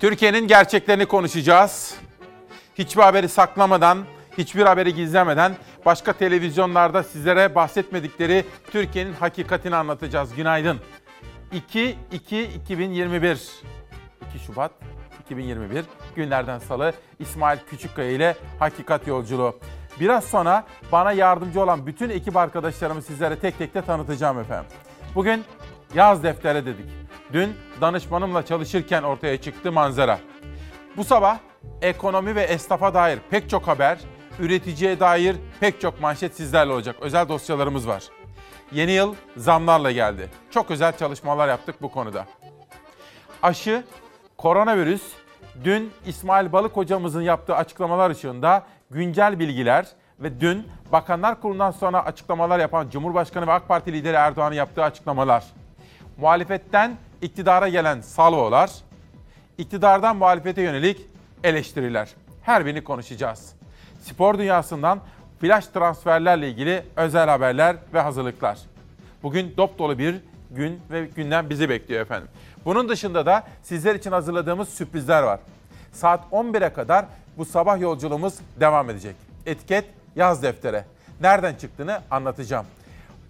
Türkiye'nin gerçeklerini konuşacağız. Hiçbir haberi saklamadan, hiçbir haberi gizlemeden başka televizyonlarda sizlere bahsetmedikleri Türkiye'nin hakikatini anlatacağız. Günaydın. 2-2-2021 2 Şubat 2021 günlerden salı İsmail Küçükkaya ile Hakikat Yolculuğu. Biraz sonra bana yardımcı olan bütün ekip arkadaşlarımı sizlere tek tek de tanıtacağım efendim. Bugün yaz deftere dedik. Dün danışmanımla çalışırken ortaya çıktı manzara. Bu sabah ekonomi ve esnafa dair pek çok haber, üreticiye dair pek çok manşet sizlerle olacak. Özel dosyalarımız var. Yeni yıl zamlarla geldi. Çok özel çalışmalar yaptık bu konuda. Aşı, koronavirüs, dün İsmail Balık hocamızın yaptığı açıklamalar ışığında güncel bilgiler ve dün Bakanlar Kurulu'ndan sonra açıklamalar yapan Cumhurbaşkanı ve AK Parti lideri Erdoğan'ın yaptığı açıklamalar. Muhalefetten iktidara gelen salvolar, iktidardan muhalefete yönelik eleştiriler. Her birini konuşacağız. Spor dünyasından flash transferlerle ilgili özel haberler ve hazırlıklar. Bugün dop dolu bir gün ve günden bizi bekliyor efendim. Bunun dışında da sizler için hazırladığımız sürprizler var. Saat 11'e kadar bu sabah yolculuğumuz devam edecek. Etiket yaz deftere. Nereden çıktığını anlatacağım.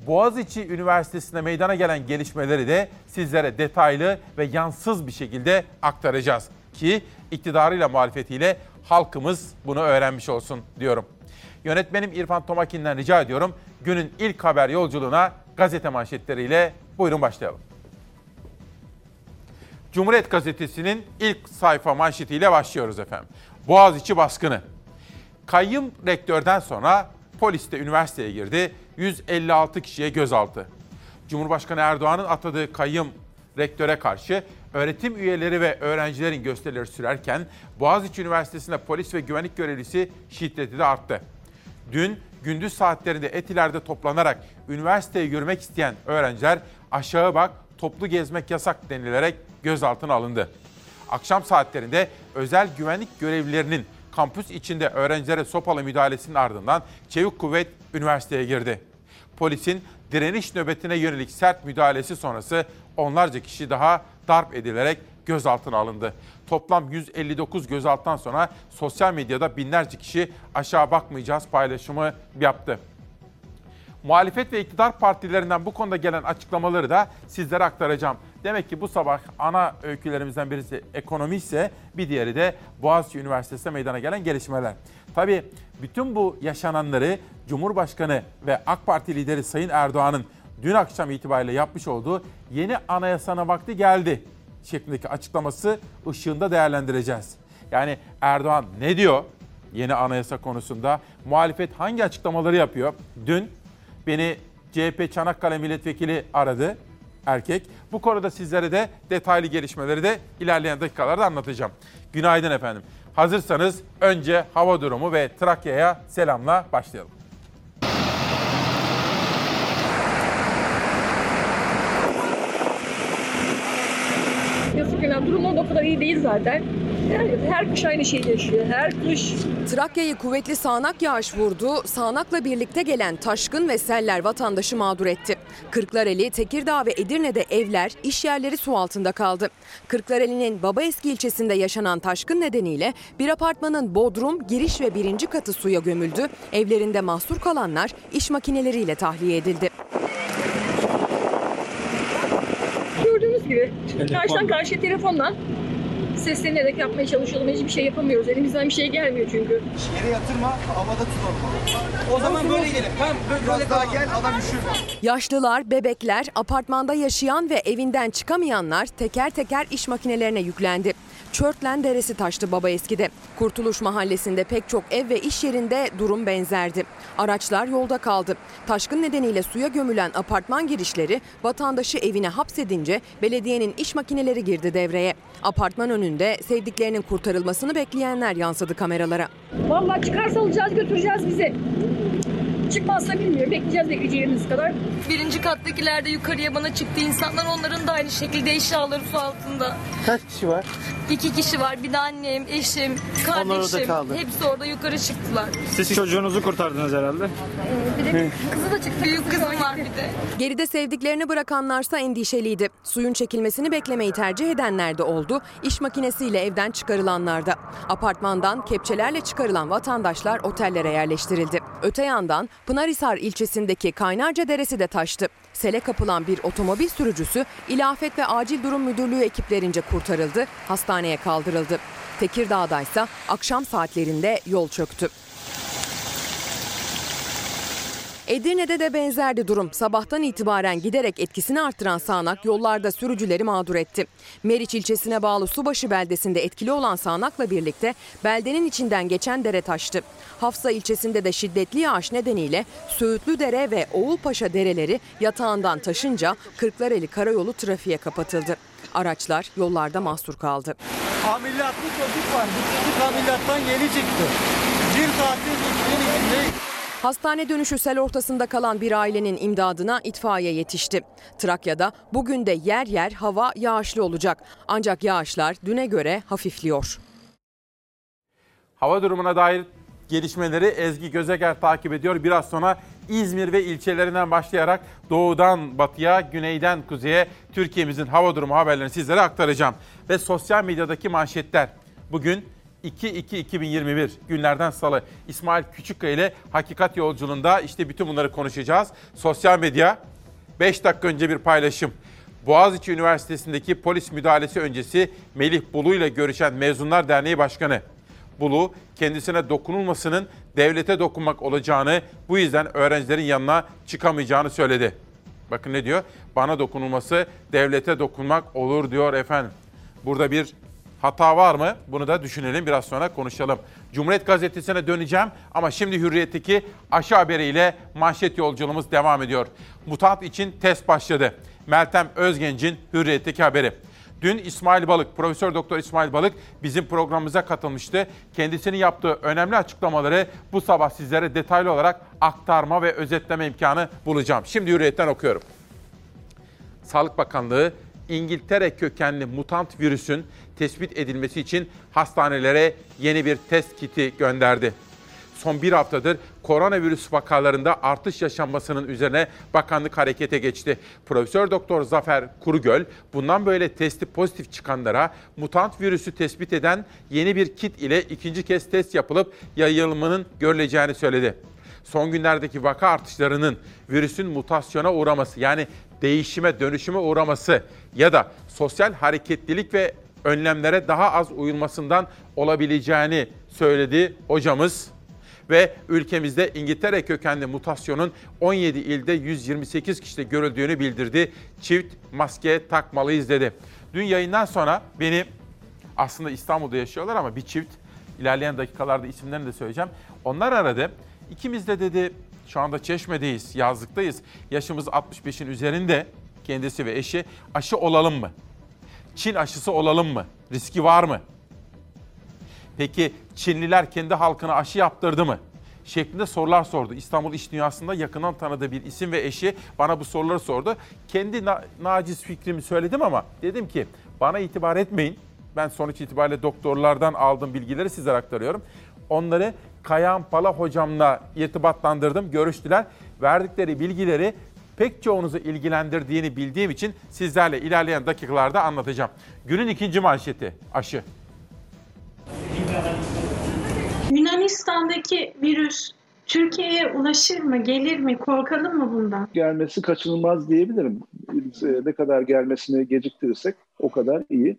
Boğaziçi Üniversitesi'nde meydana gelen gelişmeleri de sizlere detaylı ve yansız bir şekilde aktaracağız. Ki iktidarıyla muhalefetiyle halkımız bunu öğrenmiş olsun diyorum. Yönetmenim İrfan Tomakin'den rica ediyorum. Günün ilk haber yolculuğuna gazete manşetleriyle buyurun başlayalım. Cumhuriyet Gazetesi'nin ilk sayfa manşetiyle başlıyoruz efendim. Boğaziçi baskını. Kayyım rektörden sonra polis de üniversiteye girdi. 156 kişiye gözaltı. Cumhurbaşkanı Erdoğan'ın atadığı kayyım rektöre karşı öğretim üyeleri ve öğrencilerin gösterileri sürerken Boğaziçi Üniversitesi'nde polis ve güvenlik görevlisi şiddeti de arttı. Dün gündüz saatlerinde Etiler'de toplanarak üniversiteye yürümek isteyen öğrenciler aşağı bak toplu gezmek yasak denilerek gözaltına alındı. Akşam saatlerinde özel güvenlik görevlilerinin kampüs içinde öğrencilere sopalı müdahalesinin ardından Çevik Kuvvet üniversiteye girdi. Polisin direniş nöbetine yönelik sert müdahalesi sonrası onlarca kişi daha darp edilerek gözaltına alındı. Toplam 159 gözaltıdan sonra sosyal medyada binlerce kişi aşağı bakmayacağız paylaşımı yaptı. Muhalefet ve iktidar partilerinden bu konuda gelen açıklamaları da sizlere aktaracağım. Demek ki bu sabah ana öykülerimizden birisi ekonomi ise bir diğeri de Boğaziçi Üniversitesi'nde meydana gelen gelişmeler. Tabii bütün bu yaşananları Cumhurbaşkanı ve AK Parti lideri Sayın Erdoğan'ın dün akşam itibariyle yapmış olduğu yeni anayasana vakti geldi şeklindeki açıklaması ışığında değerlendireceğiz. Yani Erdoğan ne diyor yeni anayasa konusunda? Muhalefet hangi açıklamaları yapıyor? Dün beni CHP Çanakkale Milletvekili aradı erkek. Bu konuda sizlere de detaylı gelişmeleri de ilerleyen dakikalarda anlatacağım. Günaydın efendim. Hazırsanız önce hava durumu ve Trakya'ya selamla başlayalım. Yazık günah. Durum o kadar iyi değil zaten. Her kış aynı şeyi yaşıyor. Her kış Trakya'yı kuvvetli sağanak yağış vurdu. Sağanakla birlikte gelen taşkın ve seller vatandaşı mağdur etti. Kırklareli, Tekirdağ ve Edirne'de evler, iş yerleri su altında kaldı. Kırklareli'nin Babaeski ilçesinde yaşanan taşkın nedeniyle bir apartmanın bodrum, giriş ve birinci katı suya gömüldü. Evlerinde mahsur kalanlar iş makineleriyle tahliye edildi. Gibi karşıdan karşıya telefonla seslenerek yapmaya çalışalım. Hiçbir şey yapamıyoruz. Elimizden bir şey gelmiyor çünkü. Yere yatırma, havada tut onu. O zaman böyle gelin. Tamam, böyle, böyle daha gel, adam üşür. Yaşlılar, bebekler, apartmanda yaşayan ve evinden çıkamayanlar teker teker iş makinelerine yüklendi. Çörtlen Deresi taştı baba eskide. Kurtuluş Mahallesi'nde pek çok ev ve iş yerinde durum benzerdi. Araçlar yolda kaldı. Taşkın nedeniyle suya gömülen apartman girişleri vatandaşı evine hapsedince belediyenin iş makineleri girdi devreye. Apartman önünde sevdiklerinin kurtarılmasını bekleyenler yansıdı kameralara. Vallahi çıkarsa alacağız götüreceğiz bizi. Çıkmazsa bilmiyorum. Bekleyeceğiz bekleyeceğimiz kadar. Birinci kattakiler de yukarıya bana çıktı. İnsanlar onların da aynı şekilde eşyaları su altında. Kaç kişi var? İki kişi var. Bir de annem, eşim, orada kardeşim. kaldı. Hepsi orada yukarı çıktılar. Siz çocuğunuzu kurtardınız herhalde. Bir de kızı da çıktı. Büyük kızım var bir de. Geride sevdiklerini bırakanlarsa endişeliydi. Suyun çekilmesini beklemeyi tercih edenler de oldu. İş makinesiyle evden çıkarılanlar da. Apartmandan kepçelerle çıkarılan vatandaşlar otellere yerleştirildi. Öte yandan Pınarhisar ilçesindeki Kaynarca Deresi de taştı. Sele kapılan bir otomobil sürücüsü İlafet ve Acil Durum Müdürlüğü ekiplerince kurtarıldı, hastaneye kaldırıldı. Tekirdağ'da ise akşam saatlerinde yol çöktü. Edirne'de de benzerdi durum. Sabahtan itibaren giderek etkisini arttıran sağanak yollarda sürücüleri mağdur etti. Meriç ilçesine bağlı Subaşı beldesinde etkili olan sağanakla birlikte beldenin içinden geçen dere taştı. Hafsa ilçesinde de şiddetli yağış nedeniyle Söğütlü Dere ve Oğulpaşa dereleri yatağından taşınca Kırklareli Karayolu trafiğe kapatıldı. Araçlar yollarda mahsur kaldı. Ameliyatlı çocuk var. Bu çocuk ameliyattan yeni çıktı. Bir içinin içinde Hastane dönüşü sel ortasında kalan bir ailenin imdadına itfaiye yetişti. Trakya'da bugün de yer yer hava yağışlı olacak. Ancak yağışlar düne göre hafifliyor. Hava durumuna dair gelişmeleri Ezgi Gözeger takip ediyor. Biraz sonra İzmir ve ilçelerinden başlayarak doğudan batıya, güneyden kuzeye Türkiye'mizin hava durumu haberlerini sizlere aktaracağım. Ve sosyal medyadaki manşetler. Bugün 2-2-2021 günlerden salı İsmail Küçükkaya ile Hakikat Yolculuğunda işte bütün bunları konuşacağız. Sosyal medya 5 dakika önce bir paylaşım. Boğaziçi Üniversitesi'ndeki polis müdahalesi öncesi Melih Bulu ile görüşen Mezunlar Derneği Başkanı. Bulu kendisine dokunulmasının devlete dokunmak olacağını, bu yüzden öğrencilerin yanına çıkamayacağını söyledi. Bakın ne diyor? Bana dokunulması devlete dokunmak olur diyor efendim. Burada bir hata var mı? Bunu da düşünelim biraz sonra konuşalım. Cumhuriyet Gazetesi'ne döneceğim ama şimdi Hürriyet'teki aşı haberiyle manşet yolculuğumuz devam ediyor. Mutant için test başladı. Meltem Özgenç'in Hürriyet'teki haberi. Dün İsmail Balık, Profesör Doktor İsmail Balık bizim programımıza katılmıştı. Kendisinin yaptığı önemli açıklamaları bu sabah sizlere detaylı olarak aktarma ve özetleme imkanı bulacağım. Şimdi Hürriyet'ten okuyorum. Sağlık Bakanlığı İngiltere kökenli mutant virüsün tespit edilmesi için hastanelere yeni bir test kiti gönderdi. Son bir haftadır koronavirüs vakalarında artış yaşanmasının üzerine bakanlık harekete geçti. Profesör Doktor Zafer Kurugöl bundan böyle testi pozitif çıkanlara mutant virüsü tespit eden yeni bir kit ile ikinci kez test yapılıp yayılımının görüleceğini söyledi. Son günlerdeki vaka artışlarının virüsün mutasyona uğraması yani değişime, dönüşüme uğraması ya da sosyal hareketlilik ve önlemlere daha az uyulmasından olabileceğini söyledi hocamız. Ve ülkemizde İngiltere kökenli mutasyonun 17 ilde 128 kişide görüldüğünü bildirdi. Çift maske takmalıyız dedi. Dün yayından sonra beni aslında İstanbul'da yaşıyorlar ama bir çift ilerleyen dakikalarda isimlerini de söyleyeceğim. Onlar aradı. İkimiz de dedi şu anda Çeşme'deyiz, yazlıktayız. Yaşımız 65'in üzerinde kendisi ve eşi aşı olalım mı? Çin aşısı olalım mı? Riski var mı? Peki Çinliler kendi halkına aşı yaptırdı mı? Şeklinde sorular sordu. İstanbul İş Dünyası'nda yakından tanıdığı bir isim ve eşi bana bu soruları sordu. Kendi na- naciz fikrimi söyledim ama dedim ki bana itibar etmeyin. Ben sonuç itibariyle doktorlardan aldığım bilgileri sizlere aktarıyorum. Onları Kayan Pala hocamla irtibatlandırdım, görüştüler. Verdikleri bilgileri pek çoğunuzu ilgilendirdiğini bildiğim için sizlerle ilerleyen dakikalarda anlatacağım. Günün ikinci manşeti aşı. Yunanistan'daki virüs Türkiye'ye ulaşır mı, gelir mi? Korkalım mı bundan? gelmesi kaçınılmaz diyebilirim. Ne kadar gelmesini geciktirirsek o kadar iyi.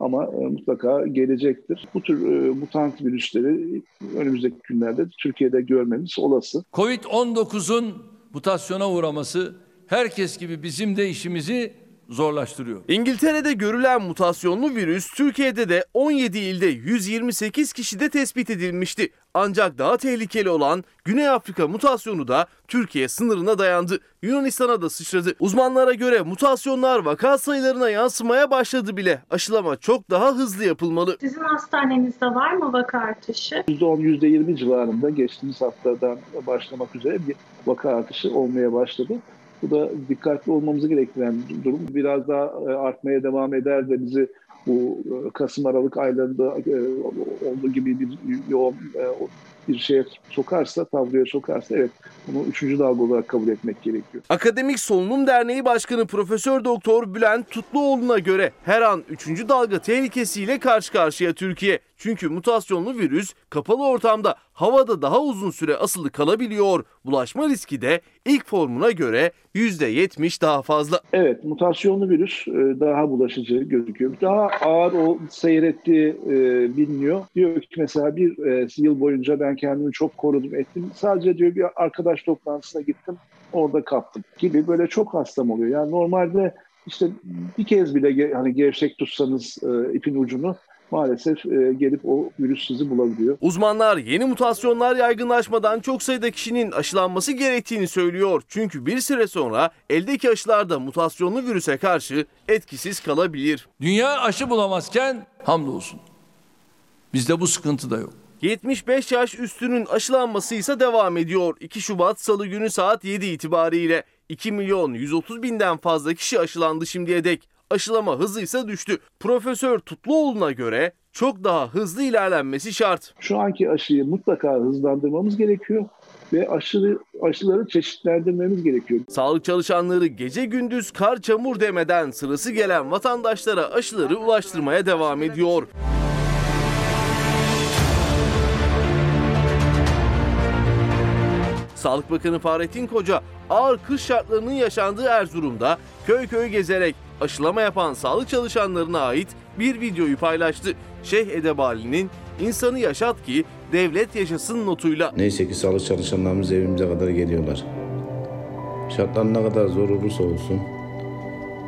Ama e, mutlaka gelecektir. Bu tür e, mutant virüsleri önümüzdeki günlerde Türkiye'de görmemiz olası. Covid-19'un mutasyona uğraması herkes gibi bizim de işimizi zorlaştırıyor. İngiltere'de görülen mutasyonlu virüs Türkiye'de de 17 ilde 128 kişide tespit edilmişti. Ancak daha tehlikeli olan Güney Afrika mutasyonu da Türkiye sınırına dayandı. Yunanistan'a da sıçradı. Uzmanlara göre mutasyonlar vaka sayılarına yansımaya başladı bile. Aşılama çok daha hızlı yapılmalı. Sizin hastanenizde var mı vaka artışı? %10, %20 civarında geçtiğimiz haftadan başlamak üzere bir vaka artışı olmaya başladı. Bu da dikkatli olmamızı gerektiren durum. Biraz daha e, artmaya devam eder de bizi bu e, Kasım-Aralık aylarında e, olduğu gibi bir yoğun bir şeye sokarsa, tabloya sokarsa evet bunu üçüncü dalga olarak kabul etmek gerekiyor. Akademik Solunum Derneği Başkanı Profesör Doktor Bülent Tutluoğlu'na göre her an 3. dalga tehlikesiyle karşı karşıya Türkiye. Çünkü mutasyonlu virüs kapalı ortamda havada daha uzun süre asılı kalabiliyor. Bulaşma riski de ilk formuna göre %70 daha fazla. Evet, mutasyonlu virüs e, daha bulaşıcı gözüküyor. Daha ağır o seyrettiği e, biliniyor. Diyor ki mesela bir e, yıl boyunca ben kendimi çok korudum ettim. Sadece diyor bir arkadaş toplantısına gittim, orada kaptım gibi böyle çok hastam oluyor. Yani normalde işte bir kez bile hani gevşek tutsanız e, ipin ucunu maalesef e, gelip o virüs sizi bulabiliyor. Uzmanlar yeni mutasyonlar yaygınlaşmadan çok sayıda kişinin aşılanması gerektiğini söylüyor. Çünkü bir süre sonra eldeki aşılarda mutasyonlu virüse karşı etkisiz kalabilir. Dünya aşı bulamazken hamdolsun. Bizde bu sıkıntı da yok. 75 yaş üstünün aşılanması ise devam ediyor. 2 Şubat Salı günü saat 7 itibariyle 2 milyon 130 binden fazla kişi aşılandı şimdiye dek. Aşılama hızı ise düştü. Profesör Tutluoğlu'na göre çok daha hızlı ilerlenmesi şart. Şu anki aşıyı mutlaka hızlandırmamız gerekiyor ve aşı, aşıları çeşitlendirmemiz gerekiyor. Sağlık çalışanları gece gündüz kar çamur demeden sırası gelen vatandaşlara aşıları ulaştırmaya devam ediyor. Sağlık Bakanı Fahrettin Koca ağır kış şartlarının yaşandığı Erzurum'da köy köy gezerek aşılama yapan sağlık çalışanlarına ait bir videoyu paylaştı. Şeyh Edebali'nin insanı yaşat ki devlet yaşasın notuyla. Neyse ki sağlık çalışanlarımız evimize kadar geliyorlar. Şartlar ne kadar zor olursa olsun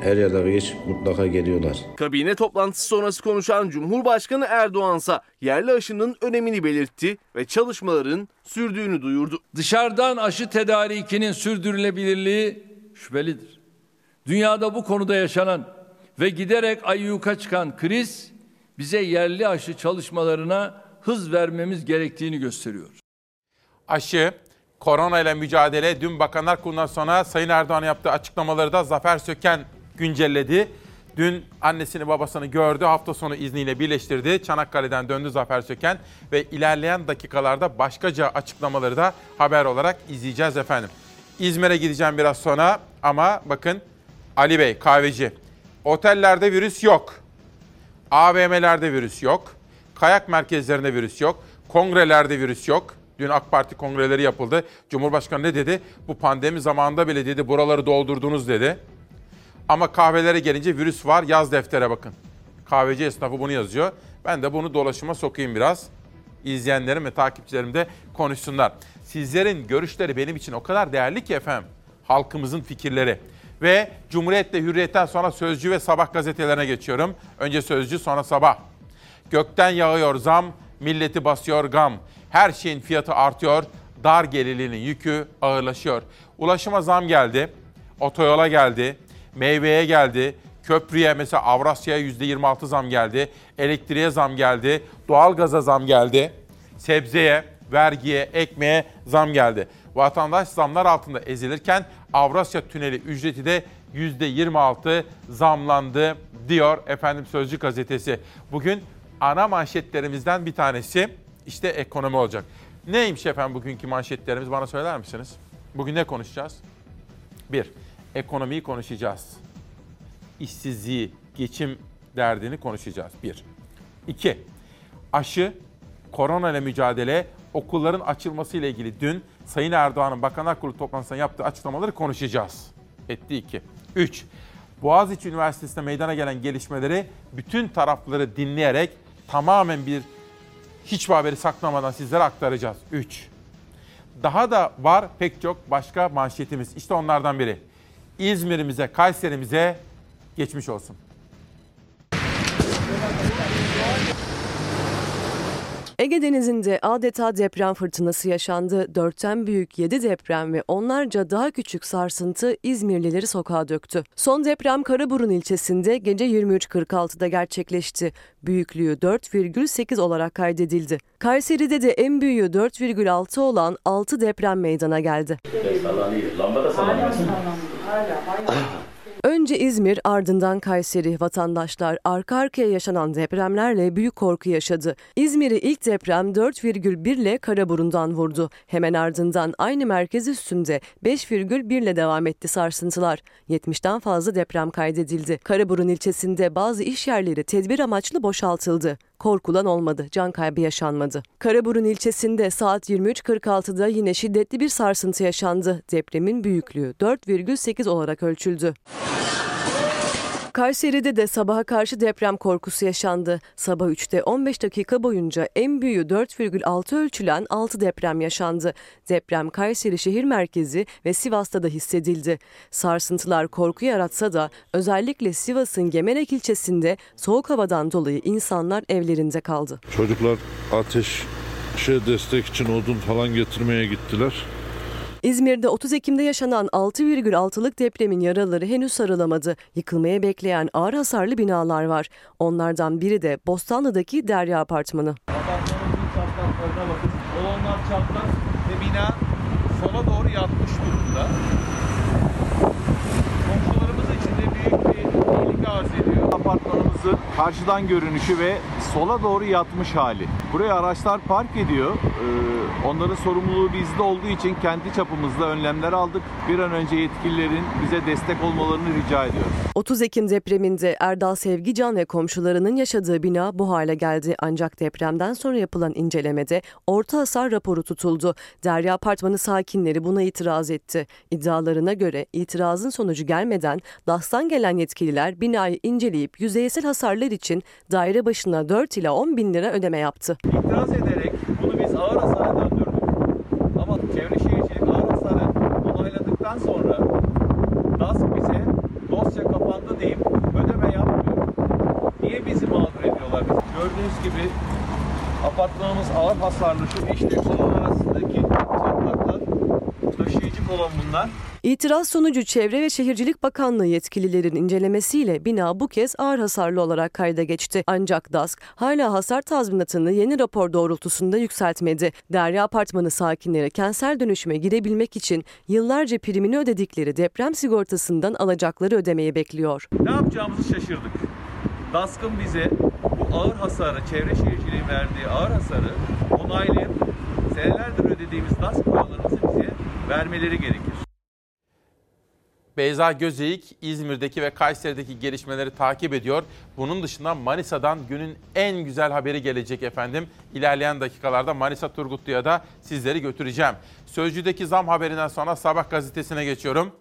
her yerden geç mutlaka geliyorlar. Kabine toplantısı sonrası konuşan Cumhurbaşkanı Erdoğansa yerli aşının önemini belirtti ve çalışmaların sürdüğünü duyurdu. Dışarıdan aşı tedarikinin sürdürülebilirliği şüphelidir. Dünyada bu konuda yaşanan ve giderek ayyuka çıkan kriz bize yerli aşı çalışmalarına hız vermemiz gerektiğini gösteriyor. Aşı, korona ile mücadele dün Bakanlar Kurulu'ndan sonra Sayın Erdoğan yaptığı açıklamaları da Zafer Söken güncelledi. Dün annesini babasını gördü. Hafta sonu izniyle birleştirdi. Çanakkale'den döndü Zafer Söken ve ilerleyen dakikalarda başkaca açıklamaları da haber olarak izleyeceğiz efendim. İzmir'e gideceğim biraz sonra ama bakın Ali Bey kahveci. Otellerde virüs yok. AVM'lerde virüs yok. Kayak merkezlerinde virüs yok. Kongrelerde virüs yok. Dün AK Parti kongreleri yapıldı. Cumhurbaşkanı ne dedi? Bu pandemi zamanında bile dedi buraları doldurdunuz dedi. Ama kahvelere gelince virüs var yaz deftere bakın. Kahveci esnafı bunu yazıyor. Ben de bunu dolaşıma sokayım biraz. İzleyenlerim ve takipçilerim de konuşsunlar. Sizlerin görüşleri benim için o kadar değerli ki efendim. Halkımızın fikirleri. Ve Cumhuriyet'le Hürriyet'ten sonra Sözcü ve Sabah gazetelerine geçiyorum. Önce Sözcü sonra Sabah. Gökten yağıyor zam, milleti basıyor gam. Her şeyin fiyatı artıyor, dar gelirlinin yükü ağırlaşıyor. Ulaşıma zam geldi, otoyola geldi, meyveye geldi, köprüye mesela Avrasya'ya %26 zam geldi, elektriğe zam geldi, doğalgaza zam geldi, sebzeye, vergiye, ekmeğe zam geldi. Vatandaş zamlar altında ezilirken Avrasya Tüneli ücreti de %26 zamlandı diyor efendim Sözcü gazetesi. Bugün ana manşetlerimizden bir tanesi işte ekonomi olacak. Neymiş efendim bugünkü manşetlerimiz bana söyler misiniz? Bugün ne konuşacağız? Bir, ekonomiyi konuşacağız. İşsizliği, geçim derdini konuşacağız. Bir. İki, aşı, korona ile mücadele, okulların açılması ile ilgili dün Sayın Erdoğan'ın Bakanlar Kurulu toplantısında yaptığı açıklamaları konuşacağız. Etti iki. Üç, Boğaziçi Üniversitesi'nde meydana gelen gelişmeleri bütün tarafları dinleyerek tamamen bir hiçbir haberi saklamadan sizlere aktaracağız. 3. Daha da var pek çok başka manşetimiz. İşte onlardan biri. İzmir'imize, Kayserimize Geçmiş olsun. Ege Denizi'nde adeta deprem fırtınası yaşandı. Dörtten büyük 7 deprem ve onlarca daha küçük sarsıntı İzmirlileri sokağa döktü. Son deprem Karaburun ilçesinde gece 23.46'da gerçekleşti. Büyüklüğü 4,8 olarak kaydedildi. Kayseri'de de en büyüğü 4,6 olan 6 deprem meydana geldi. Önce İzmir ardından Kayseri vatandaşlar arka arkaya yaşanan depremlerle büyük korku yaşadı. İzmir'i ilk deprem 4,1 ile Karaburun'dan vurdu. Hemen ardından aynı merkez üstünde 5,1 ile devam etti sarsıntılar. 70'ten fazla deprem kaydedildi. Karaburun ilçesinde bazı iş yerleri tedbir amaçlı boşaltıldı. Korkulan olmadı, can kaybı yaşanmadı. Karaburun ilçesinde saat 23.46'da yine şiddetli bir sarsıntı yaşandı. Depremin büyüklüğü 4,8 olarak ölçüldü. Kayseri'de de sabaha karşı deprem korkusu yaşandı. Sabah 3'te 15 dakika boyunca en büyüğü 4,6 ölçülen 6 deprem yaşandı. Deprem Kayseri şehir merkezi ve Sivas'ta da hissedildi. Sarsıntılar korku yaratsa da özellikle Sivas'ın Gemerek ilçesinde soğuk havadan dolayı insanlar evlerinde kaldı. Çocuklar ateşe destek için odun falan getirmeye gittiler. İzmir'de 30 Ekim'de yaşanan 6,6'lık depremin yaraları henüz sarılamadı. Yıkılmaya bekleyen ağır hasarlı binalar var. Onlardan biri de Bostanlı'daki Derya Apartmanı. Apartmanımızın çatlaklarına bakın. Olanlar çatlak ve bina sola doğru yatmış durumda. Komşularımız için de büyük bir tehlike arz ediyor. Apartmanımızın karşıdan görünüşü ve sola doğru yatmış hali. Buraya araçlar park ediyor. Ee, onların sorumluluğu bizde olduğu için kendi çapımızda önlemler aldık. Bir an önce yetkililerin bize destek olmalarını rica ediyoruz. 30 Ekim depreminde Erdal Sevgican ve komşularının yaşadığı bina bu hale geldi. Ancak depremden sonra yapılan incelemede orta hasar raporu tutuldu. Derya Apartmanı sakinleri buna itiraz etti. İddialarına göre itirazın sonucu gelmeden DAS'tan gelen yetkililer binayı inceleyip yüzeysel hasarlar için daire başına 4 ila 10 bin lira ödeme yaptı. İtiraz ederek bunu biz ağır hasara döndürdük. Ama Çevre Şehircilik ağır hasarı onayladıktan sonra DASK bize dosya kapandı deyip ödeme yapmıyor. Niye bizi mağdur ediyorlar? Gördüğünüz gibi apartmanımız ağır hasarlı. Şu işte kolon arasındaki çatlaklar taşıyıcı kolon bunlar. İtiraz sonucu Çevre ve Şehircilik Bakanlığı yetkililerin incelemesiyle bina bu kez ağır hasarlı olarak kayda geçti. Ancak DASK hala hasar tazminatını yeni rapor doğrultusunda yükseltmedi. Derya Apartmanı sakinleri kentsel dönüşüme girebilmek için yıllarca primini ödedikleri deprem sigortasından alacakları ödemeyi bekliyor. Ne yapacağımızı şaşırdık. DASK'ın bize bu ağır hasarı, çevre şehirciliğin verdiği ağır hasarı onaylayıp senelerdir ödediğimiz DASK paralarımızı bize vermeleri gerekir. Beyza Gözeyik İzmir'deki ve Kayseri'deki gelişmeleri takip ediyor. Bunun dışında Manisa'dan günün en güzel haberi gelecek efendim. İlerleyen dakikalarda Manisa Turgutlu'ya da sizleri götüreceğim. Sözcü'deki zam haberinden sonra Sabah gazetesine geçiyorum.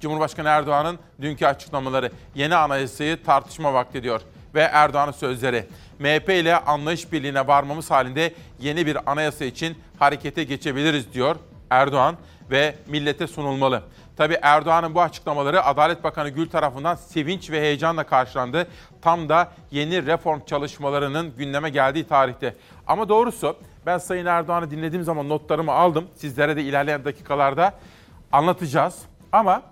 Cumhurbaşkanı Erdoğan'ın dünkü açıklamaları yeni anayasayı tartışma vakti diyor ve Erdoğan'ın sözleri. MHP ile anlayış birliğine varmamız halinde yeni bir anayasa için harekete geçebiliriz diyor Erdoğan ve millete sunulmalı. Tabi Erdoğan'ın bu açıklamaları Adalet Bakanı Gül tarafından sevinç ve heyecanla karşılandı. Tam da yeni reform çalışmalarının gündeme geldiği tarihte. Ama doğrusu ben Sayın Erdoğan'ı dinlediğim zaman notlarımı aldım. Sizlere de ilerleyen dakikalarda anlatacağız. Ama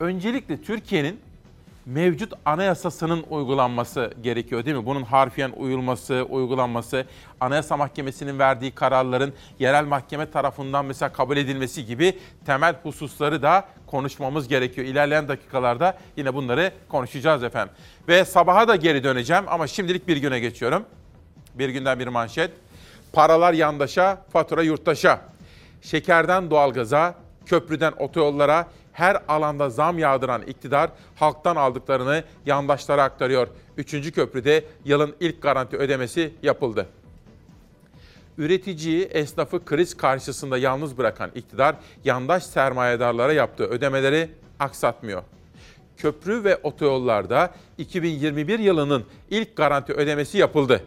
öncelikle Türkiye'nin mevcut anayasasının uygulanması gerekiyor değil mi? Bunun harfiyen uyulması, uygulanması, Anayasa Mahkemesi'nin verdiği kararların yerel mahkeme tarafından mesela kabul edilmesi gibi temel hususları da konuşmamız gerekiyor. İlerleyen dakikalarda yine bunları konuşacağız efendim. Ve sabaha da geri döneceğim ama şimdilik bir güne geçiyorum. Bir günden bir manşet. Paralar yandaşa, fatura yurttaşa. Şekerden doğalgaza, köprüden otoyollara, her alanda zam yağdıran iktidar halktan aldıklarını yandaşlara aktarıyor. Üçüncü köprüde yılın ilk garanti ödemesi yapıldı. Üreticiyi, esnafı kriz karşısında yalnız bırakan iktidar yandaş sermayedarlara yaptığı ödemeleri aksatmıyor. Köprü ve otoyollarda 2021 yılının ilk garanti ödemesi yapıldı.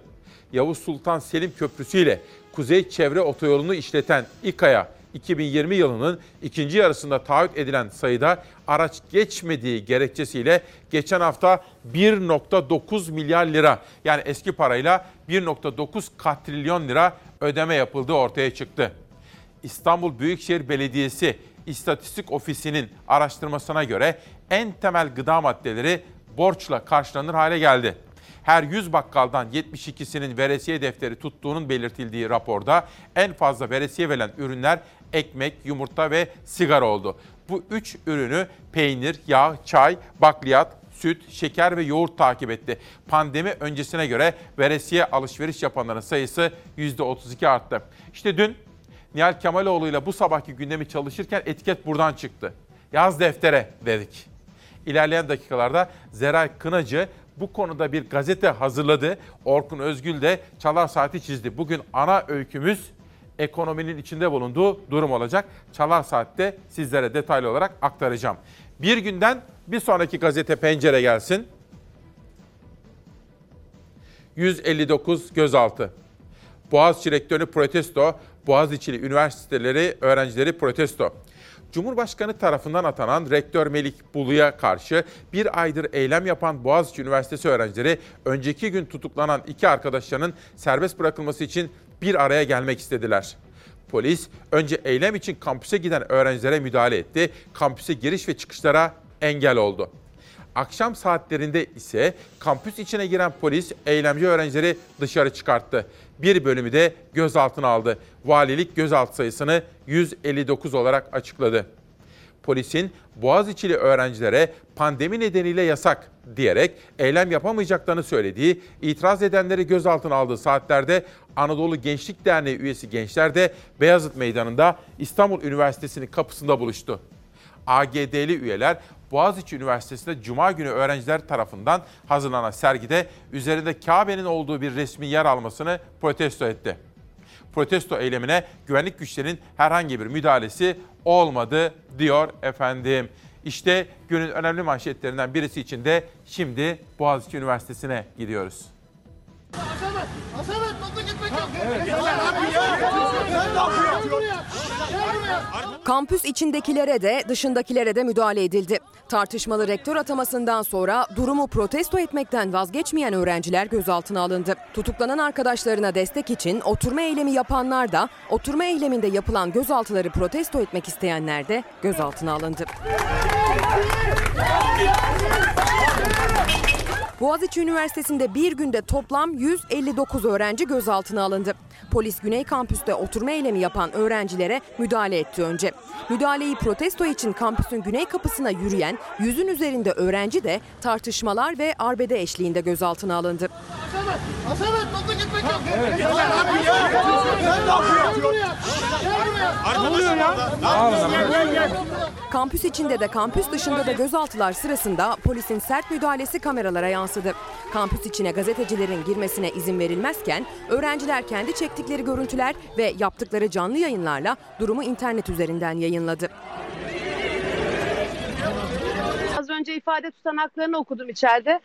Yavuz Sultan Selim Köprüsü ile Kuzey Çevre Otoyolu'nu işleten İKA'ya 2020 yılının ikinci yarısında taahhüt edilen sayıda araç geçmediği gerekçesiyle geçen hafta 1.9 milyar lira yani eski parayla 1.9 katrilyon lira ödeme yapıldığı ortaya çıktı. İstanbul Büyükşehir Belediyesi İstatistik Ofisi'nin araştırmasına göre en temel gıda maddeleri borçla karşılanır hale geldi. Her 100 bakkaldan 72'sinin veresiye defteri tuttuğunun belirtildiği raporda en fazla veresiye verilen ürünler ekmek, yumurta ve sigara oldu. Bu üç ürünü peynir, yağ, çay, bakliyat, süt, şeker ve yoğurt takip etti. Pandemi öncesine göre veresiye alışveriş yapanların sayısı %32 arttı. İşte dün Nihal Kemaloğlu ile bu sabahki gündemi çalışırken etiket buradan çıktı. Yaz deftere dedik. İlerleyen dakikalarda Zeray Kınacı bu konuda bir gazete hazırladı. Orkun Özgül de Çalar Saati çizdi. Bugün ana öykümüz ekonominin içinde bulunduğu durum olacak. Çalar Saat'te sizlere detaylı olarak aktaracağım. Bir günden bir sonraki gazete pencere gelsin. 159 gözaltı. Boğaziçi rektörü protesto, Boğaziçi'li üniversiteleri öğrencileri protesto. Cumhurbaşkanı tarafından atanan rektör Melik Bulu'ya karşı bir aydır eylem yapan Boğaziçi Üniversitesi öğrencileri önceki gün tutuklanan iki arkadaşlarının serbest bırakılması için bir araya gelmek istediler. Polis önce eylem için kampüse giden öğrencilere müdahale etti. Kampüse giriş ve çıkışlara engel oldu. Akşam saatlerinde ise kampüs içine giren polis eylemci öğrencileri dışarı çıkarttı. Bir bölümü de gözaltına aldı. Valilik gözaltı sayısını 159 olarak açıkladı. Polisin Boğaziçi'li öğrencilere pandemi nedeniyle yasak diyerek eylem yapamayacaklarını söylediği, itiraz edenleri gözaltına aldığı saatlerde Anadolu Gençlik Derneği üyesi gençler de Beyazıt Meydanı'nda İstanbul Üniversitesi'nin kapısında buluştu. AGD'li üyeler Boğaziçi Üniversitesi'nde Cuma günü öğrenciler tarafından hazırlanan sergide üzerinde Kabe'nin olduğu bir resmi yer almasını protesto etti. Protesto eylemine güvenlik güçlerinin herhangi bir müdahalesi olmadı diyor efendim. İşte günün önemli manşetlerinden birisi için de şimdi Boğaziçi Üniversitesi'ne gidiyoruz. Kampüs içindekilere de dışındakilere de müdahale edildi. Tartışmalı rektör atamasından sonra durumu protesto etmekten vazgeçmeyen öğrenciler gözaltına alındı. Tutuklanan arkadaşlarına destek için oturma eylemi yapanlar da oturma eyleminde yapılan gözaltıları protesto etmek isteyenler de gözaltına alındı. Boğaziçi Üniversitesi'nde bir günde toplam 159 öğrenci gözaltına alındı. Polis Güney Kampüs'te oturma eylemi yapan öğrencilere müdahale etti önce. Müdahaleyi protesto için kampüsün güney kapısına yürüyen yüzün üzerinde öğrenci de tartışmalar ve arbede eşliğinde gözaltına alındı. Kampüs içinde de kampüs dışında da gözaltılar sırasında polisin sert müdahalesi kameralara yansıdı. Kampüs içine gazetecilerin girmesine izin verilmezken öğrenciler kendi çektikleri görüntüler ve yaptıkları canlı yayınlarla durumu internet üzerinden yayınladı. Az önce ifade tutanaklarını okudum içeride.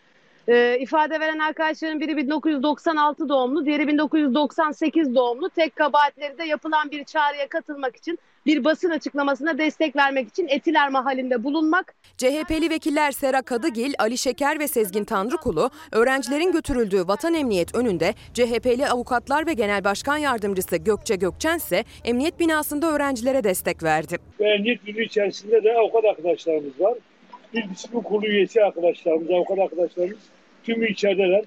Ee, ifade veren arkadaşların biri 1996 doğumlu, diğeri 1998 doğumlu. Tek kabahatleri de yapılan bir çağrıya katılmak için bir basın açıklamasına destek vermek için Etiler Mahallinde bulunmak. CHP'li vekiller Sera Kadıgil, Ali Şeker ve Sezgin Tanrıkulu öğrencilerin götürüldüğü Vatan Emniyet önünde CHP'li avukatlar ve Genel Başkan Yardımcısı Gökçe Gökçen ise emniyet binasında öğrencilere destek verdi. Ve emniyet müdürü içerisinde de avukat arkadaşlarımız var. Bir disiplin kurulu üyesi arkadaşlarımız, avukat arkadaşlarımız tümü içerideler.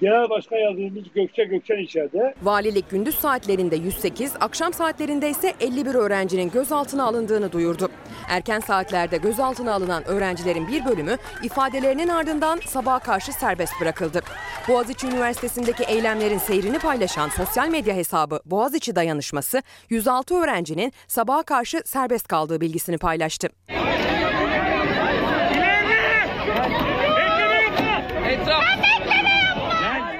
Genel Başkan Yardımcımız Gökçe Gökçen içeride. Valilik gündüz saatlerinde 108, akşam saatlerinde ise 51 öğrencinin gözaltına alındığını duyurdu. Erken saatlerde gözaltına alınan öğrencilerin bir bölümü ifadelerinin ardından sabaha karşı serbest bırakıldı. Boğaziçi Üniversitesi'ndeki eylemlerin seyrini paylaşan sosyal medya hesabı Boğaziçi Dayanışması, 106 öğrencinin sabaha karşı serbest kaldığı bilgisini paylaştı.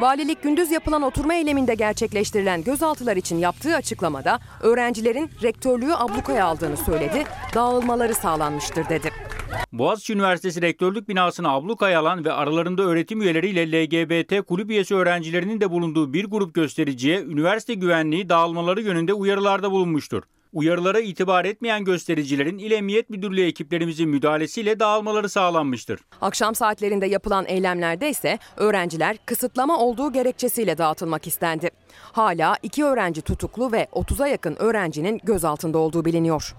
Valilik gündüz yapılan oturma eyleminde gerçekleştirilen gözaltılar için yaptığı açıklamada öğrencilerin rektörlüğü ablukaya aldığını söyledi, dağılmaları sağlanmıştır dedi. Boğaziçi Üniversitesi Rektörlük binasını ablukaya alan ve aralarında öğretim üyeleriyle LGBT kulüp üyesi öğrencilerinin de bulunduğu bir grup göstericiye üniversite güvenliği dağılmaları yönünde uyarılarda bulunmuştur. Uyarılara itibar etmeyen göstericilerin İl Emniyet Müdürlüğü ekiplerimizin müdahalesiyle dağılmaları sağlanmıştır. Akşam saatlerinde yapılan eylemlerde ise öğrenciler kısıtlama olduğu gerekçesiyle dağıtılmak istendi. Hala iki öğrenci tutuklu ve 30'a yakın öğrencinin gözaltında olduğu biliniyor.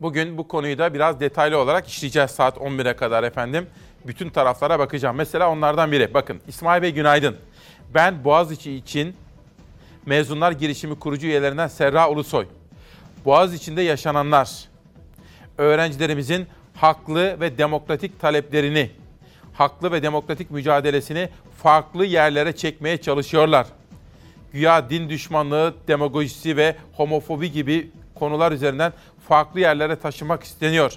Bugün bu konuyu da biraz detaylı olarak işleyeceğiz saat 11'e kadar efendim. Bütün taraflara bakacağım. Mesela onlardan biri. Bakın İsmail Bey günaydın. Ben Boğaziçi için mezunlar girişimi kurucu üyelerinden Serra Ulusoy. Boğaziçi'nde yaşananlar, öğrencilerimizin haklı ve demokratik taleplerini, haklı ve demokratik mücadelesini farklı yerlere çekmeye çalışıyorlar. Güya din düşmanlığı, demagojisi ve homofobi gibi konular üzerinden farklı yerlere taşımak isteniyor.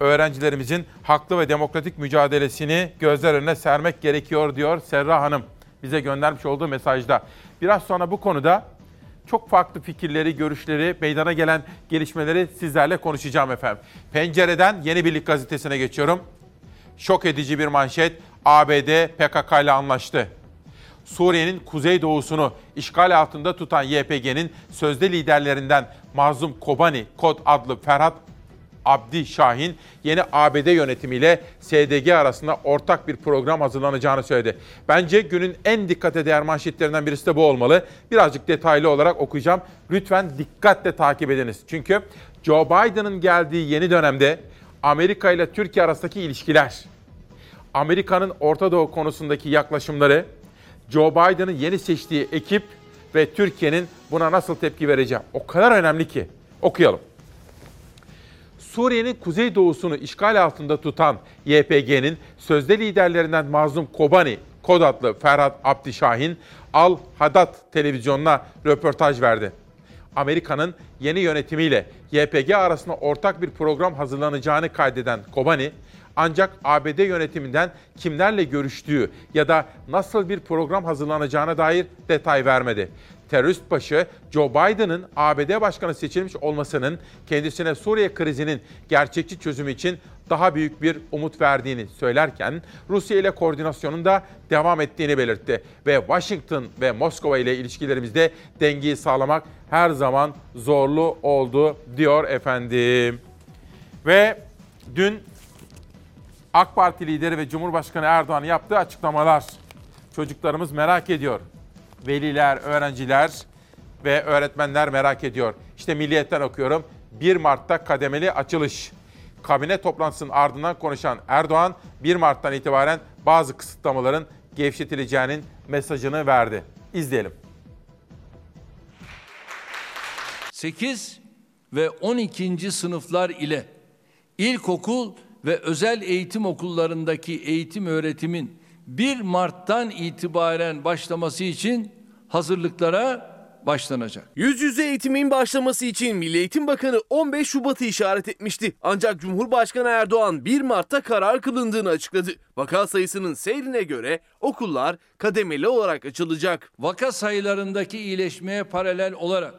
Öğrencilerimizin haklı ve demokratik mücadelesini gözler önüne sermek gerekiyor diyor Serra Hanım bize göndermiş olduğu mesajda. Biraz sonra bu konuda çok farklı fikirleri, görüşleri, meydana gelen gelişmeleri sizlerle konuşacağım efendim. Pencereden Yeni Birlik gazetesine geçiyorum. Şok edici bir manşet. ABD PKK ile anlaştı. Suriye'nin kuzeydoğusunu işgal altında tutan YPG'nin sözde liderlerinden Mazlum Kobani, Kod adlı Ferhat Abdi Şahin yeni ABD yönetimiyle SDG arasında ortak bir program hazırlanacağını söyledi. Bence günün en dikkate değer manşetlerinden birisi de bu olmalı. Birazcık detaylı olarak okuyacağım. Lütfen dikkatle takip ediniz. Çünkü Joe Biden'ın geldiği yeni dönemde Amerika ile Türkiye arasındaki ilişkiler, Amerika'nın Orta Doğu konusundaki yaklaşımları, Joe Biden'ın yeni seçtiği ekip ve Türkiye'nin buna nasıl tepki vereceği o kadar önemli ki. Okuyalım. Suriye'nin kuzeydoğusunu işgal altında tutan YPG'nin sözde liderlerinden Mazlum Kobani, kod adlı Ferhat Abdişahin, Al Hadat televizyonuna röportaj verdi. Amerika'nın yeni yönetimiyle YPG arasında ortak bir program hazırlanacağını kaydeden Kobani, ancak ABD yönetiminden kimlerle görüştüğü ya da nasıl bir program hazırlanacağına dair detay vermedi. Terörist başı Joe Biden'ın ABD başkanı seçilmiş olmasının kendisine Suriye krizinin gerçekçi çözümü için daha büyük bir umut verdiğini söylerken Rusya ile koordinasyonun da devam ettiğini belirtti ve Washington ve Moskova ile ilişkilerimizde dengeyi sağlamak her zaman zorlu oldu diyor efendim. Ve dün AK Parti lideri ve Cumhurbaşkanı Erdoğan yaptığı açıklamalar çocuklarımız merak ediyor. Veliler, öğrenciler ve öğretmenler merak ediyor. İşte Milliyet'ten okuyorum. 1 Mart'ta kademeli açılış. Kabine toplantısının ardından konuşan Erdoğan 1 Mart'tan itibaren bazı kısıtlamaların gevşetileceğinin mesajını verdi. İzleyelim. 8 ve 12. sınıflar ile ilkokul ve özel eğitim okullarındaki eğitim öğretimin 1 Mart'tan itibaren başlaması için hazırlıklara başlanacak. Yüz yüze eğitimin başlaması için Milli Eğitim Bakanı 15 Şubat'ı işaret etmişti. Ancak Cumhurbaşkanı Erdoğan 1 Mart'ta karar kılındığını açıkladı. Vaka sayısının seyrine göre okullar kademeli olarak açılacak. Vaka sayılarındaki iyileşmeye paralel olarak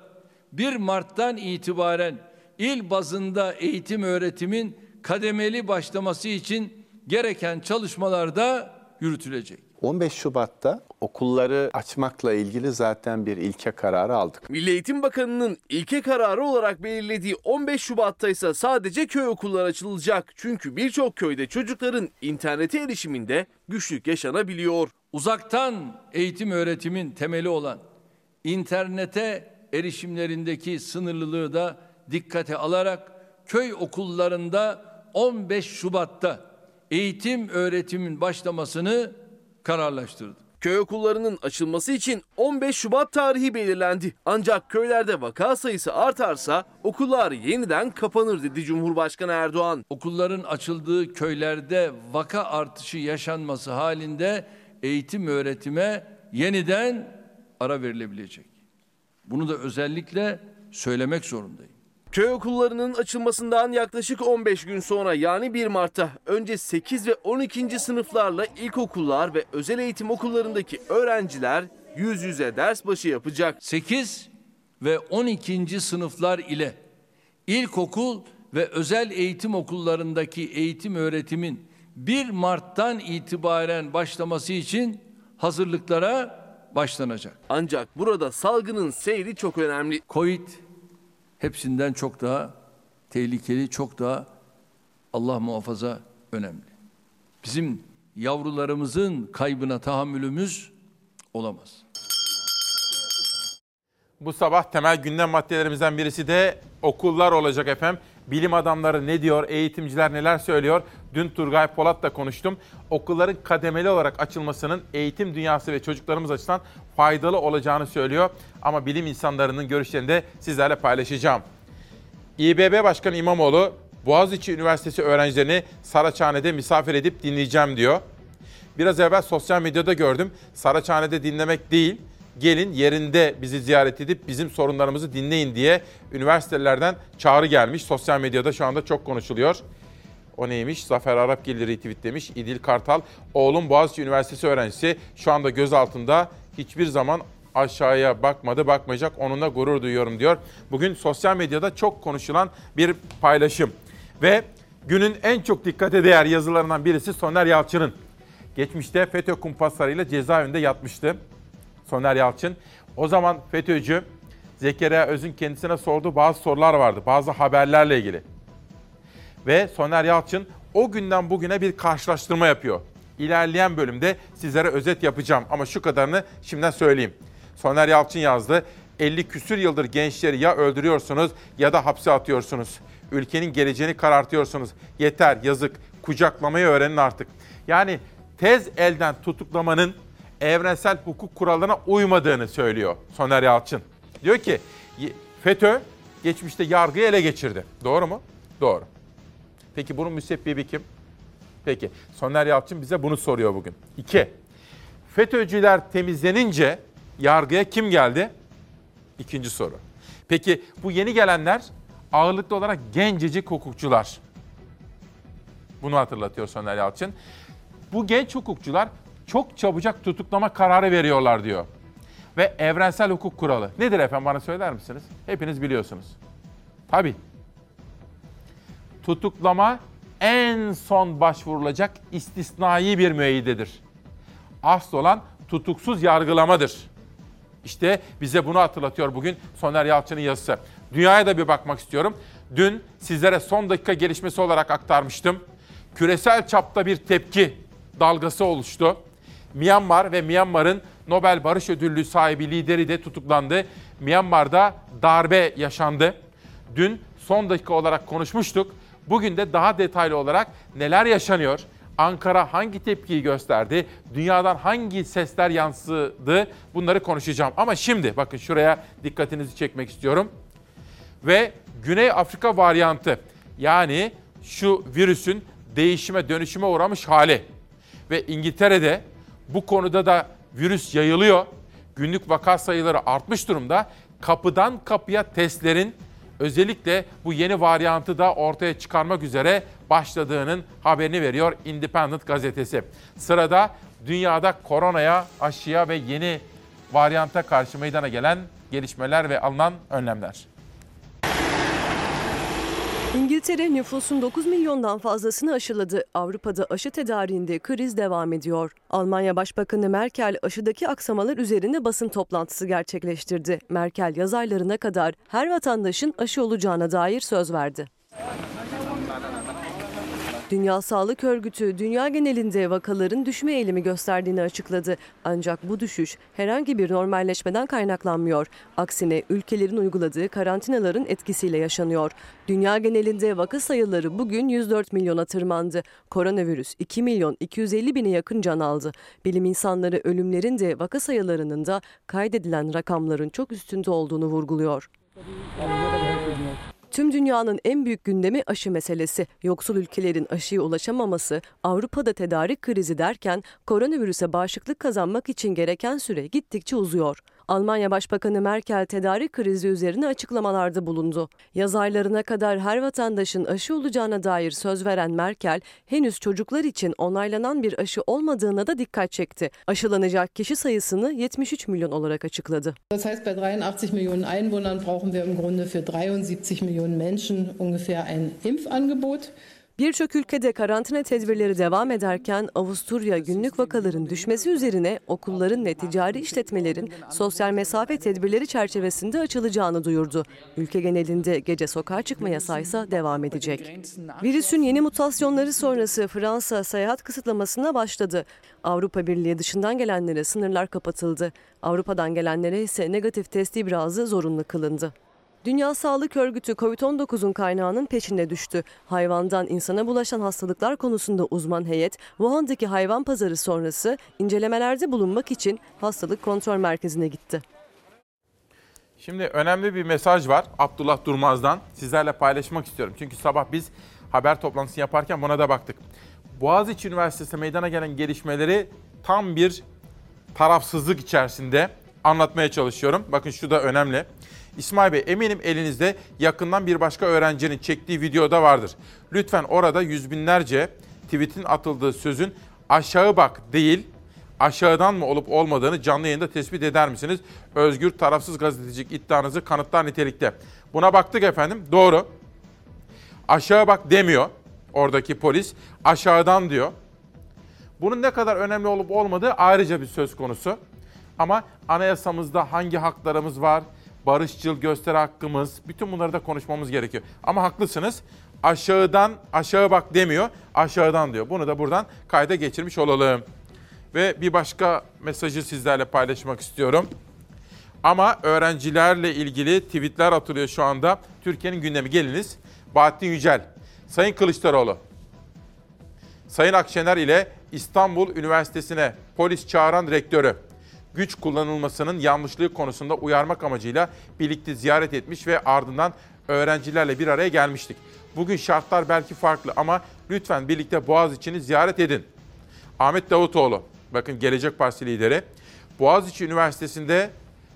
1 Mart'tan itibaren il bazında eğitim öğretimin kademeli başlaması için gereken çalışmalar da yürütülecek. 15 Şubat'ta okulları açmakla ilgili zaten bir ilke kararı aldık. Milli Eğitim Bakanı'nın ilke kararı olarak belirlediği 15 Şubat'ta ise sadece köy okulları açılacak. Çünkü birçok köyde çocukların internete erişiminde güçlük yaşanabiliyor. Uzaktan eğitim öğretimin temeli olan internete erişimlerindeki sınırlılığı da dikkate alarak köy okullarında 15 Şubat'ta eğitim öğretimin başlamasını kararlaştırdı. Köy okullarının açılması için 15 Şubat tarihi belirlendi. Ancak köylerde vaka sayısı artarsa okullar yeniden kapanır dedi Cumhurbaşkanı Erdoğan. Okulların açıldığı köylerde vaka artışı yaşanması halinde eğitim öğretime yeniden ara verilebilecek. Bunu da özellikle söylemek zorundayım. Köy okullarının açılmasından yaklaşık 15 gün sonra yani 1 Mart'ta önce 8 ve 12. sınıflarla ilkokullar ve özel eğitim okullarındaki öğrenciler yüz yüze ders başı yapacak. 8 ve 12. sınıflar ile ilkokul ve özel eğitim okullarındaki eğitim öğretimin 1 Mart'tan itibaren başlaması için hazırlıklara başlanacak. Ancak burada salgının seyri çok önemli. Covid hepsinden çok daha tehlikeli, çok daha Allah muhafaza önemli. Bizim yavrularımızın kaybına tahammülümüz olamaz. Bu sabah temel gündem maddelerimizden birisi de okullar olacak efendim. Bilim adamları ne diyor, eğitimciler neler söylüyor? Dün Turgay Polat'la konuştum. Okulların kademeli olarak açılmasının eğitim dünyası ve çocuklarımız açısından faydalı olacağını söylüyor. Ama bilim insanlarının görüşlerini de sizlerle paylaşacağım. İBB Başkanı İmamoğlu, Boğaziçi Üniversitesi öğrencilerini Saraçhane'de misafir edip dinleyeceğim diyor. Biraz evvel sosyal medyada gördüm. Saraçhane'de dinlemek değil, gelin yerinde bizi ziyaret edip bizim sorunlarımızı dinleyin diye üniversitelerden çağrı gelmiş. Sosyal medyada şu anda çok konuşuluyor. O neymiş? Zafer Arapgil'i retweetlemiş. İdil Kartal, oğlum Boğaziçi Üniversitesi öğrencisi şu anda gözaltında hiçbir zaman aşağıya bakmadı, bakmayacak. Onunla gurur duyuyorum diyor. Bugün sosyal medyada çok konuşulan bir paylaşım. Ve günün en çok dikkate değer yazılarından birisi Soner Yalçın'ın. Geçmişte FETÖ kumpaslarıyla cezaevinde yatmıştı. Soner Yalçın. O zaman FETÖ'cü Zekeriya Öz'ün kendisine sorduğu bazı sorular vardı. Bazı haberlerle ilgili. Ve Soner Yalçın o günden bugüne bir karşılaştırma yapıyor. İlerleyen bölümde sizlere özet yapacağım ama şu kadarını şimdiden söyleyeyim. Soner Yalçın yazdı. 50 küsür yıldır gençleri ya öldürüyorsunuz ya da hapse atıyorsunuz. Ülkenin geleceğini karartıyorsunuz. Yeter, yazık. Kucaklamayı öğrenin artık. Yani tez elden tutuklamanın evrensel hukuk kurallarına uymadığını söylüyor Soner Yalçın. Diyor ki FETÖ geçmişte yargıyı ele geçirdi. Doğru mu? Doğru. Peki bunun müsebbibi kim? Peki Soner Yalçın bize bunu soruyor bugün. İki, FETÖ'cüler temizlenince yargıya kim geldi? İkinci soru. Peki bu yeni gelenler ağırlıklı olarak gencecik hukukçular. Bunu hatırlatıyor Soner Yalçın. Bu genç hukukçular çok çabucak tutuklama kararı veriyorlar diyor. Ve evrensel hukuk kuralı. Nedir efendim bana söyler misiniz? Hepiniz biliyorsunuz. Tabii. Tutuklama en son başvurulacak istisnai bir müeyyidedir. Asıl olan tutuksuz yargılamadır. İşte bize bunu hatırlatıyor bugün Soner Yalçın'ın yazısı. Dünyaya da bir bakmak istiyorum. Dün sizlere son dakika gelişmesi olarak aktarmıştım. Küresel çapta bir tepki dalgası oluştu. Myanmar ve Myanmar'ın Nobel Barış Ödüllü sahibi lideri de tutuklandı. Myanmar'da darbe yaşandı. Dün son dakika olarak konuşmuştuk. Bugün de daha detaylı olarak neler yaşanıyor? Ankara hangi tepkiyi gösterdi? Dünyadan hangi sesler yansıdı? Bunları konuşacağım. Ama şimdi bakın şuraya dikkatinizi çekmek istiyorum. Ve Güney Afrika varyantı yani şu virüsün değişime dönüşüme uğramış hali. Ve İngiltere'de bu konuda da virüs yayılıyor. Günlük vaka sayıları artmış durumda. Kapıdan kapıya testlerin özellikle bu yeni varyantı da ortaya çıkarmak üzere başladığının haberini veriyor Independent gazetesi. Sırada dünyada koronaya, aşıya ve yeni varyanta karşı meydana gelen gelişmeler ve alınan önlemler. İngiltere nüfusun 9 milyondan fazlasını aşıladı. Avrupa'da aşı tedariğinde kriz devam ediyor. Almanya Başbakanı Merkel aşıdaki aksamalar üzerine basın toplantısı gerçekleştirdi. Merkel yaz aylarına kadar her vatandaşın aşı olacağına dair söz verdi. Dünya Sağlık Örgütü dünya genelinde vakaların düşme eğilimi gösterdiğini açıkladı. Ancak bu düşüş herhangi bir normalleşmeden kaynaklanmıyor. Aksine ülkelerin uyguladığı karantinaların etkisiyle yaşanıyor. Dünya genelinde vaka sayıları bugün 104 milyona tırmandı. Koronavirüs 2 milyon 250 bine yakın can aldı. Bilim insanları ölümlerin de vaka sayılarının da kaydedilen rakamların çok üstünde olduğunu vurguluyor. Tüm dünyanın en büyük gündemi aşı meselesi. Yoksul ülkelerin aşıya ulaşamaması, Avrupa'da tedarik krizi derken koronavirüse bağışıklık kazanmak için gereken süre gittikçe uzuyor. Almanya Başbakanı Merkel tedarik krizi üzerine açıklamalarda bulundu. Yaz aylarına kadar her vatandaşın aşı olacağına dair söz veren Merkel, henüz çocuklar için onaylanan bir aşı olmadığına da dikkat çekti. Aşılanacak kişi sayısını 73 milyon olarak açıkladı. Das heißt, bei 83 Millionen Einwohnern brauchen wir im Grunde für 73 Millionen Menschen ungefähr ein Impfangebot. Birçok ülkede karantina tedbirleri devam ederken Avusturya günlük vakaların düşmesi üzerine okulların ve ticari işletmelerin sosyal mesafe tedbirleri çerçevesinde açılacağını duyurdu. Ülke genelinde gece sokağa çıkma yasağı ise devam edecek. Virüsün yeni mutasyonları sonrası Fransa seyahat kısıtlamasına başladı. Avrupa Birliği dışından gelenlere sınırlar kapatıldı. Avrupa'dan gelenlere ise negatif test ibrazı zorunlu kılındı. Dünya Sağlık Örgütü COVID-19'un kaynağının peşine düştü. Hayvandan insana bulaşan hastalıklar konusunda uzman heyet, Wuhan'daki hayvan pazarı sonrası incelemelerde bulunmak için hastalık kontrol merkezine gitti. Şimdi önemli bir mesaj var Abdullah Durmaz'dan. Sizlerle paylaşmak istiyorum. Çünkü sabah biz haber toplantısı yaparken buna da baktık. Boğaziçi Üniversitesi'nde meydana gelen gelişmeleri tam bir tarafsızlık içerisinde anlatmaya çalışıyorum. Bakın şu da önemli. İsmail Bey eminim elinizde yakından bir başka öğrencinin çektiği videoda vardır. Lütfen orada yüz binlerce tweetin atıldığı sözün aşağı bak değil aşağıdan mı olup olmadığını canlı yayında tespit eder misiniz? Özgür tarafsız gazetecilik iddianızı kanıtlar nitelikte. Buna baktık efendim doğru. Aşağı bak demiyor oradaki polis aşağıdan diyor. Bunun ne kadar önemli olup olmadığı ayrıca bir söz konusu. Ama anayasamızda hangi haklarımız var, barışçıl gösteri hakkımız, bütün bunları da konuşmamız gerekiyor. Ama haklısınız. Aşağıdan aşağı bak demiyor, aşağıdan diyor. Bunu da buradan kayda geçirmiş olalım. Ve bir başka mesajı sizlerle paylaşmak istiyorum. Ama öğrencilerle ilgili tweetler atılıyor şu anda. Türkiye'nin gündemi geliniz. Bahattin Yücel, Sayın Kılıçdaroğlu, Sayın Akşener ile İstanbul Üniversitesi'ne polis çağıran rektörü güç kullanılmasının yanlışlığı konusunda uyarmak amacıyla birlikte ziyaret etmiş ve ardından öğrencilerle bir araya gelmiştik. Bugün şartlar belki farklı ama lütfen birlikte Boğaziçi'ni ziyaret edin. Ahmet Davutoğlu, bakın Gelecek Partisi lideri, Boğaziçi Üniversitesi'nde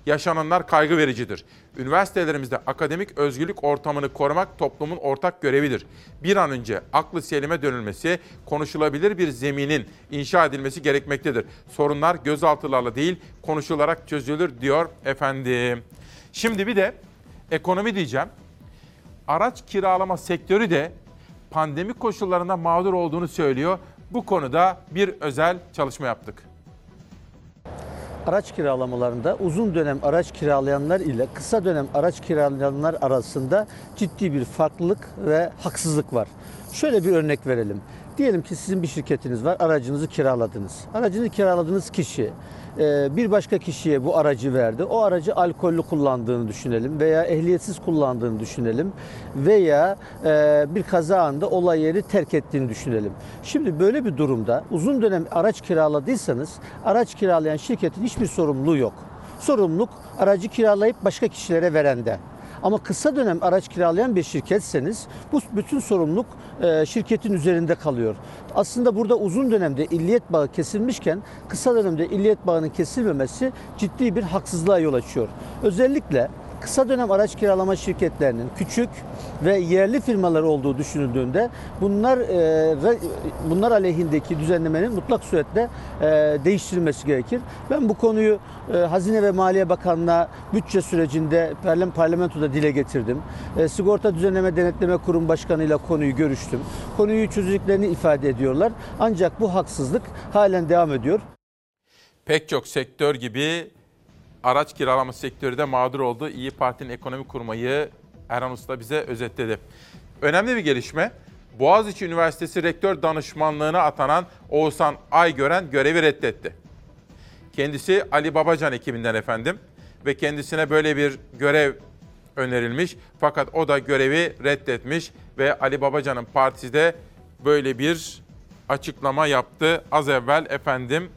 yaşananlar kaygı vericidir. Üniversitelerimizde akademik özgürlük ortamını korumak toplumun ortak görevidir. Bir an önce aklı selime dönülmesi, konuşulabilir bir zeminin inşa edilmesi gerekmektedir. Sorunlar gözaltılarla değil, konuşularak çözülür diyor efendim. Şimdi bir de ekonomi diyeceğim. Araç kiralama sektörü de pandemi koşullarında mağdur olduğunu söylüyor. Bu konuda bir özel çalışma yaptık araç kiralamalarında uzun dönem araç kiralayanlar ile kısa dönem araç kiralayanlar arasında ciddi bir farklılık ve haksızlık var. Şöyle bir örnek verelim. Diyelim ki sizin bir şirketiniz var, aracınızı kiraladınız. Aracını kiraladığınız kişi bir başka kişiye bu aracı verdi. O aracı alkollü kullandığını düşünelim veya ehliyetsiz kullandığını düşünelim veya e, bir kaza anında olay yeri terk ettiğini düşünelim. Şimdi böyle bir durumda uzun dönem araç kiraladıysanız araç kiralayan şirketin hiçbir sorumluluğu yok. Sorumluluk aracı kiralayıp başka kişilere verende. Ama kısa dönem araç kiralayan bir şirketseniz bu bütün sorumluluk e, şirketin üzerinde kalıyor. Aslında burada uzun dönemde illiyet bağı kesilmişken kısa dönemde illiyet bağının kesilmemesi ciddi bir haksızlığa yol açıyor. Özellikle kısa dönem araç kiralama şirketlerinin küçük ve yerli firmalar olduğu düşünüldüğünde bunlar e, bunlar aleyhindeki düzenlemenin mutlak suretle e, değiştirilmesi gerekir. Ben bu konuyu e, Hazine ve Maliye Bakanlığı'na bütçe sürecinde parlamentoda dile getirdim. E, Sigorta Düzenleme Denetleme Kurum Başkanı ile konuyu görüştüm. Konuyu çözdüklerini ifade ediyorlar. Ancak bu haksızlık halen devam ediyor. Pek çok sektör gibi araç kiralama sektörü de mağdur oldu. İyi Parti'nin ekonomi kurmayı Erhan Usta bize özetledi. Önemli bir gelişme. Boğaziçi Üniversitesi Rektör Danışmanlığına atanan Oğuzhan Aygören görevi reddetti. Kendisi Ali Babacan ekibinden efendim ve kendisine böyle bir görev önerilmiş. Fakat o da görevi reddetmiş ve Ali Babacan'ın partisi de böyle bir açıklama yaptı. Az evvel efendim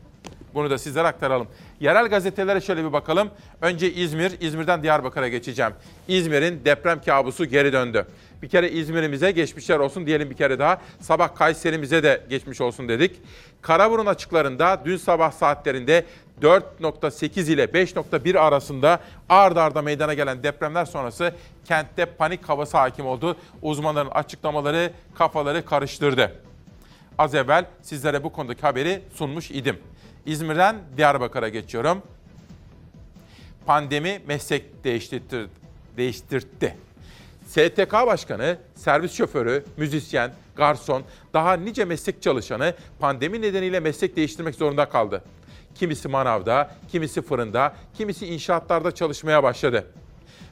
bunu da sizlere aktaralım. Yerel gazetelere şöyle bir bakalım. Önce İzmir, İzmir'den Diyarbakır'a geçeceğim. İzmir'in deprem kabusu geri döndü. Bir kere İzmir'imize geçmişler olsun diyelim bir kere daha. Sabah Kayseri'mize de geçmiş olsun dedik. Karaburun açıklarında dün sabah saatlerinde 4.8 ile 5.1 arasında ard arda meydana gelen depremler sonrası kentte panik havası hakim oldu. Uzmanların açıklamaları kafaları karıştırdı. Az evvel sizlere bu konudaki haberi sunmuş idim. İzmir'den Diyarbakır'a geçiyorum. Pandemi meslek değiştirdi. değiştirdi. STK Başkanı, servis şoförü, müzisyen, garson, daha nice meslek çalışanı pandemi nedeniyle meslek değiştirmek zorunda kaldı. Kimisi manavda, kimisi fırında, kimisi inşaatlarda çalışmaya başladı.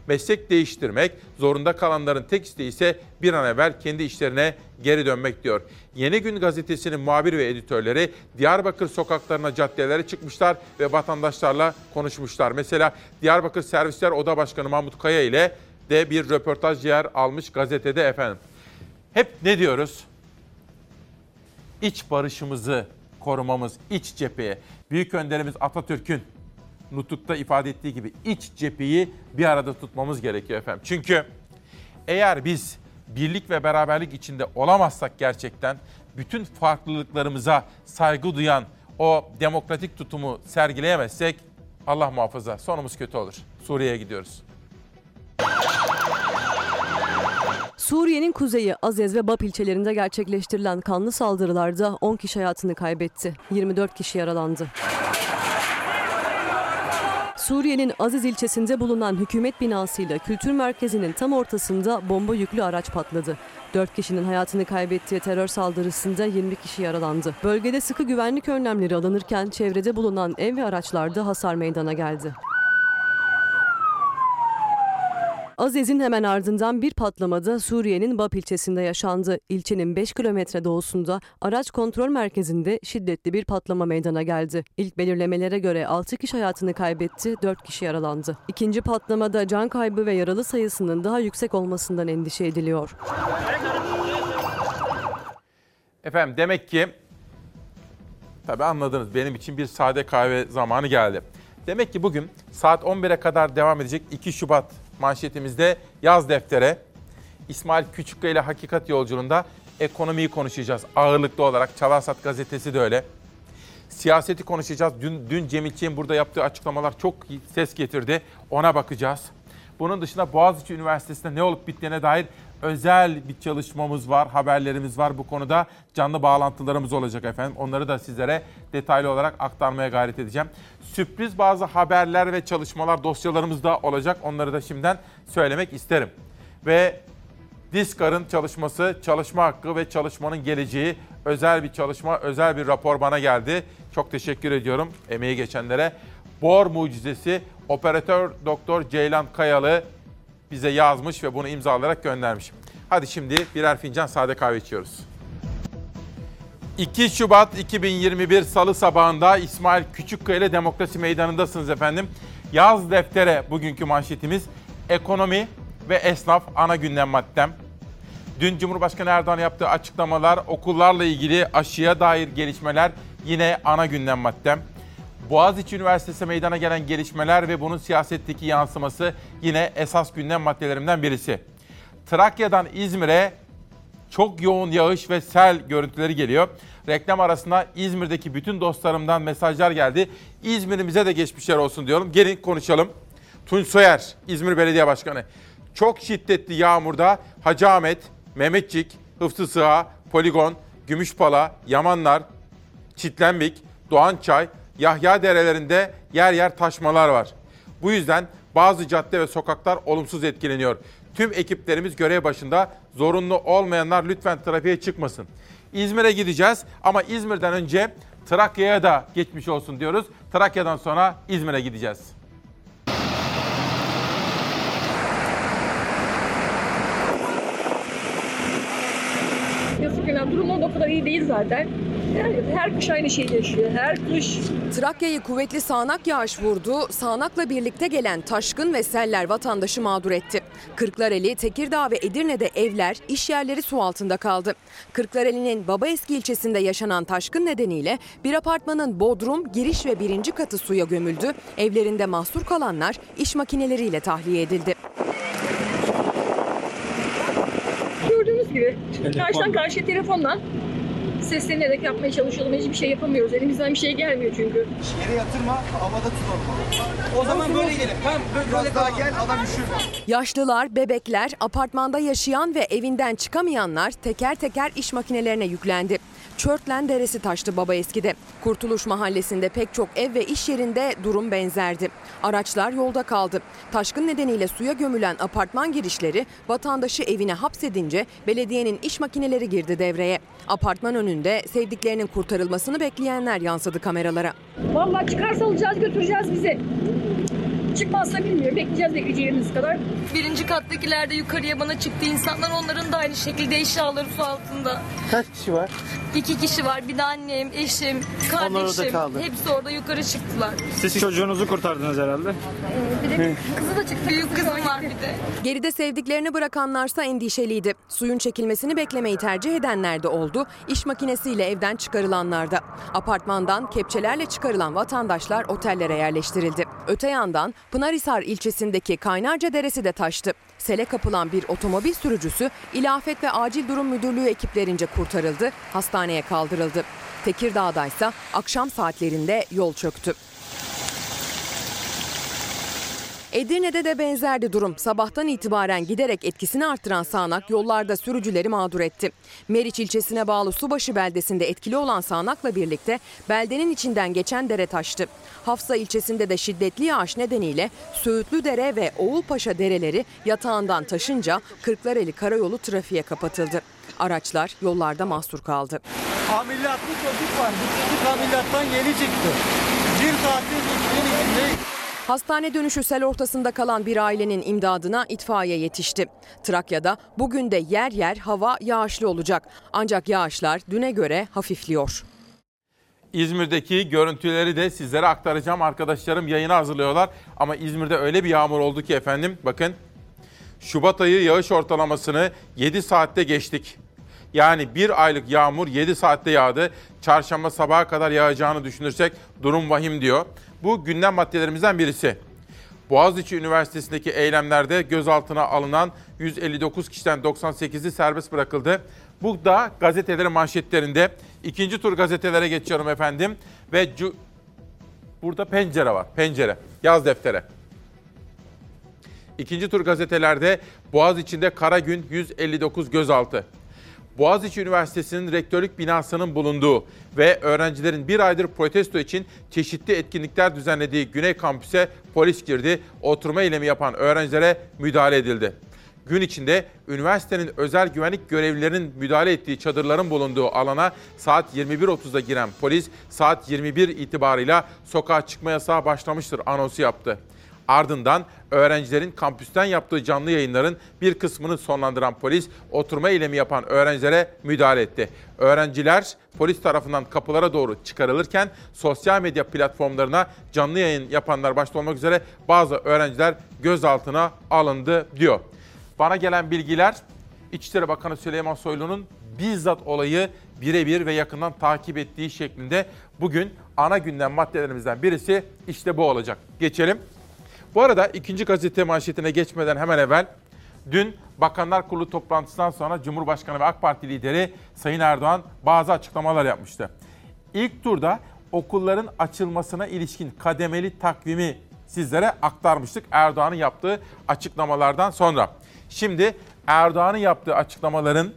Meslek değiştirmek zorunda kalanların tek isteği ise bir an evvel kendi işlerine geri dönmek diyor. Yeni Gün gazetesinin muhabir ve editörleri Diyarbakır sokaklarına, caddelere çıkmışlar ve vatandaşlarla konuşmuşlar. Mesela Diyarbakır Servisler Oda Başkanı Mahmut Kaya ile de bir röportaj yer almış gazetede efendim. Hep ne diyoruz? İç barışımızı korumamız, iç cepheye. Büyük önderimiz Atatürk'ün nutukta ifade ettiği gibi iç cepheyi bir arada tutmamız gerekiyor efendim. Çünkü eğer biz birlik ve beraberlik içinde olamazsak gerçekten bütün farklılıklarımıza saygı duyan o demokratik tutumu sergileyemezsek Allah muhafaza sonumuz kötü olur. Suriye'ye gidiyoruz. Suriye'nin kuzeyi Azez ve Bap ilçelerinde gerçekleştirilen kanlı saldırılarda 10 kişi hayatını kaybetti. 24 kişi yaralandı. Suriye'nin Aziz ilçesinde bulunan hükümet binasıyla kültür merkezinin tam ortasında bomba yüklü araç patladı. 4 kişinin hayatını kaybettiği terör saldırısında 20 kişi yaralandı. Bölgede sıkı güvenlik önlemleri alınırken çevrede bulunan ev ve araçlarda hasar meydana geldi. Azez'in hemen ardından bir patlamada Suriye'nin Bap ilçesinde yaşandı. İlçenin 5 kilometre doğusunda araç kontrol merkezinde şiddetli bir patlama meydana geldi. İlk belirlemelere göre 6 kişi hayatını kaybetti, 4 kişi yaralandı. İkinci patlamada can kaybı ve yaralı sayısının daha yüksek olmasından endişe ediliyor. Efendim demek ki tabii anladınız benim için bir sade kahve zamanı geldi. Demek ki bugün saat 11'e kadar devam edecek 2 Şubat manşetimizde yaz deftere İsmail Küçükkaya ile Hakikat Yolculuğunda ekonomiyi konuşacağız ağırlıklı olarak. Çalarsat gazetesi de öyle. Siyaseti konuşacağız. Dün, dün Cemil Çiğ'in burada yaptığı açıklamalar çok ses getirdi. Ona bakacağız. Bunun dışında Boğaziçi Üniversitesi'nde ne olup bittiğine dair özel bir çalışmamız var, haberlerimiz var. Bu konuda canlı bağlantılarımız olacak efendim. Onları da sizlere detaylı olarak aktarmaya gayret edeceğim. Sürpriz bazı haberler ve çalışmalar dosyalarımız da olacak. Onları da şimdiden söylemek isterim. Ve Diskar'ın çalışması, çalışma hakkı ve çalışmanın geleceği özel bir çalışma, özel bir rapor bana geldi. Çok teşekkür ediyorum emeği geçenlere. Bor mucizesi operatör doktor Ceylan Kayalı bize yazmış ve bunu imzalayarak göndermiş. Hadi şimdi birer fincan sade kahve içiyoruz. 2 Şubat 2021 Salı sabahında İsmail Küçükkaya ile Demokrasi Meydanı'ndasınız efendim. Yaz deftere bugünkü manşetimiz ekonomi ve esnaf ana gündem maddem. Dün Cumhurbaşkanı Erdoğan yaptığı açıklamalar, okullarla ilgili aşıya dair gelişmeler yine ana gündem maddem. Boğaziçi Üniversitesi meydana gelen gelişmeler ve bunun siyasetteki yansıması yine esas gündem maddelerimden birisi. Trakya'dan İzmir'e çok yoğun yağış ve sel görüntüleri geliyor. Reklam arasında İzmir'deki bütün dostlarımdan mesajlar geldi. İzmir'imize de geçmişler olsun diyorum. Gelin konuşalım. Tunç Soyer, İzmir Belediye Başkanı. Çok şiddetli yağmurda Hacı Ahmet, Mehmetçik, Hıfzı Sığa, Poligon, Gümüşpala, Yamanlar, Çitlenbik, Doğançay, Yahya derelerinde yer yer taşmalar var. Bu yüzden bazı cadde ve sokaklar olumsuz etkileniyor. Tüm ekiplerimiz görev başında zorunlu olmayanlar lütfen trafiğe çıkmasın. İzmir'e gideceğiz ama İzmir'den önce Trakya'ya da geçmiş olsun diyoruz. Trakya'dan sonra İzmir'e gideceğiz. Yazık günah. Durum o kadar iyi değil zaten. Yani her kış aynı şeyi yaşıyor. Her kış. Trakya'yı kuvvetli sağanak yağış vurdu. Sağanakla birlikte gelen taşkın ve seller vatandaşı mağdur etti. Kırklareli, Tekirdağ ve Edirne'de evler, iş yerleri su altında kaldı. Kırklareli'nin Babaeski ilçesinde yaşanan taşkın nedeniyle bir apartmanın bodrum, giriş ve birinci katı suya gömüldü. Evlerinde mahsur kalanlar iş makineleriyle tahliye edildi. Gördüğünüz gibi karşıdan karşıya telefondan seslenerek yapmaya çalışalım. Hiçbir şey yapamıyoruz. Elimizden bir şey gelmiyor çünkü. Yere yatırma, havada tutalım. O zaman böyle gidelim. Tamam, böyle daha gel, adam üşür. Yaşlılar, bebekler, apartmanda yaşayan ve evinden çıkamayanlar teker teker iş makinelerine yüklendi. Çörtlen Deresi taştı baba eskide. Kurtuluş Mahallesi'nde pek çok ev ve iş yerinde durum benzerdi. Araçlar yolda kaldı. Taşkın nedeniyle suya gömülen apartman girişleri vatandaşı evine hapsedince belediyenin iş makineleri girdi devreye. Apartman önünde sevdiklerinin kurtarılmasını bekleyenler yansıdı kameralara. Vallahi çıkarsa alacağız götüreceğiz bizi. Çıkmazsa bilmiyorum. Bekleyeceğiz bekleyeceğimiz kadar. Birinci kattakilerde yukarıya bana çıktı insanlar onların da aynı şekilde eşyaları su altında. Kaç kişi var? İki kişi var bir de annem, eşim, Onlar orada kardeşim kaldı. hepsi orada yukarı çıktılar. Siz çocuğunuzu kurtardınız herhalde. Bir de kızı da çıktı büyük kızım var bir de. Geride sevdiklerini bırakanlarsa endişeliydi. Suyun çekilmesini beklemeyi tercih edenler de oldu. İş makinesiyle evden çıkarılanlar da. Apartmandan kepçelerle çıkarılan vatandaşlar otellere yerleştirildi. Öte yandan Pınarhisar ilçesindeki Kaynarca Deresi de taştı. Sele kapılan bir otomobil sürücüsü İlafet ve Acil Durum Müdürlüğü ekiplerince kurtarıldı, hastaneye kaldırıldı. Tekirdağ'da ise akşam saatlerinde yol çöktü. Edirne'de de benzerdi durum. Sabahtan itibaren giderek etkisini artıran sağanak yollarda sürücüleri mağdur etti. Meriç ilçesine bağlı Subaşı beldesinde etkili olan sağanakla birlikte beldenin içinden geçen dere taştı. Hafsa ilçesinde de şiddetli yağış nedeniyle Söğütlü Dere ve Oğulpaşa dereleri yatağından taşınca Kırklareli Karayolu trafiğe kapatıldı. Araçlar yollarda mahsur kaldı. Ameliyatlı çocuk var. Bu çocuk ameliyattan yeni çıktı. Bir içinin içindeyiz. Hastane dönüşü sel ortasında kalan bir ailenin imdadına itfaiye yetişti. Trakya'da bugün de yer yer hava yağışlı olacak. Ancak yağışlar düne göre hafifliyor. İzmir'deki görüntüleri de sizlere aktaracağım. Arkadaşlarım yayına hazırlıyorlar. Ama İzmir'de öyle bir yağmur oldu ki efendim bakın. Şubat ayı yağış ortalamasını 7 saatte geçtik. Yani bir aylık yağmur 7 saatte yağdı. Çarşamba sabaha kadar yağacağını düşünürsek durum vahim diyor. Bu gündem maddelerimizden birisi. Boğaziçi Üniversitesi'ndeki eylemlerde gözaltına alınan 159 kişiden 98'i serbest bırakıldı. Bu da gazetelerin manşetlerinde. İkinci tur gazetelere geçiyorum efendim. Ve cu- burada pencere var. Pencere. Yaz deftere. İkinci tur gazetelerde Boğaziçi'nde kara gün 159 gözaltı. Boğaziçi Üniversitesi'nin rektörlük binasının bulunduğu ve öğrencilerin bir aydır protesto için çeşitli etkinlikler düzenlediği Güney Kampüs'e polis girdi. Oturma eylemi yapan öğrencilere müdahale edildi. Gün içinde üniversitenin özel güvenlik görevlilerinin müdahale ettiği çadırların bulunduğu alana saat 21.30'da giren polis saat 21 itibarıyla sokağa çıkma yasağı başlamıştır anonsu yaptı. Ardından öğrencilerin kampüsten yaptığı canlı yayınların bir kısmını sonlandıran polis oturma eylemi yapan öğrencilere müdahale etti. Öğrenciler polis tarafından kapılara doğru çıkarılırken sosyal medya platformlarına canlı yayın yapanlar başta olmak üzere bazı öğrenciler gözaltına alındı diyor. Bana gelen bilgiler İçişleri Bakanı Süleyman Soylu'nun bizzat olayı birebir ve yakından takip ettiği şeklinde bugün ana gündem maddelerimizden birisi işte bu olacak. Geçelim. Bu arada ikinci gazete manşetine geçmeden hemen evvel dün Bakanlar Kurulu toplantısından sonra Cumhurbaşkanı ve AK Parti lideri Sayın Erdoğan bazı açıklamalar yapmıştı. İlk turda okulların açılmasına ilişkin kademeli takvimi sizlere aktarmıştık Erdoğan'ın yaptığı açıklamalardan sonra. Şimdi Erdoğan'ın yaptığı açıklamaların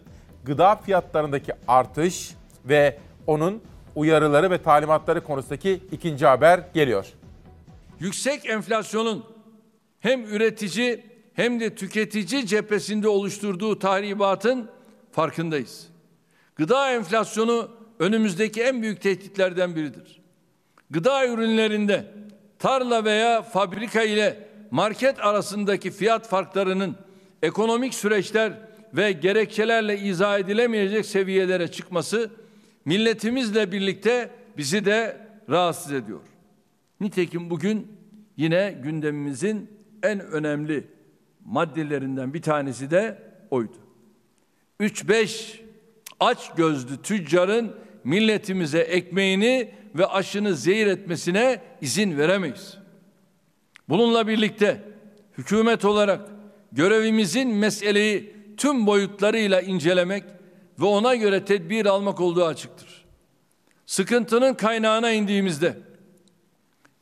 gıda fiyatlarındaki artış ve onun uyarıları ve talimatları konusundaki ikinci haber geliyor. Yüksek enflasyonun hem üretici hem de tüketici cephesinde oluşturduğu tahribatın farkındayız. Gıda enflasyonu önümüzdeki en büyük tehditlerden biridir. Gıda ürünlerinde tarla veya fabrika ile market arasındaki fiyat farklarının ekonomik süreçler ve gerekçelerle izah edilemeyecek seviyelere çıkması milletimizle birlikte bizi de rahatsız ediyor. Nitekim bugün yine gündemimizin en önemli maddelerinden bir tanesi de oydu. 3-5 aç gözlü tüccarın milletimize ekmeğini ve aşını zehir etmesine izin veremeyiz. Bununla birlikte hükümet olarak görevimizin meseleyi tüm boyutlarıyla incelemek ve ona göre tedbir almak olduğu açıktır. Sıkıntının kaynağına indiğimizde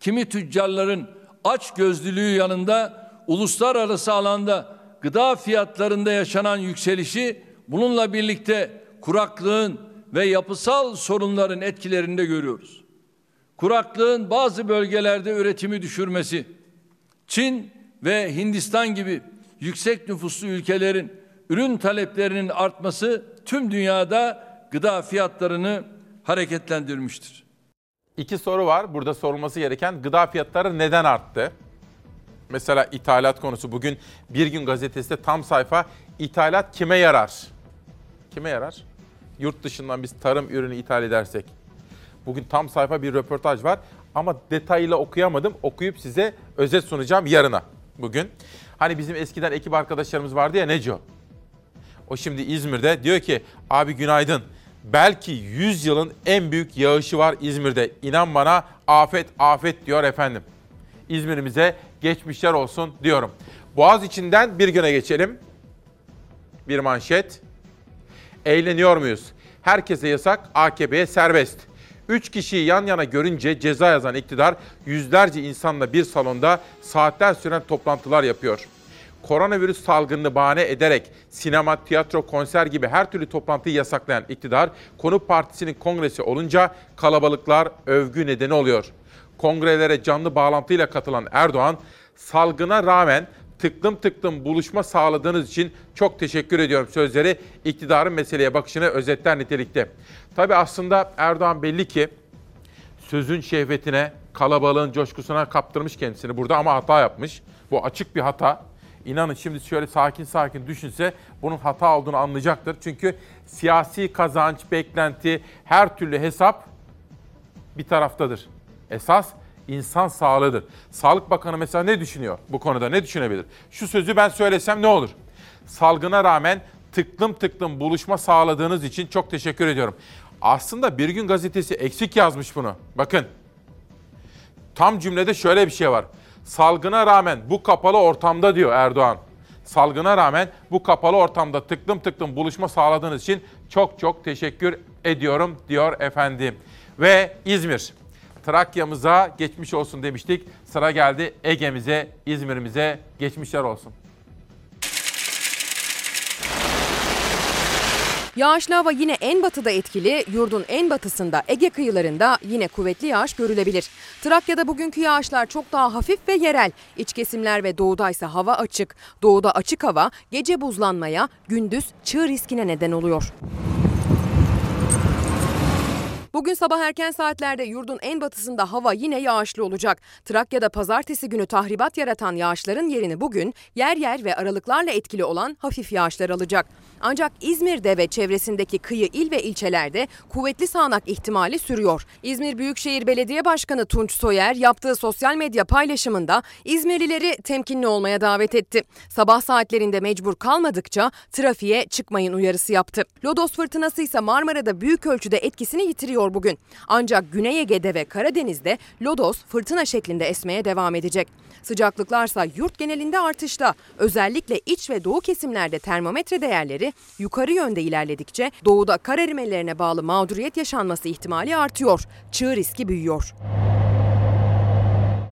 kimi tüccarların aç gözlülüğü yanında uluslararası alanda gıda fiyatlarında yaşanan yükselişi bununla birlikte kuraklığın ve yapısal sorunların etkilerini de görüyoruz. Kuraklığın bazı bölgelerde üretimi düşürmesi, Çin ve Hindistan gibi yüksek nüfuslu ülkelerin ürün taleplerinin artması tüm dünyada gıda fiyatlarını hareketlendirmiştir. İki soru var. Burada sorulması gereken gıda fiyatları neden arttı? Mesela ithalat konusu. Bugün Bir Gün Gazetesi'de tam sayfa ithalat kime yarar? Kime yarar? Yurt dışından biz tarım ürünü ithal edersek. Bugün tam sayfa bir röportaj var ama detayıyla okuyamadım. Okuyup size özet sunacağım yarına bugün. Hani bizim eskiden ekip arkadaşlarımız vardı ya Neco. O şimdi İzmir'de diyor ki abi günaydın. Belki 100 yılın en büyük yağışı var İzmir'de. İnan bana afet afet diyor efendim. İzmir'imize geçmişler olsun diyorum. Boğaz içinden bir güne geçelim. Bir manşet. Eğleniyor muyuz? Herkese yasak, AKP'ye serbest. Üç kişiyi yan yana görünce ceza yazan iktidar yüzlerce insanla bir salonda saatler süren toplantılar yapıyor. Koronavirüs salgınını bahane ederek sinema, tiyatro, konser gibi her türlü toplantıyı yasaklayan iktidar, konu partisinin kongresi olunca kalabalıklar övgü nedeni oluyor. Kongrelere canlı bağlantıyla katılan Erdoğan, salgına rağmen tıklım tıklım buluşma sağladığınız için çok teşekkür ediyorum sözleri iktidarın meseleye bakışını özetler nitelikte. Tabi aslında Erdoğan belli ki sözün şehvetine, kalabalığın coşkusuna kaptırmış kendisini burada ama hata yapmış. Bu açık bir hata. İnanın şimdi şöyle sakin sakin düşünse bunun hata olduğunu anlayacaktır. Çünkü siyasi kazanç, beklenti, her türlü hesap bir taraftadır. Esas insan sağlığıdır. Sağlık Bakanı mesela ne düşünüyor bu konuda? Ne düşünebilir? Şu sözü ben söylesem ne olur? Salgına rağmen tıklım tıklım buluşma sağladığınız için çok teşekkür ediyorum. Aslında Bir Gün Gazetesi eksik yazmış bunu. Bakın. Tam cümlede şöyle bir şey var. Salgına rağmen bu kapalı ortamda diyor Erdoğan. Salgına rağmen bu kapalı ortamda tıklım tıklım buluşma sağladığınız için çok çok teşekkür ediyorum diyor efendim. Ve İzmir. Trakya'mıza geçmiş olsun demiştik. Sıra geldi Ege'mize, İzmir'imize geçmişler olsun. Yağışlı hava yine en batıda etkili, yurdun en batısında Ege kıyılarında yine kuvvetli yağış görülebilir. Trakya'da bugünkü yağışlar çok daha hafif ve yerel. İç kesimler ve doğuda ise hava açık. Doğuda açık hava gece buzlanmaya, gündüz çığ riskine neden oluyor. Bugün sabah erken saatlerde yurdun en batısında hava yine yağışlı olacak. Trakya'da pazartesi günü tahribat yaratan yağışların yerini bugün yer yer ve aralıklarla etkili olan hafif yağışlar alacak. Ancak İzmir'de ve çevresindeki kıyı il ve ilçelerde kuvvetli sağanak ihtimali sürüyor. İzmir Büyükşehir Belediye Başkanı Tunç Soyer yaptığı sosyal medya paylaşımında İzmirlileri temkinli olmaya davet etti. Sabah saatlerinde mecbur kalmadıkça trafiğe çıkmayın uyarısı yaptı. Lodos fırtınası ise Marmara'da büyük ölçüde etkisini yitiriyor bugün. Ancak Güney Ege'de ve Karadeniz'de Lodos fırtına şeklinde esmeye devam edecek. Sıcaklıklarsa yurt genelinde artışta. Özellikle iç ve doğu kesimlerde termometre değerleri yukarı yönde ilerledikçe doğuda kar erimelerine bağlı mağduriyet yaşanması ihtimali artıyor. Çığ riski büyüyor.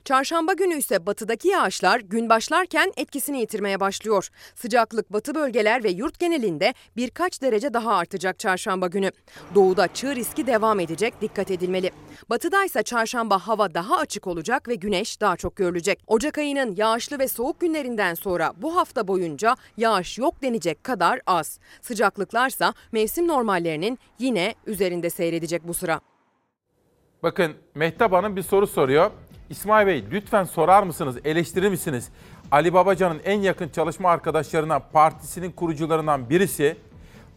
Çarşamba günü ise batıdaki yağışlar gün başlarken etkisini yitirmeye başlıyor. Sıcaklık batı bölgeler ve yurt genelinde birkaç derece daha artacak çarşamba günü. Doğuda çığ riski devam edecek dikkat edilmeli. Batıda ise çarşamba hava daha açık olacak ve güneş daha çok görülecek. Ocak ayının yağışlı ve soğuk günlerinden sonra bu hafta boyunca yağış yok denecek kadar az. Sıcaklıklarsa mevsim normallerinin yine üzerinde seyredecek bu sıra. Bakın Mehtap Hanım bir soru soruyor. İsmail Bey lütfen sorar mısınız, eleştirir misiniz? Ali Babacan'ın en yakın çalışma arkadaşlarına partisinin kurucularından birisi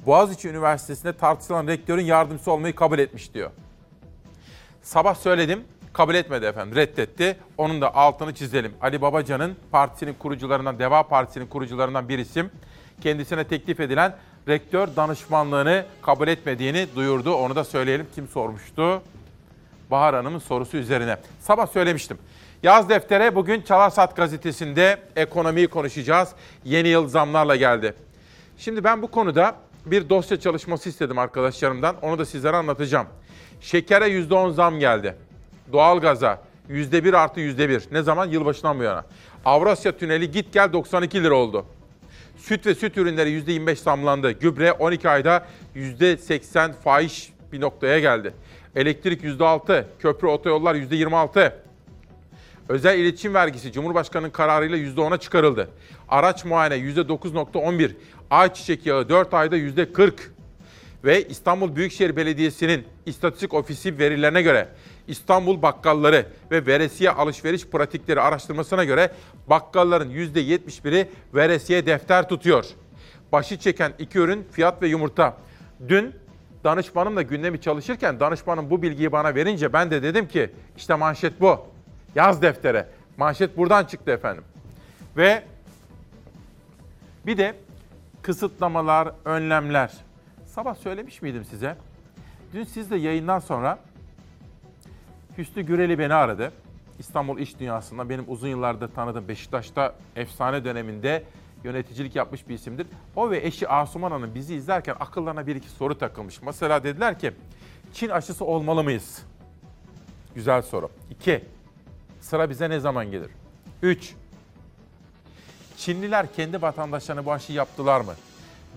Boğaziçi Üniversitesi'nde tartışılan rektörün yardımcısı olmayı kabul etmiş diyor. Sabah söyledim, kabul etmedi efendim, reddetti. Onun da altını çizelim. Ali Babacan'ın partisinin kurucularından, Deva Partisi'nin kurucularından bir isim kendisine teklif edilen rektör danışmanlığını kabul etmediğini duyurdu. Onu da söyleyelim. Kim sormuştu? Bahar Hanım'ın sorusu üzerine. Sabah söylemiştim. Yaz deftere bugün Çalarsat gazetesinde ekonomiyi konuşacağız. Yeni yıl zamlarla geldi. Şimdi ben bu konuda bir dosya çalışması istedim arkadaşlarımdan. Onu da sizlere anlatacağım. Şekere %10 zam geldi. Doğalgaza %1 artı %1. Ne zaman? Yılbaşından bu yana. Avrasya Tüneli git gel 92 lira oldu. Süt ve süt ürünleri %25 zamlandı. Gübre 12 ayda %80 fahiş bir noktaya geldi. Elektrik %6, köprü otoyollar %26. Özel iletişim vergisi Cumhurbaşkanı'nın kararıyla %10'a çıkarıldı. Araç muayene %9.11, ayçiçek yağı 4 ayda %40. Ve İstanbul Büyükşehir Belediyesi'nin istatistik ofisi verilerine göre İstanbul bakkalları ve veresiye alışveriş pratikleri araştırmasına göre bakkalların %71'i veresiye defter tutuyor. Başı çeken iki ürün fiyat ve yumurta. Dün danışmanımla gündemi çalışırken danışmanım bu bilgiyi bana verince ben de dedim ki işte manşet bu. Yaz deftere. Manşet buradan çıktı efendim. Ve bir de kısıtlamalar, önlemler. Sabah söylemiş miydim size? Dün siz de yayından sonra Hüsnü Güreli beni aradı. İstanbul İş Dünyası'nda benim uzun yıllardır tanıdığım Beşiktaş'ta efsane döneminde yöneticilik yapmış bir isimdir. O ve eşi Asuman Hanım bizi izlerken akıllarına bir iki soru takılmış. Mesela dediler ki Çin aşısı olmalı mıyız? Güzel soru. İki, sıra bize ne zaman gelir? Üç, Çinliler kendi vatandaşlarına bu aşıyı yaptılar mı?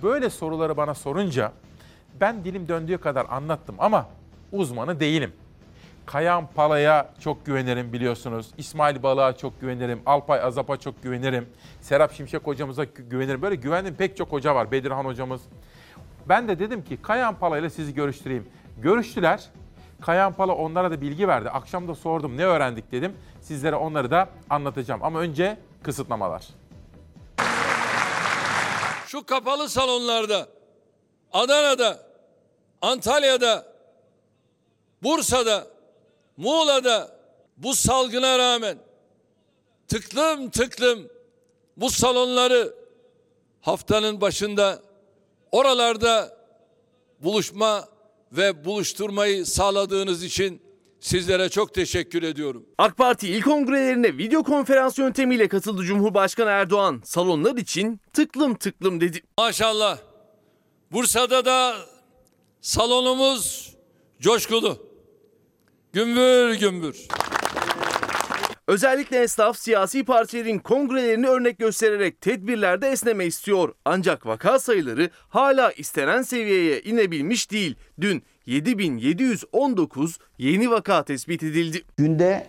Böyle soruları bana sorunca ben dilim döndüğü kadar anlattım ama uzmanı değilim. Kayan Pala'ya çok güvenirim biliyorsunuz. İsmail Balık'a çok güvenirim. Alpay Azap'a çok güvenirim. Serap Şimşek hocamıza gü- güvenirim. Böyle güvendiğim pek çok hoca var. Bedirhan hocamız. Ben de dedim ki Kayan Pala ile sizi görüştüreyim. Görüştüler. Kayan Pala onlara da bilgi verdi. Akşam da sordum ne öğrendik dedim. Sizlere onları da anlatacağım. Ama önce kısıtlamalar. Şu kapalı salonlarda, Adana'da, Antalya'da, Bursa'da, Muğla'da bu salgına rağmen tıklım tıklım bu salonları haftanın başında oralarda buluşma ve buluşturmayı sağladığınız için sizlere çok teşekkür ediyorum. AK Parti il kongrelerine video konferans yöntemiyle katıldı Cumhurbaşkanı Erdoğan. Salonlar için tıklım tıklım dedi. Maşallah. Bursa'da da salonumuz coşkulu. Gümbür gümbür. Özellikle esnaf siyasi partilerin kongrelerini örnek göstererek tedbirlerde esneme istiyor. Ancak vaka sayıları hala istenen seviyeye inebilmiş değil. Dün 7719 yeni vaka tespit edildi. Günde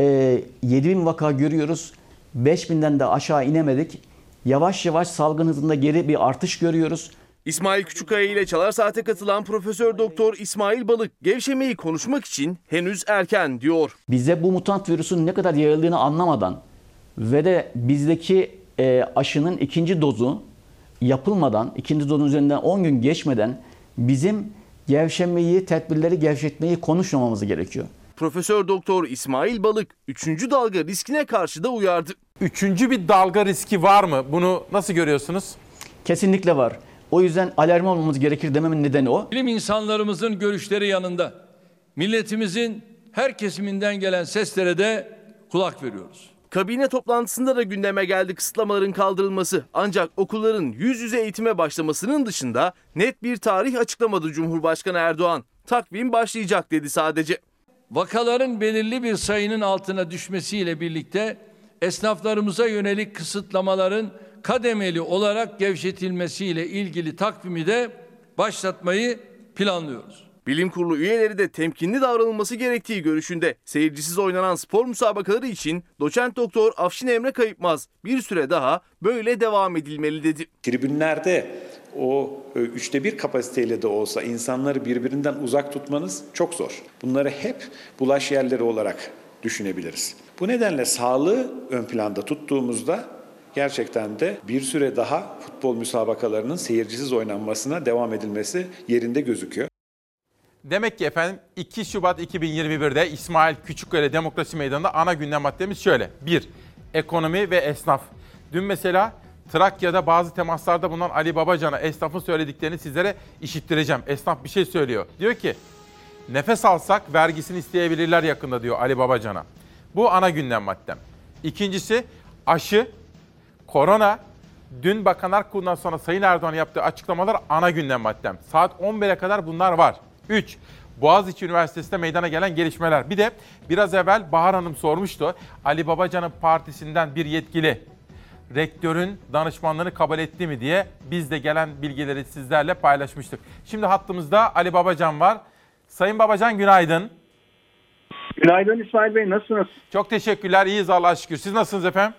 e, 7000 vaka görüyoruz. 5000'den de aşağı inemedik. Yavaş yavaş salgın hızında geri bir artış görüyoruz. İsmail Küçükkaya ile Çalar Saat'e katılan Profesör Doktor İsmail Balık gevşemeyi konuşmak için henüz erken diyor. Bize bu mutant virüsün ne kadar yayıldığını anlamadan ve de bizdeki e, aşının ikinci dozu yapılmadan, ikinci dozun üzerinden 10 gün geçmeden bizim gevşemeyi, tedbirleri gevşetmeyi konuşmamamız gerekiyor. Profesör Doktor İsmail Balık 3. dalga riskine karşı da uyardı. Üçüncü bir dalga riski var mı? Bunu nasıl görüyorsunuz? Kesinlikle var. O yüzden alarm olmamız gerekir dememin nedeni o. Bilim insanlarımızın görüşleri yanında milletimizin her kesiminden gelen seslere de kulak veriyoruz. Kabine toplantısında da gündeme geldi kısıtlamaların kaldırılması. Ancak okulların yüz yüze eğitime başlamasının dışında net bir tarih açıklamadı Cumhurbaşkanı Erdoğan. Takvim başlayacak dedi sadece. Vakaların belirli bir sayının altına düşmesiyle birlikte esnaflarımıza yönelik kısıtlamaların kademeli olarak gevşetilmesiyle ilgili takvimi de başlatmayı planlıyoruz. Bilim kurulu üyeleri de temkinli davranılması gerektiği görüşünde. Seyircisiz oynanan spor müsabakaları için doçent doktor Afşin Emre Kayıpmaz bir süre daha böyle devam edilmeli dedi. Tribünlerde o e, üçte bir kapasiteyle de olsa insanları birbirinden uzak tutmanız çok zor. Bunları hep bulaş yerleri olarak düşünebiliriz. Bu nedenle sağlığı ön planda tuttuğumuzda gerçekten de bir süre daha futbol müsabakalarının seyircisiz oynanmasına devam edilmesi yerinde gözüküyor. Demek ki efendim 2 Şubat 2021'de İsmail Küçükkaya Demokrasi Meydanı'nda ana gündem maddemiz şöyle. 1. Ekonomi ve esnaf. Dün mesela Trakya'da bazı temaslarda bulunan Ali Babacan'a esnafın söylediklerini sizlere işittireceğim. Esnaf bir şey söylüyor. Diyor ki nefes alsak vergisini isteyebilirler yakında diyor Ali Babacan'a. Bu ana gündem maddem. İkincisi aşı, korona, dün Bakanlar Kurulu'ndan sonra Sayın Erdoğan yaptığı açıklamalar ana gündem maddem. Saat 11'e kadar bunlar var. 3. Boğaziçi Üniversitesi'nde meydana gelen gelişmeler. Bir de biraz evvel Bahar Hanım sormuştu. Ali Babacan'ın partisinden bir yetkili rektörün danışmanlığını kabul etti mi diye biz de gelen bilgileri sizlerle paylaşmıştık. Şimdi hattımızda Ali Babacan var. Sayın Babacan günaydın. Günaydın İsmail Bey nasılsınız? Çok teşekkürler iyiyiz Allah'a şükür. Siz nasılsınız efendim?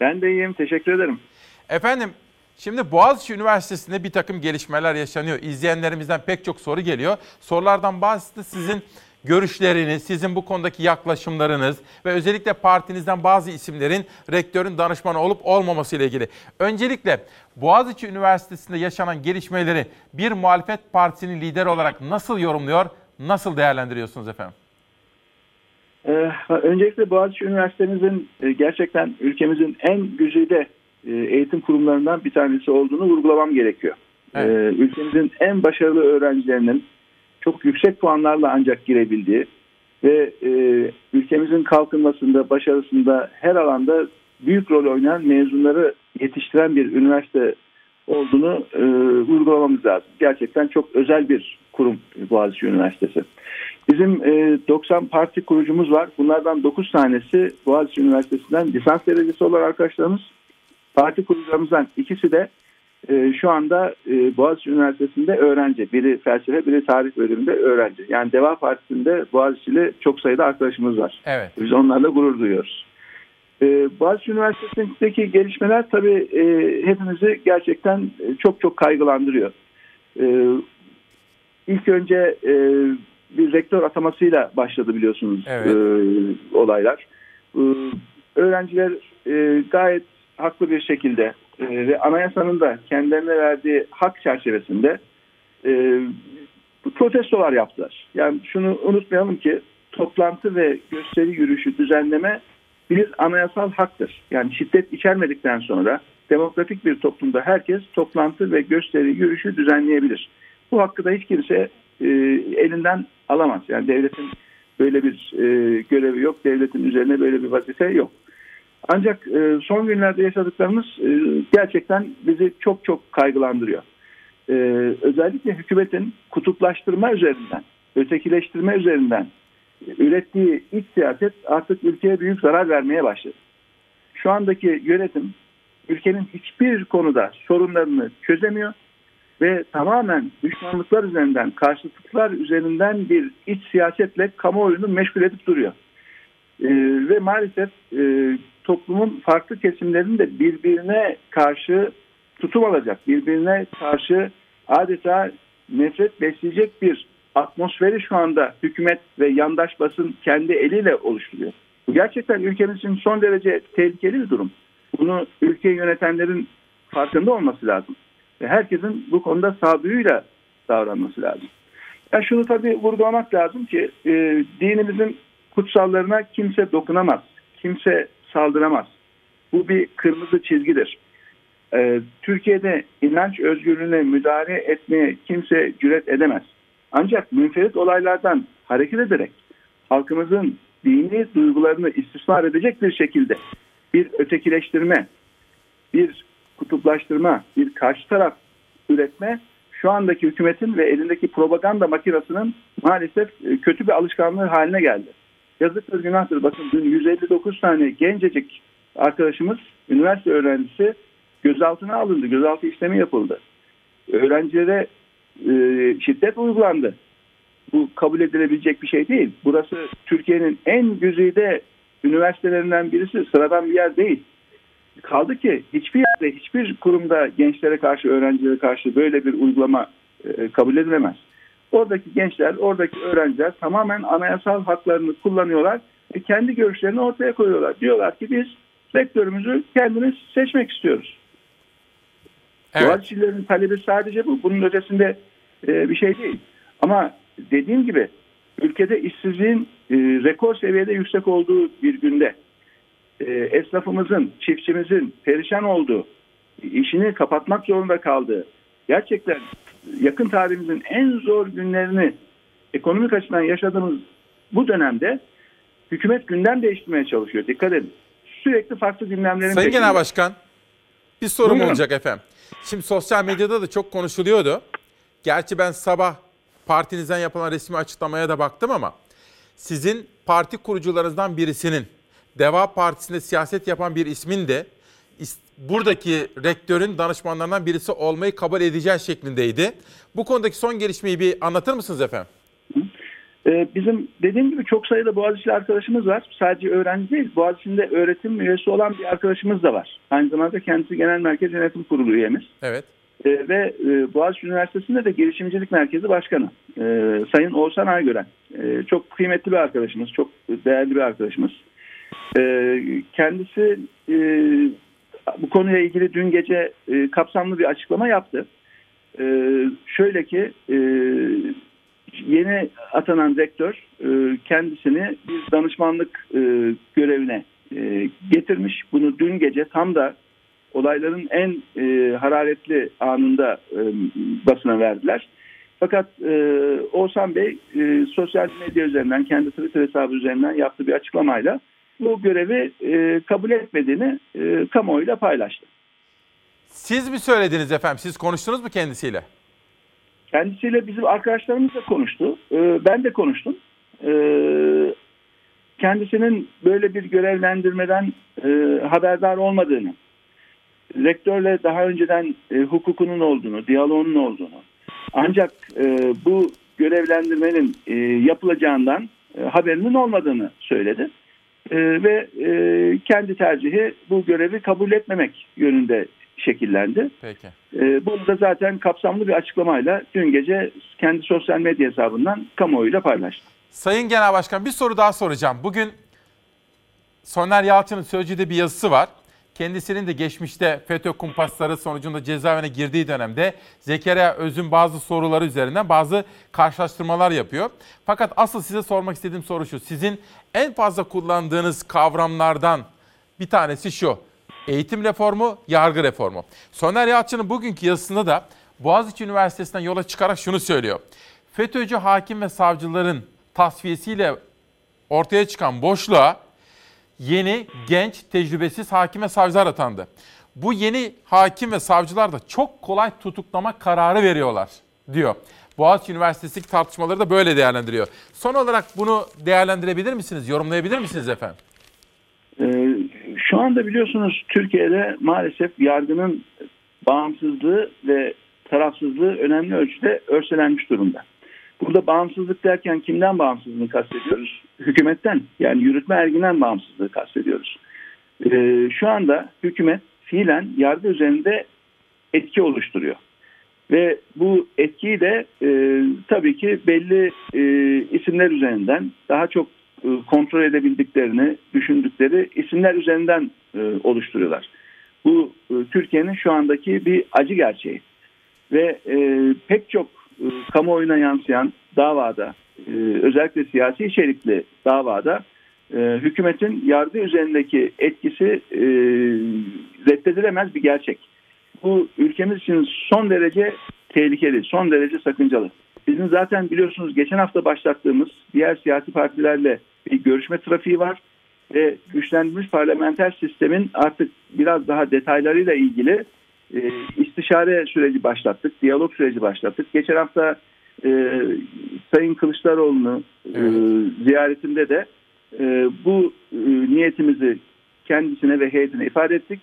Ben de iyiyim teşekkür ederim. Efendim şimdi Boğaziçi Üniversitesi'nde bir takım gelişmeler yaşanıyor. İzleyenlerimizden pek çok soru geliyor. Sorulardan bazısı da sizin görüşleriniz, sizin bu konudaki yaklaşımlarınız ve özellikle partinizden bazı isimlerin rektörün danışmanı olup olmaması ile ilgili. Öncelikle Boğaziçi Üniversitesi'nde yaşanan gelişmeleri bir muhalefet partisinin lideri olarak nasıl yorumluyor, nasıl değerlendiriyorsunuz efendim? Ee, öncelikle Boğaziçi Üniversitemizin e, gerçekten ülkemizin en güzide e, eğitim kurumlarından bir tanesi olduğunu vurgulamam gerekiyor. Evet. Ee, ülkemizin en başarılı öğrencilerinin çok yüksek puanlarla ancak girebildiği ve e, ülkemizin kalkınmasında, başarısında her alanda büyük rol oynayan mezunları yetiştiren bir üniversite olduğunu vurgulamamız lazım. Gerçekten çok özel bir kurum Boğaziçi Üniversitesi. Bizim e, 90 parti kurucumuz var. Bunlardan 9 tanesi Boğaziçi Üniversitesi'nden lisans derecesi olan arkadaşlarımız. Parti kurucularımızdan ikisi de e, şu anda e, Boğaziçi Üniversitesi'nde öğrenci. Biri felsefe, biri tarih bölümünde öğrenci. Yani Deva Partisi'nde Boğaziçi'li çok sayıda arkadaşımız var. Evet. Biz onlarla gurur duyuyoruz. E, Boğaziçi Üniversitesi'ndeki gelişmeler tabii e, hepimizi gerçekten e, çok çok kaygılandırıyor. E, ilk önce e, bir rektör atamasıyla başladı biliyorsunuz evet. e, olaylar. E, öğrenciler e, gayet haklı bir şekilde e, ve anayasanın da kendilerine verdiği hak çerçevesinde e, protestolar yaptılar. Yani şunu unutmayalım ki toplantı ve gösteri yürüyüşü düzenleme bir anayasal haktır. Yani şiddet içermedikten sonra demokratik bir toplumda herkes toplantı ve gösteri yürüyüşü düzenleyebilir. Bu hakkı da hiç kimse e, elinden alamaz. Yani devletin böyle bir e, görevi yok, devletin üzerine böyle bir vazife yok. Ancak e, son günlerde yaşadıklarımız e, gerçekten bizi çok çok kaygılandırıyor. E, özellikle hükümetin kutuplaştırma üzerinden, ötekileştirme üzerinden ürettiği iç siyaset artık ülkeye büyük zarar vermeye başladı. Şu andaki yönetim ülkenin hiçbir konuda sorunlarını çözemiyor ve tamamen düşmanlıklar üzerinden, karşıtlıklar üzerinden bir iç siyasetle kamuoyunu meşgul edip duruyor. Ee, ve maalesef e, toplumun farklı kesimlerinin de birbirine karşı tutum alacak, birbirine karşı adeta nefret besleyecek bir atmosferi şu anda hükümet ve yandaş basın kendi eliyle oluşturuyor. Bu gerçekten ülkemiz için son derece tehlikeli bir durum. Bunu ülkeyi yönetenlerin farkında olması lazım. Ve herkesin bu konuda sağduyuyla davranması lazım. Yani şunu tabii vurgulamak lazım ki e, dinimizin kutsallarına kimse dokunamaz. Kimse saldıramaz. Bu bir kırmızı çizgidir. E, Türkiye'de inanç özgürlüğüne müdahale etmeye kimse cüret edemez. Ancak münferit olaylardan hareket ederek halkımızın dini duygularını istismar edecek bir şekilde bir ötekileştirme, bir kutuplaştırma, bir karşı taraf üretme şu andaki hükümetin ve elindeki propaganda makinasının maalesef kötü bir alışkanlığı haline geldi. Yazıktır günahtır. Bakın dün 159 tane gencecik arkadaşımız, üniversite öğrencisi gözaltına alındı. Gözaltı işlemi yapıldı. Öğrencilere e, şiddet uygulandı. Bu kabul edilebilecek bir şey değil. Burası Türkiye'nin en güzide üniversitelerinden birisi. Sıradan bir yer değil. Kaldı ki hiçbir yerde, hiçbir kurumda gençlere karşı, öğrencilere karşı böyle bir uygulama e, kabul edilemez. Oradaki gençler, oradaki öğrenciler tamamen anayasal haklarını kullanıyorlar ve kendi görüşlerini ortaya koyuyorlar. Diyorlar ki biz rektörümüzü kendimiz seçmek istiyoruz. Evet. Boğaziçi'lilerin talebi sadece bu. Bunun ötesinde e, bir şey değil. Ama dediğim gibi ülkede işsizliğin e, rekor seviyede yüksek olduğu bir günde e, esnafımızın, çiftçimizin perişan olduğu, işini kapatmak zorunda kaldığı, gerçekten yakın tarihimizin en zor günlerini ekonomik açıdan yaşadığımız bu dönemde hükümet gündem değiştirmeye çalışıyor. Dikkat edin. Sürekli farklı gündemlerin Sayın Genel Başkan, bir sorum Buyurun. olacak efendim. Şimdi sosyal medyada da çok konuşuluyordu. Gerçi ben sabah partinizden yapılan resmi açıklamaya da baktım ama sizin parti kurucularınızdan birisinin Deva Partisi'nde siyaset yapan bir ismin de buradaki rektörün danışmanlarından birisi olmayı kabul edeceği şeklindeydi. Bu konudaki son gelişmeyi bir anlatır mısınız efendim? Ee, Bizim dediğim gibi çok sayıda Boğaziçi'li arkadaşımız var. Sadece öğrenci değil, Boğaziçi'nde öğretim üyesi olan bir arkadaşımız da var. Aynı zamanda kendisi Genel Merkez Yönetim Kurulu üyemiz. Evet. Ee, ve e, Boğaziçi Üniversitesi'nde de Girişimcilik Merkezi Başkanı ee, Sayın Oğuzhan Aygören. Ee, çok kıymetli bir arkadaşımız, çok değerli bir arkadaşımız. Ee, kendisi e, bu konuyla ilgili dün gece e, kapsamlı bir açıklama yaptı. Ee, şöyle ki e, yeni atanan rektör kendisini bir danışmanlık görevine getirmiş. Bunu dün gece tam da olayların en hararetli anında basına verdiler. Fakat e, Oğuzhan Bey e, sosyal medya üzerinden kendi Twitter hesabı üzerinden yaptığı bir açıklamayla bu görevi e, kabul etmediğini e, kamuoyuyla paylaştı. Siz mi söylediniz efendim? Siz konuştunuz mu kendisiyle? Kendisiyle bizim arkadaşlarımız da konuştu. E, ben de konuştum. E, kendisinin böyle bir görevlendirmeden e, haberdar olmadığını, rektörle daha önceden e, hukukunun olduğunu, diyaloğunun olduğunu, ancak e, bu görevlendirmenin e, yapılacağından e, haberinin olmadığını söyledi. E, ve e, kendi tercihi bu görevi kabul etmemek yönünde şekillendi. Peki. E, bunu da zaten kapsamlı bir açıklamayla dün gece kendi sosyal medya hesabından kamuoyuyla paylaştı. Sayın Genel Başkan bir soru daha soracağım. Bugün Soner Yalçın'ın Sözcü'de bir yazısı var. Kendisinin de geçmişte FETÖ kumpasları sonucunda cezaevine girdiği dönemde Zekeriya Öz'ün bazı soruları üzerinden bazı karşılaştırmalar yapıyor. Fakat asıl size sormak istediğim soru şu. Sizin en fazla kullandığınız kavramlardan bir tanesi şu. Eğitim reformu, yargı reformu. Soner Yalçın'ın bugünkü yazısında da Boğaziçi Üniversitesi'nden yola çıkarak şunu söylüyor. FETÖ'cü hakim ve savcıların tasfiyesiyle ortaya çıkan boşluğa yeni, genç, tecrübesiz hakim ve savcılar atandı. Bu yeni hakim ve savcılar da çok kolay tutuklama kararı veriyorlar diyor. Boğaziçi Üniversitesi tartışmaları da böyle değerlendiriyor. Son olarak bunu değerlendirebilir misiniz, yorumlayabilir misiniz efendim? Ee, şu anda biliyorsunuz Türkiye'de maalesef yargının bağımsızlığı ve tarafsızlığı önemli ölçüde örselenmiş durumda. Burada bağımsızlık derken kimden bağımsızlığını kastediyoruz? Hükümetten yani yürütme erginen bağımsızlığı kastediyoruz. Ee, şu anda hükümet fiilen yargı üzerinde etki oluşturuyor. Ve bu etkiyi de e, tabii ki belli e, isimler üzerinden daha çok e, kontrol edebildiklerini düşündükleri isimler üzerinden e, oluşturuyorlar. Bu e, Türkiye'nin şu andaki bir acı gerçeği. Ve e, pek çok kamuoyuna yansıyan davada, e, özellikle siyasi içerikli davada e, hükümetin yargı üzerindeki etkisi e, reddedilemez bir gerçek. Bu ülkemiz için son derece tehlikeli, son derece sakıncalı. Bizim zaten biliyorsunuz geçen hafta başlattığımız diğer siyasi partilerle bir görüşme trafiği var ve güçlendirilmiş parlamenter sistemin artık biraz daha detaylarıyla ilgili e, istişare süreci başlattık, diyalog süreci başlattık. Geçen hafta e, Sayın Kılıçdaroğlu'nu e, ziyaretinde de e, bu e, niyetimizi kendisine ve heyetine ifade ettik.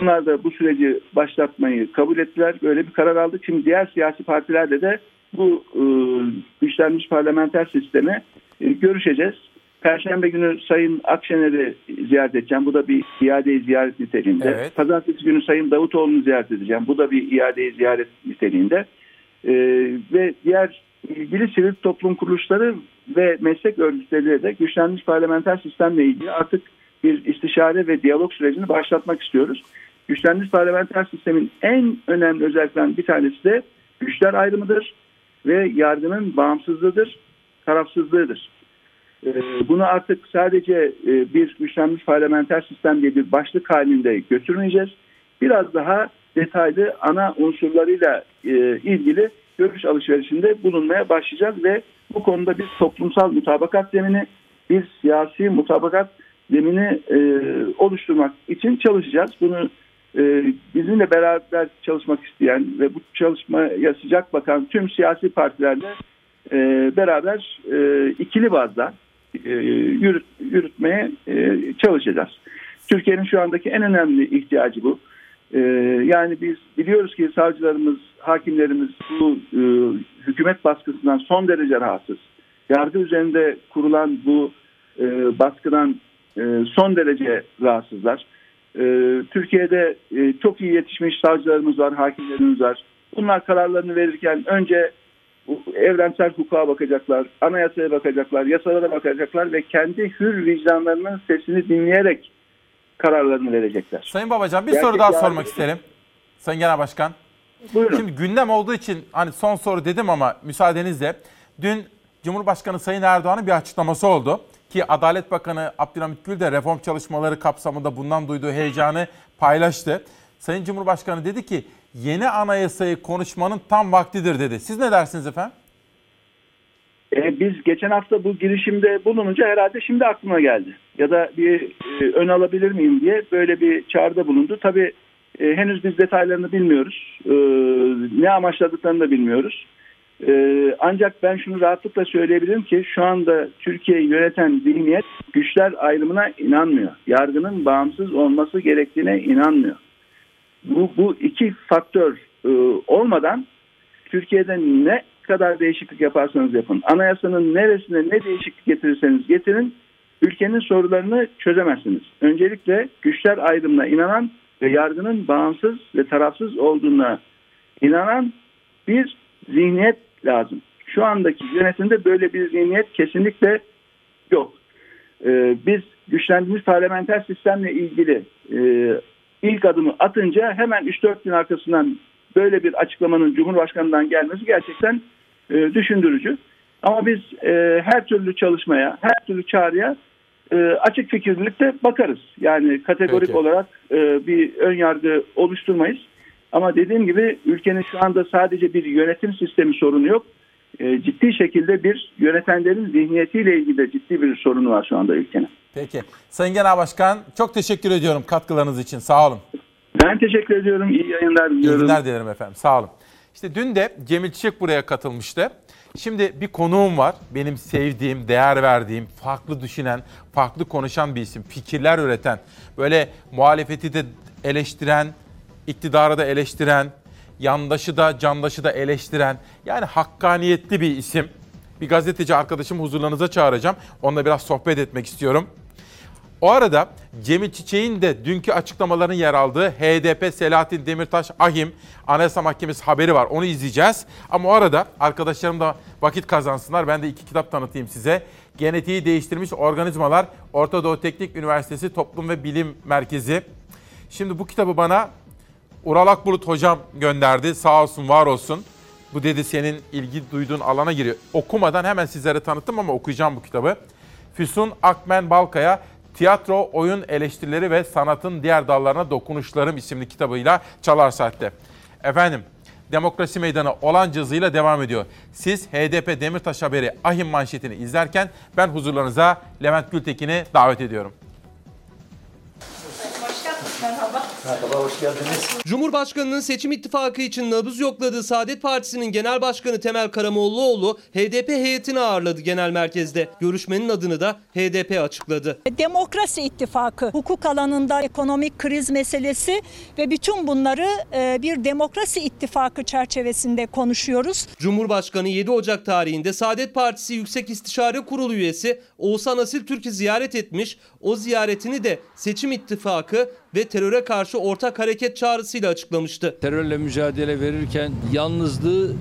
Onlar da bu süreci başlatmayı kabul ettiler. Böyle bir karar aldık. Şimdi diğer siyasi partilerle de bu e, güçlenmiş parlamenter sistemi e, görüşeceğiz. Perşembe günü Sayın Akşener'i ziyaret edeceğim. Bu da bir iade ziyaret niteliğinde. Evet. Pazartesi günü Sayın Davutoğlu'nu ziyaret edeceğim. Bu da bir iade ziyaret niteliğinde. E, ve diğer ilgili sivil toplum kuruluşları ve meslek örgütleriyle de güçlenmiş parlamenter sistemle ilgili artık bir istişare ve diyalog sürecini başlatmak istiyoruz. Güçlenmiş parlamenter sistemin en önemli özelliklerinden bir tanesi de güçler ayrımıdır ve yargının bağımsızlığıdır, tarafsızlığıdır. Ee, Bunu artık sadece e, bir güçlenmiş parlamenter sistem diye bir başlık halinde götürmeyeceğiz. Biraz daha detaylı ana unsurlarıyla e, ilgili görüş alışverişinde bulunmaya başlayacağız ve bu konuda bir toplumsal mutabakat zemini, bir siyasi mutabakat zemini e, oluşturmak için çalışacağız. Bunu bizimle beraber çalışmak isteyen ve bu çalışmaya sıcak bakan tüm siyasi partilerle beraber ikili bazda yürüt, yürütmeye e, çalışacağız. Türkiye'nin şu andaki en önemli ihtiyacı bu. E, yani biz biliyoruz ki savcılarımız, hakimlerimiz bu e, hükümet baskısından son derece rahatsız. Yargı üzerinde kurulan bu e, baskıdan e, son derece rahatsızlar. E, Türkiye'de e, çok iyi yetişmiş savcılarımız var, hakimlerimiz var. Bunlar kararlarını verirken önce evrensel hukuka bakacaklar, anayasaya bakacaklar, yasalara bakacaklar ve kendi hür vicdanlarının sesini dinleyerek kararlarını verecekler. Sayın Babacan bir Gerçek soru daha sormak isterim. Sayın Genel Başkan. Buyurun. Şimdi gündem olduğu için hani son soru dedim ama müsaadenizle dün Cumhurbaşkanı Sayın Erdoğan'ın bir açıklaması oldu. Ki Adalet Bakanı Abdülhamit Gül de reform çalışmaları kapsamında bundan duyduğu heyecanı paylaştı. Sayın Cumhurbaşkanı dedi ki yeni anayasayı konuşmanın tam vaktidir dedi. Siz ne dersiniz efendim? E, biz geçen hafta bu girişimde bulununca herhalde şimdi aklıma geldi. Ya da bir e, ön alabilir miyim diye böyle bir çağrıda bulundu. Tabii e, henüz biz detaylarını bilmiyoruz. E, ne amaçladıklarını da bilmiyoruz. E, ancak ben şunu rahatlıkla söyleyebilirim ki şu anda Türkiye'yi yöneten zihniyet güçler ayrımına inanmıyor. Yargının bağımsız olması gerektiğine inanmıyor. Bu, bu iki faktör e, olmadan Türkiye'de ne kadar değişiklik yaparsanız yapın, anayasanın neresine ne değişiklik getirirseniz getirin, ülkenin sorularını çözemezsiniz. Öncelikle güçler ayrımına inanan ve yargının bağımsız ve tarafsız olduğuna inanan bir zihniyet lazım. Şu andaki yönetimde böyle bir zihniyet kesinlikle yok. Ee, biz güçlendirilmiş parlamenter sistemle ilgili e, ilk adımı atınca hemen 3-4 gün arkasından böyle bir açıklamanın Cumhurbaşkanı'ndan gelmesi gerçekten e, düşündürücü. Ama biz e, her türlü çalışmaya, her türlü çağrıya e, açık fikirlilikte bakarız. Yani kategorik Peki. olarak e, bir ön yargı oluşturmayız. Ama dediğim gibi ülkenin şu anda sadece bir yönetim sistemi sorunu yok. E, ciddi şekilde bir yönetenlerin zihniyetiyle ilgili de ciddi bir sorunu var şu anda ülkenin. Peki. Sayın Genel Başkan çok teşekkür ediyorum katkılarınız için. Sağ olun. Ben teşekkür ediyorum. İyi yayınlar İyi diliyorum. günler dilerim efendim. Sağ olun. İşte dün de Cemil Çiçek buraya katılmıştı. Şimdi bir konuğum var. Benim sevdiğim, değer verdiğim, farklı düşünen, farklı konuşan bir isim. Fikirler üreten, böyle muhalefeti de eleştiren, iktidarı da eleştiren, yandaşı da candaşı da eleştiren, yani hakkaniyetli bir isim. Bir gazeteci arkadaşım huzurlarınıza çağıracağım. Onunla biraz sohbet etmek istiyorum. O arada Cemil Çiçek'in de dünkü açıklamaların yer aldığı HDP Selahattin Demirtaş Ahim Anayasa Mahkemesi haberi var. Onu izleyeceğiz. Ama o arada arkadaşlarım da vakit kazansınlar. Ben de iki kitap tanıtayım size. Genetiği Değiştirmiş Organizmalar Orta Doğu Teknik Üniversitesi Toplum ve Bilim Merkezi. Şimdi bu kitabı bana Ural Akbulut hocam gönderdi. Sağ olsun, var olsun. Bu dedi senin ilgi duyduğun alana giriyor. Okumadan hemen sizlere tanıttım ama okuyacağım bu kitabı. Füsun Akmen Balkaya Tiyatro, Oyun Eleştirileri ve Sanatın Diğer Dallarına Dokunuşlarım isimli kitabıyla Çalar Saat'te. Efendim, Demokrasi Meydanı olan cızıyla devam ediyor. Siz HDP Demirtaş Haberi Ahim manşetini izlerken ben huzurlarınıza Levent Gültekin'i davet ediyorum. Merhaba, hoş geldiniz. Cumhurbaşkanının seçim ittifakı için nabız yokladığı Saadet Partisi'nin Genel Başkanı Temel Karamollaoğlu HDP heyetini ağırladı genel merkezde. Görüşmenin adını da HDP açıkladı. Demokrasi ittifakı, hukuk alanında ekonomik kriz meselesi ve bütün bunları e, bir demokrasi ittifakı çerçevesinde konuşuyoruz. Cumhurbaşkanı 7 Ocak tarihinde Saadet Partisi Yüksek İstişare Kurulu üyesi Oğuzhan Asil Türk'ü ziyaret etmiş. O ziyaretini de seçim ittifakı ve teröre karşı ortak hareket çağrısıyla açıklamıştı. Terörle mücadele verirken yalnızlığı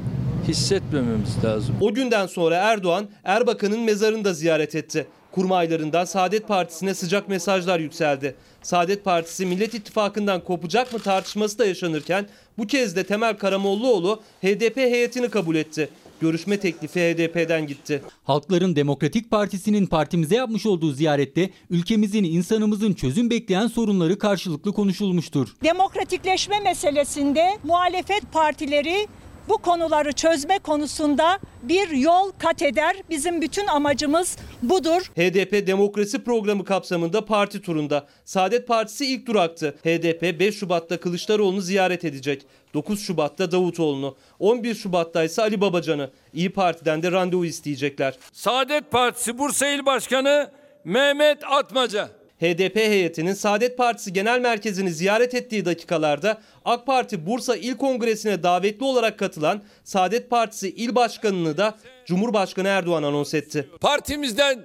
hissetmememiz lazım. O günden sonra Erdoğan Erbakan'ın mezarını da ziyaret etti. Kurmaylarından Saadet Partisi'ne sıcak mesajlar yükseldi. Saadet Partisi Millet İttifakı'ndan kopacak mı tartışması da yaşanırken bu kez de Temel Karamollaoğlu HDP heyetini kabul etti. Görüşme teklifi HDP'den gitti. Halkların Demokratik Partisi'nin partimize yapmış olduğu ziyarette ülkemizin, insanımızın çözüm bekleyen sorunları karşılıklı konuşulmuştur. Demokratikleşme meselesinde muhalefet partileri bu konuları çözme konusunda bir yol kat eder. Bizim bütün amacımız budur. HDP demokrasi programı kapsamında parti turunda. Saadet Partisi ilk duraktı. HDP 5 Şubat'ta Kılıçdaroğlu'nu ziyaret edecek. 9 Şubat'ta Davutoğlu'nu. 11 Şubat'ta ise Ali Babacan'ı. İyi Parti'den de randevu isteyecekler. Saadet Partisi Bursa İl Başkanı Mehmet Atmaca. HDP heyetinin Saadet Partisi Genel Merkezi'ni ziyaret ettiği dakikalarda AK Parti Bursa İl Kongresi'ne davetli olarak katılan Saadet Partisi İl Başkanı'nı da Cumhurbaşkanı Erdoğan anons etti. Partimizden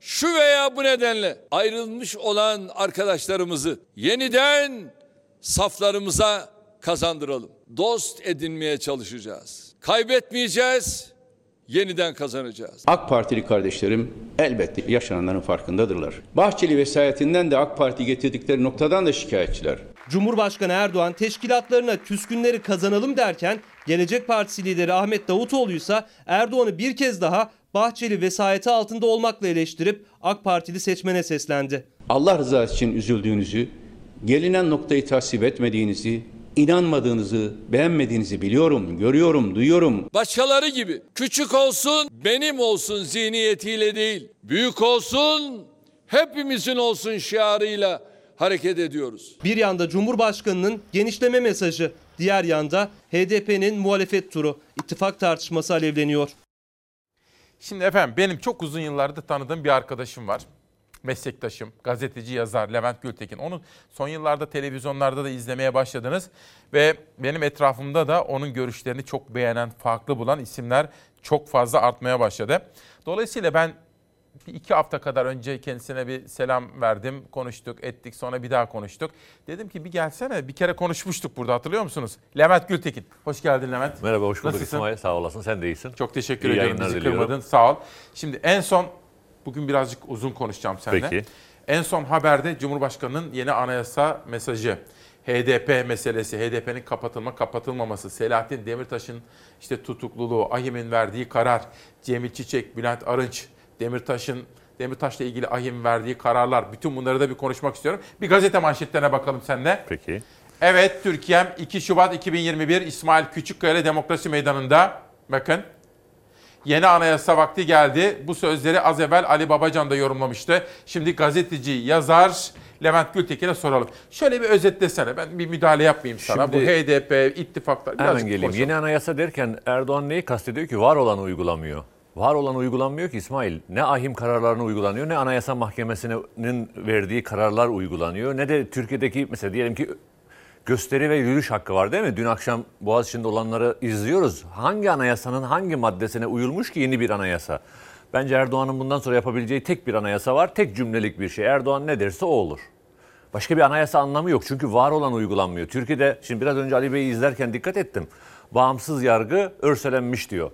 şu veya bu nedenle ayrılmış olan arkadaşlarımızı yeniden saflarımıza kazandıralım. Dost edinmeye çalışacağız. Kaybetmeyeceğiz, yeniden kazanacağız. AK Partili kardeşlerim elbette yaşananların farkındadırlar. Bahçeli vesayetinden de AK Parti getirdikleri noktadan da şikayetçiler. Cumhurbaşkanı Erdoğan teşkilatlarına küskünleri kazanalım derken Gelecek Partisi lideri Ahmet Davutoğlu ise Erdoğan'ı bir kez daha Bahçeli vesayeti altında olmakla eleştirip AK Partili seçmene seslendi. Allah rızası için üzüldüğünüzü, gelinen noktayı tasvip etmediğinizi, inanmadığınızı, beğenmediğinizi biliyorum, görüyorum, duyuyorum. Başkaları gibi küçük olsun, benim olsun zihniyetiyle değil, büyük olsun, hepimizin olsun şiarıyla hareket ediyoruz. Bir yanda Cumhurbaşkanı'nın genişleme mesajı, diğer yanda HDP'nin muhalefet turu. İttifak tartışması alevleniyor. Şimdi efendim benim çok uzun yıllardır tanıdığım bir arkadaşım var. Meslektaşım, gazeteci, yazar Levent Gültekin. Onu son yıllarda televizyonlarda da izlemeye başladınız. Ve benim etrafımda da onun görüşlerini çok beğenen, farklı bulan isimler çok fazla artmaya başladı. Dolayısıyla ben bir iki hafta kadar önce kendisine bir selam verdim, konuştuk, ettik, sonra bir daha konuştuk. Dedim ki bir gelsene, bir kere konuşmuştuk burada hatırlıyor musunuz? Levent Gültekin. Hoş geldin Levent. Merhaba, hoş bulduk Nasılsın? İsmail. Sağ olasın, sen de iyisin. Çok teşekkür İyi ediyorum bizi kırmadın, sağ ol. Şimdi en son, bugün birazcık uzun konuşacağım seninle. Peki. En son haberde Cumhurbaşkanı'nın yeni anayasa mesajı. HDP meselesi, HDP'nin kapatılma kapatılmaması, Selahattin Demirtaş'ın işte tutukluluğu, AHİM'in verdiği karar, Cemil Çiçek, Bülent Arınç, Demirtaş'ın Demirtaş'la ilgili AHİM verdiği kararlar, bütün bunları da bir konuşmak istiyorum. Bir gazete manşetlerine bakalım seninle. Peki. Evet, Türkiye'm 2 Şubat 2021 İsmail Küçükkaya Demokrasi Meydanı'nda. Bakın. Yeni anayasa vakti geldi. Bu sözleri az evvel Ali Babacan da yorumlamıştı. Şimdi gazeteci, yazar Levent Gültekin'e soralım. Şöyle bir özetlesene. Ben bir müdahale yapmayayım sana. Şimdi- Bu HDP, ittifaklar. Hemen geleyim. konuşalım. Yeni anayasa derken Erdoğan neyi kastediyor ki? Var olan uygulamıyor. Var olan uygulanmıyor ki İsmail. Ne ahim kararlarını uygulanıyor ne anayasa mahkemesinin verdiği kararlar uygulanıyor. Ne de Türkiye'deki mesela diyelim ki gösteri ve yürüyüş hakkı var değil mi? Dün akşam Boğaziçi'nde olanları izliyoruz. Hangi anayasanın hangi maddesine uyulmuş ki yeni bir anayasa? Bence Erdoğan'ın bundan sonra yapabileceği tek bir anayasa var. Tek cümlelik bir şey. Erdoğan ne derse o olur. Başka bir anayasa anlamı yok. Çünkü var olan uygulanmıyor. Türkiye'de şimdi biraz önce Ali Bey'i izlerken dikkat ettim. Bağımsız yargı örselenmiş diyor.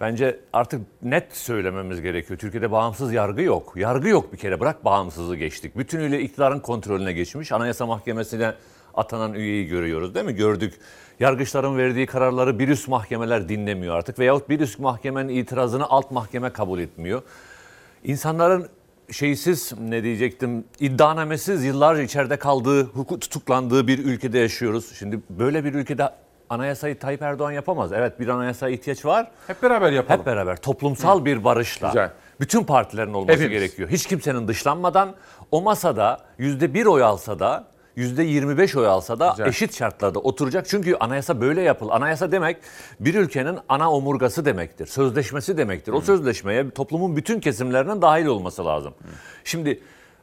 Bence artık net söylememiz gerekiyor. Türkiye'de bağımsız yargı yok. Yargı yok bir kere. Bırak bağımsızlığı geçtik. Bütünüyle iktidarın kontrolüne geçmiş. Anayasa Mahkemesi'ne atanan üyeyi görüyoruz değil mi? Gördük. Yargıçların verdiği kararları bir üst mahkemeler dinlemiyor artık. Veyahut bir üst mahkemenin itirazını alt mahkeme kabul etmiyor. İnsanların şeysiz ne diyecektim iddianamesiz yıllarca içeride kaldığı, hukuk tutuklandığı bir ülkede yaşıyoruz. Şimdi böyle bir ülkede anayasayı Tayyip Erdoğan yapamaz. Evet bir anayasaya ihtiyaç var. Hep beraber yapalım. Hep beraber toplumsal bir barışla. Güzel. Bütün partilerin olması Hepimiz. gerekiyor. Hiç kimsenin dışlanmadan o masada yüzde bir oy alsa da 25 oy alsa da Güzel. eşit şartlarda oturacak. Çünkü anayasa böyle yapıl. Anayasa demek bir ülkenin ana omurgası demektir. Sözleşmesi demektir. O sözleşmeye toplumun bütün kesimlerinin dahil olması lazım. Şimdi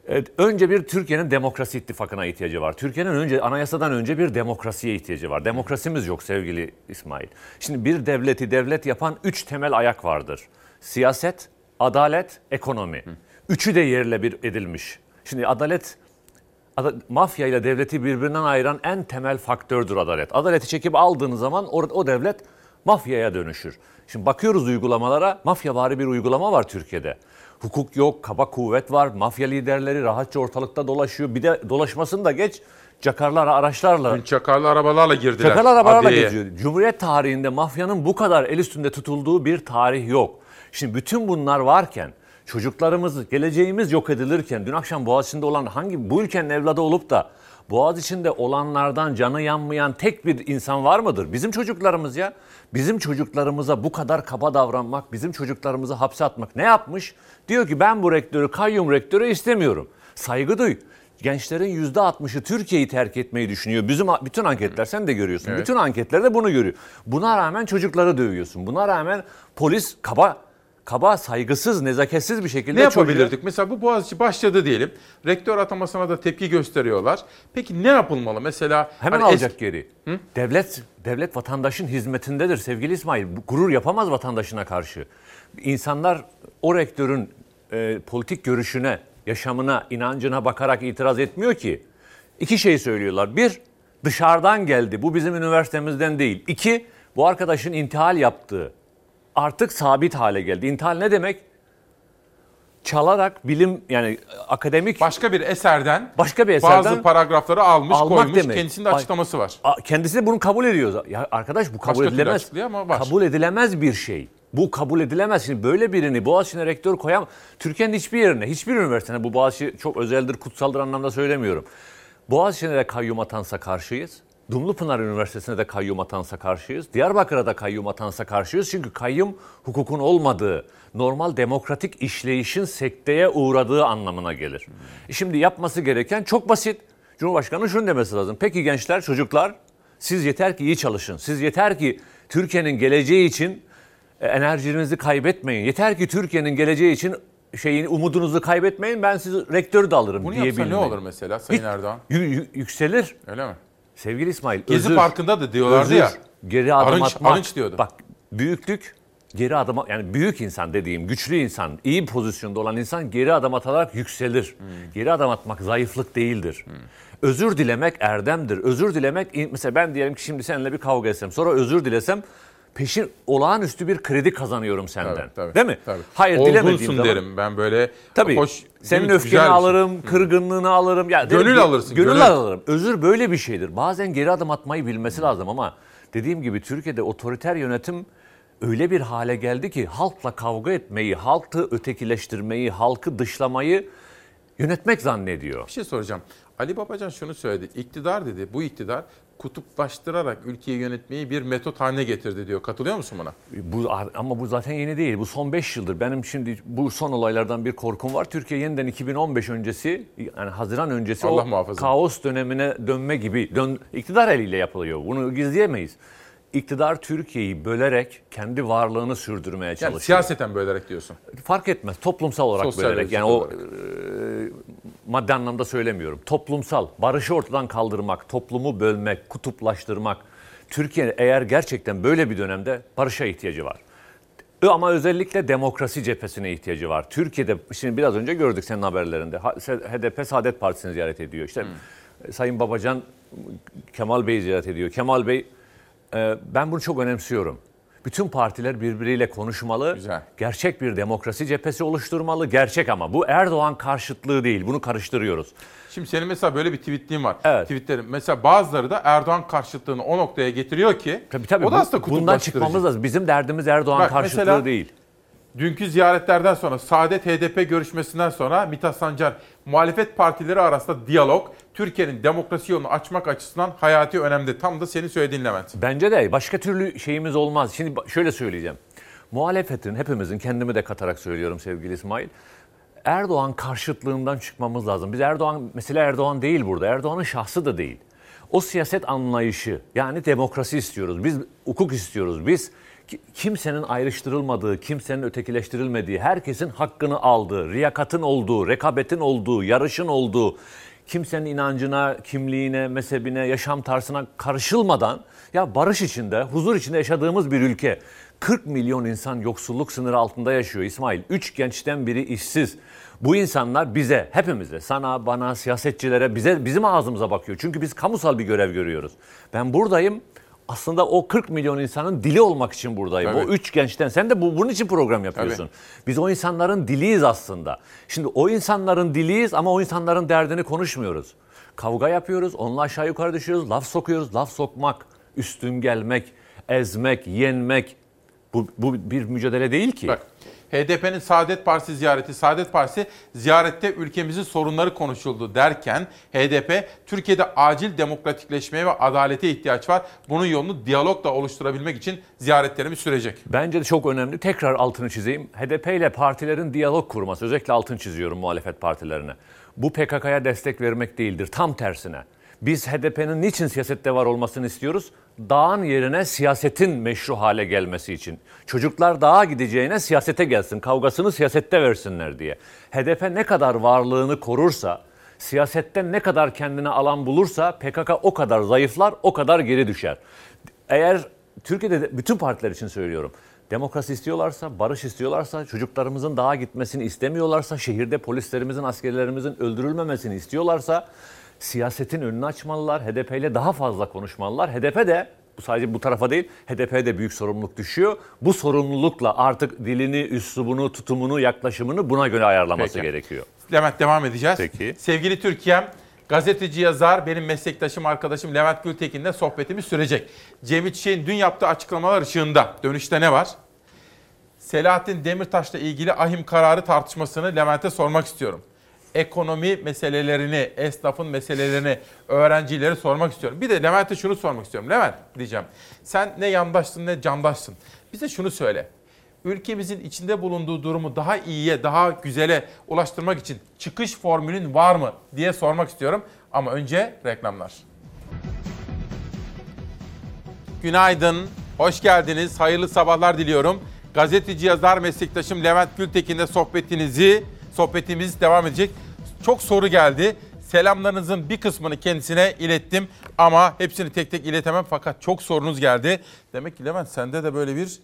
evet, önce bir Türkiye'nin demokrasi ittifakına ihtiyacı var. Türkiye'nin önce anayasadan önce bir demokrasiye ihtiyacı var. Demokrasimiz yok sevgili İsmail. Şimdi bir devleti devlet yapan üç temel ayak vardır. Siyaset, adalet, ekonomi. Üçü de yerle bir edilmiş. Şimdi adalet Ada- mafya ile devleti birbirinden ayıran en temel faktördür adalet. Adaleti çekip aldığın zaman o, o devlet mafyaya dönüşür. Şimdi bakıyoruz uygulamalara, mafyavari bir uygulama var Türkiye'de. Hukuk yok, kaba kuvvet var, mafya liderleri rahatça ortalıkta dolaşıyor. Bir de dolaşmasını da geç, çakarlar araçlarla. Çakarlı arabalarla girdiler. Çakarlı arabalarla adliyeye. geziyor. Cumhuriyet tarihinde mafyanın bu kadar el üstünde tutulduğu bir tarih yok. Şimdi bütün bunlar varken çocuklarımız, geleceğimiz yok edilirken dün akşam Boğaziçi'nde olan hangi bu ülkenin evladı olup da Boğaziçi'nde olanlardan canı yanmayan tek bir insan var mıdır? Bizim çocuklarımız ya. Bizim çocuklarımıza bu kadar kaba davranmak, bizim çocuklarımızı hapse atmak ne yapmış? Diyor ki ben bu rektörü, kayyum rektörü istemiyorum. Saygı duy. Gençlerin %60'ı Türkiye'yi terk etmeyi düşünüyor. Bizim bütün anketler sen de görüyorsun. Evet. Bütün anketlerde bunu görüyor. Buna rağmen çocukları dövüyorsun. Buna rağmen polis kaba kaba, saygısız, nezaketsiz bir şekilde Ne yapabilirdik? Mesela bu Boğaziçi başladı diyelim. Rektör atamasına da tepki gösteriyorlar. Peki ne yapılmalı? Mesela Hemen hani alacak eski- geri. Devlet devlet vatandaşın hizmetindedir sevgili İsmail. Gurur yapamaz vatandaşına karşı. İnsanlar o rektörün e, politik görüşüne, yaşamına, inancına bakarak itiraz etmiyor ki. İki şey söylüyorlar. Bir, dışarıdan geldi. Bu bizim üniversitemizden değil. İki, bu arkadaşın intihal yaptığı artık sabit hale geldi. İntihal ne demek? Çalarak bilim yani akademik başka bir eserden başka bir eserden bazı paragrafları almış, almak koymuş. demek. Kendisinde Ay- açıklaması var. A- Kendisi de bunu kabul ediyor. Ya arkadaş bu kabul Başka türlü edilemez. açıklıyor ama var. Kabul edilemez bir şey. Bu kabul edilemez. Şimdi böyle birini Boğaziçi'ne rektör koyam Türkiye'nin hiçbir yerine, hiçbir üniversitene bu Boğaziçi çok özeldir, kutsaldır anlamda söylemiyorum. Boğaziçi'ne de kayyum atansa karşıyız. Dumlupınar Üniversitesi'ne de kayyum atansa karşıyız. Diyarbakır'a da kayyum atansa karşıyız. Çünkü kayyum hukukun olmadığı, normal demokratik işleyişin sekteye uğradığı anlamına gelir. Şimdi yapması gereken çok basit. Cumhurbaşkanı şunu demesi lazım. Peki gençler, çocuklar siz yeter ki iyi çalışın. Siz yeter ki Türkiye'nin geleceği için e, enerjinizi kaybetmeyin. Yeter ki Türkiye'nin geleceği için şeyin umudunuzu kaybetmeyin. Ben sizi rektörü de alırım Bunu yapsa ne diyebilmeyi. olur mesela Sayın Hiç- Erdoğan? Yü- yükselir. Öyle mi? Sevgili İsmail. Gezi özür- Parkı'nda da diyorlardı özür, ya. Geri adım Arınç- atmak. Arınç diyordu. Bak büyüklük geri adım yani büyük insan dediğim güçlü insan, iyi pozisyonda olan insan geri adım atarak yükselir. Hmm. Geri adım atmak zayıflık değildir. Özür dilemek erdemdir. Özür dilemek mesela ben diyelim ki şimdi seninle bir kavga etsem sonra özür dilesem peşin olağanüstü bir kredi kazanıyorum senden. Tabii, tabii, Değil mi? tabii. Hayır Olgunsun dilemediğim zaman. derim ben böyle Tabii. hoş, Senin mi? öfkeni Güzel şey. alırım, kırgınlığını alırım. Ya derim Gönül ki, alırsın, Gönül, gönül. alırım. Özür böyle bir şeydir. Bazen geri adım atmayı bilmesi lazım ama dediğim gibi Türkiye'de otoriter yönetim öyle bir hale geldi ki halkla kavga etmeyi, halkı ötekileştirmeyi, halkı dışlamayı yönetmek zannediyor. Bir şey soracağım. Ali Babacan şunu söyledi. İktidar dedi. Bu iktidar kutuplaştırarak ülkeyi yönetmeyi bir metot haline getirdi diyor. Katılıyor musun buna? Bu ama bu zaten yeni değil. Bu son 5 yıldır. Benim şimdi bu son olaylardan bir korkum var. Türkiye yeniden 2015 öncesi yani Haziran öncesi Allah o muhafaza. kaos dönemine dönme gibi dön, iktidar eliyle yapılıyor. Bunu gizleyemeyiz. İktidar Türkiye'yi bölerek kendi varlığını sürdürmeye Yani çalışıyor. siyaseten bölerek diyorsun. Fark etmez. Toplumsal olarak Sosyal bölerek. Yani o olarak. e, madde anlamda söylemiyorum. Toplumsal, barışı ortadan kaldırmak, toplumu bölmek, kutuplaştırmak. Türkiye eğer gerçekten böyle bir dönemde barışa ihtiyacı var. Ama özellikle demokrasi cephesine ihtiyacı var. Türkiye'de şimdi biraz önce gördük senin haberlerinde. Ha- HDP Saadet Partisi'ni ziyaret ediyor. İşte Hmm. Sayın Babacan Kemal Bey'i ziyaret ediyor. Kemal Bey e, ben bunu çok önemsiyorum. Bütün partiler birbiriyle konuşmalı. Gerçek bir demokrasi cephesi oluşturmalı. Gerçek ama bu Erdoğan karşıtlığı değil. Bunu karıştırıyoruz. Şimdi senin mesela böyle bir tweetliğin var. Evet. Tweetlerin. Mesela bazıları da Erdoğan karşıtlığını o noktaya getiriyor ki Tabii tabii. o da Bu- aslında bundan kutuplaştırıcı. çıkmamız lazım. Bizim derdimiz Erdoğan Bak karşıtlığı mesela- değil. Dünkü ziyaretlerden sonra Saadet HDP görüşmesinden sonra Mithat Sancar muhalefet partileri arasında diyalog Türkiye'nin demokrasi yolunu açmak açısından hayati önemli. Tam da senin söylediğin Levent. Bence de başka türlü şeyimiz olmaz. Şimdi şöyle söyleyeceğim. Muhalefetin hepimizin kendimi de katarak söylüyorum sevgili İsmail. Erdoğan karşıtlığından çıkmamız lazım. Biz Erdoğan mesela Erdoğan değil burada. Erdoğan'ın şahsı da değil. O siyaset anlayışı yani demokrasi istiyoruz. Biz hukuk istiyoruz. Biz kimsenin ayrıştırılmadığı, kimsenin ötekileştirilmediği, herkesin hakkını aldığı, riyakatın olduğu, rekabetin olduğu, yarışın olduğu, kimsenin inancına, kimliğine, mezhebine, yaşam tarzına karışılmadan ya barış içinde, huzur içinde yaşadığımız bir ülke. 40 milyon insan yoksulluk sınırı altında yaşıyor İsmail. 3 gençten biri işsiz. Bu insanlar bize, hepimize, sana, bana, siyasetçilere, bize bizim ağzımıza bakıyor. Çünkü biz kamusal bir görev görüyoruz. Ben buradayım. Aslında o 40 milyon insanın dili olmak için buradayım. Tabii. O 3 gençten. Sen de bu, bunun için program yapıyorsun. Biz o insanların diliyiz aslında. Şimdi o insanların diliyiz ama o insanların derdini konuşmuyoruz. Kavga yapıyoruz, onunla aşağı yukarı düşüyoruz, laf sokuyoruz. Laf sokmak, üstün gelmek, ezmek, yenmek. Bu, bu bir mücadele değil ki. Bak HDP'nin Saadet Partisi ziyareti, Saadet Partisi ziyarette ülkemizin sorunları konuşuldu derken HDP Türkiye'de acil demokratikleşmeye ve adalete ihtiyaç var. Bunun yolunu diyalogla oluşturabilmek için ziyaretlerimiz sürecek. Bence de çok önemli. Tekrar altını çizeyim. HDP ile partilerin diyalog kurması. Özellikle altını çiziyorum muhalefet partilerine. Bu PKK'ya destek vermek değildir. Tam tersine. Biz HDP'nin niçin siyasette var olmasını istiyoruz? Dağın yerine siyasetin meşru hale gelmesi için. Çocuklar dağa gideceğine siyasete gelsin, kavgasını siyasette versinler diye. HDP ne kadar varlığını korursa, siyasetten ne kadar kendine alan bulursa PKK o kadar zayıflar, o kadar geri düşer. Eğer Türkiye'de de bütün partiler için söylüyorum. Demokrasi istiyorlarsa, barış istiyorlarsa, çocuklarımızın dağa gitmesini istemiyorlarsa, şehirde polislerimizin, askerlerimizin öldürülmemesini istiyorlarsa siyasetin önünü açmalılar. HDP ile daha fazla konuşmalılar. HDP de bu sadece bu tarafa değil, HDP'ye de büyük sorumluluk düşüyor. Bu sorumlulukla artık dilini, üslubunu, tutumunu, yaklaşımını buna göre ayarlaması Peki. gerekiyor. Levent devam edeceğiz. Peki. Sevgili Türkiye'm, gazeteci yazar, benim meslektaşım, arkadaşım Levent Gültekin'le sohbetimiz sürecek. Cemil Çiçek'in dün yaptığı açıklamalar ışığında dönüşte ne var? Selahattin Demirtaş'la ilgili ahim kararı tartışmasını Levent'e sormak istiyorum. Ekonomi meselelerini, esnafın meselelerini, öğrencileri sormak istiyorum. Bir de Levent'e şunu sormak istiyorum. Levent diyeceğim. Sen ne yandaşsın ne candaşsın. Bize şunu söyle. Ülkemizin içinde bulunduğu durumu daha iyiye, daha güzele ulaştırmak için çıkış formülün var mı diye sormak istiyorum. Ama önce reklamlar. Günaydın, hoş geldiniz, hayırlı sabahlar diliyorum. Gazeteci yazar meslektaşım Levent Gültekin'le sohbetinizi, sohbetimiz devam edecek. Çok soru geldi. Selamlarınızın bir kısmını kendisine ilettim ama hepsini tek tek iletemem fakat çok sorunuz geldi. Demek ki Levent sende de böyle bir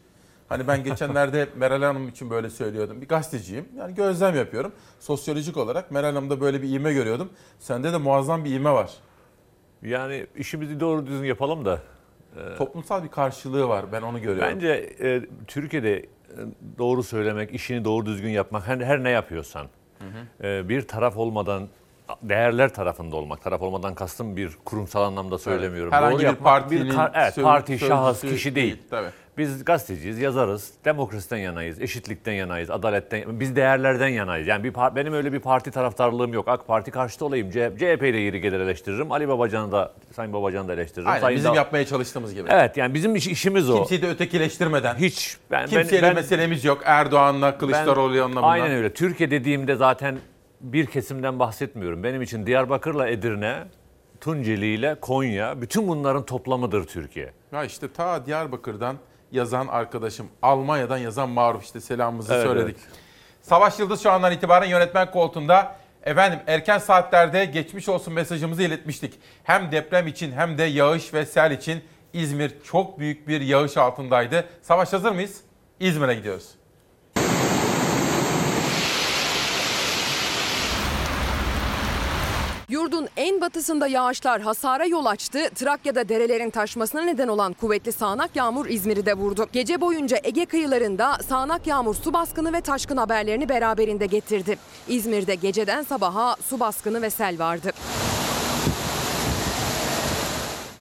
hani ben geçenlerde Meral Hanım için böyle söylüyordum. Bir gazeteciyim. Yani gözlem yapıyorum. Sosyolojik olarak Meral Hanım'da böyle bir ivme görüyordum. Sende de muazzam bir ivme var. Yani işimizi doğru düzgün yapalım da. Toplumsal bir karşılığı var. Ben onu görüyorum. Bence e, Türkiye'de e, doğru söylemek, işini doğru düzgün yapmak, her, her ne yapıyorsan e, bir taraf olmadan değerler tarafında olmak, taraf olmadan kastım bir kurumsal anlamda söylemiyorum. Herhangi Doğru bir partinin kar- evet, parti, şahıs, kişi değil. değil, tabii. Biz gazeteciyiz, yazarız, demokrasiden yanayız, eşitlikten yanayız, adaletten, biz değerlerden yanayız. Yani bir benim öyle bir parti taraftarlığım yok. AK Parti karşıtı olayım, CHP, CHP ile yeri gelir eleştiririm. Ali Babacan'ı da, Sayın Babacan'ı da eleştiririm. Aynen Sayın bizim da- yapmaya çalıştığımız gibi. Evet yani bizim iş- işimiz o. Kimseyi de ötekileştirmeden. Hiç. Ben, Kimseyle ben- meselemiz yok. Erdoğan'la, Kılıçdaroğlu'yla bununla. Aynen öyle. Türkiye dediğimde zaten bir kesimden bahsetmiyorum. Benim için Diyarbakır'la Edirne, Tunceli ile Konya bütün bunların toplamıdır Türkiye. Ya işte ta Diyarbakır'dan yazan arkadaşım, Almanya'dan yazan Maruf işte selamımızı Evet, söyledik. Savaş Yıldız şu andan itibaren yönetmen koltuğunda. Efendim erken saatlerde geçmiş olsun mesajımızı iletmiştik. Hem deprem için hem de yağış ve sel için İzmir çok büyük bir yağış altındaydı. Savaş hazır mıyız? İzmir'e gidiyoruz. Yurdun en batısında yağışlar hasara yol açtı. Trakya'da derelerin taşmasına neden olan kuvvetli sağanak yağmur İzmir'i de vurdu. Gece boyunca Ege kıyılarında sağanak yağmur su baskını ve taşkın haberlerini beraberinde getirdi. İzmir'de geceden sabaha su baskını ve sel vardı.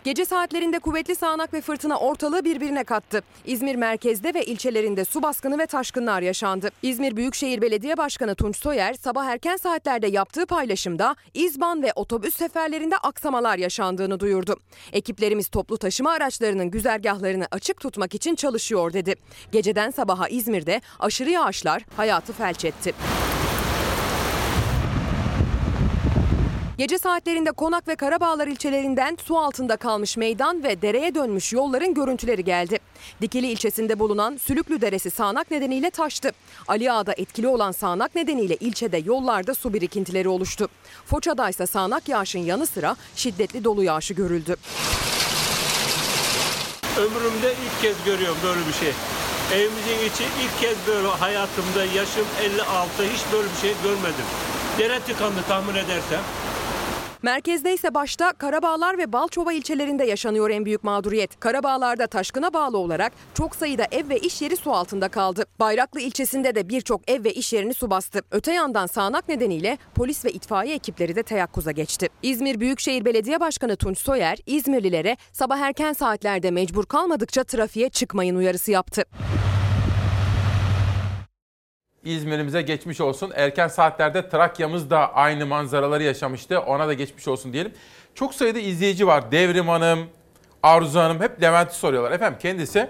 Gece saatlerinde kuvvetli sağanak ve fırtına ortalığı birbirine kattı. İzmir merkezde ve ilçelerinde su baskını ve taşkınlar yaşandı. İzmir Büyükşehir Belediye Başkanı Tunç Soyer sabah erken saatlerde yaptığı paylaşımda İzban ve otobüs seferlerinde aksamalar yaşandığını duyurdu. Ekiplerimiz toplu taşıma araçlarının güzergahlarını açık tutmak için çalışıyor dedi. Geceden sabaha İzmir'de aşırı yağışlar hayatı felç etti. Gece saatlerinde Konak ve Karabağlar ilçelerinden su altında kalmış meydan ve dereye dönmüş yolların görüntüleri geldi. Dikili ilçesinde bulunan Sülüklü Deresi sağanak nedeniyle taştı. Ali Ağa'da etkili olan sağanak nedeniyle ilçede yollarda su birikintileri oluştu. Foça'da ise sağanak yağışın yanı sıra şiddetli dolu yağışı görüldü. Ömrümde ilk kez görüyorum böyle bir şey. Evimizin içi ilk kez böyle hayatımda yaşım 56 hiç böyle bir şey görmedim. Dere tıkandı tahmin edersem. Merkezde ise başta Karabağlar ve Balçova ilçelerinde yaşanıyor en büyük mağduriyet. Karabağlar'da taşkına bağlı olarak çok sayıda ev ve iş yeri su altında kaldı. Bayraklı ilçesinde de birçok ev ve iş yerini su bastı. Öte yandan sağanak nedeniyle polis ve itfaiye ekipleri de teyakkuza geçti. İzmir Büyükşehir Belediye Başkanı Tunç Soyer, İzmirlilere sabah erken saatlerde mecbur kalmadıkça trafiğe çıkmayın uyarısı yaptı. İzmir'imize geçmiş olsun. Erken saatlerde Trakya'mız da aynı manzaraları yaşamıştı. Ona da geçmiş olsun diyelim. Çok sayıda izleyici var. Devrim Hanım, Arzu Hanım hep Levent'i soruyorlar. Efendim kendisi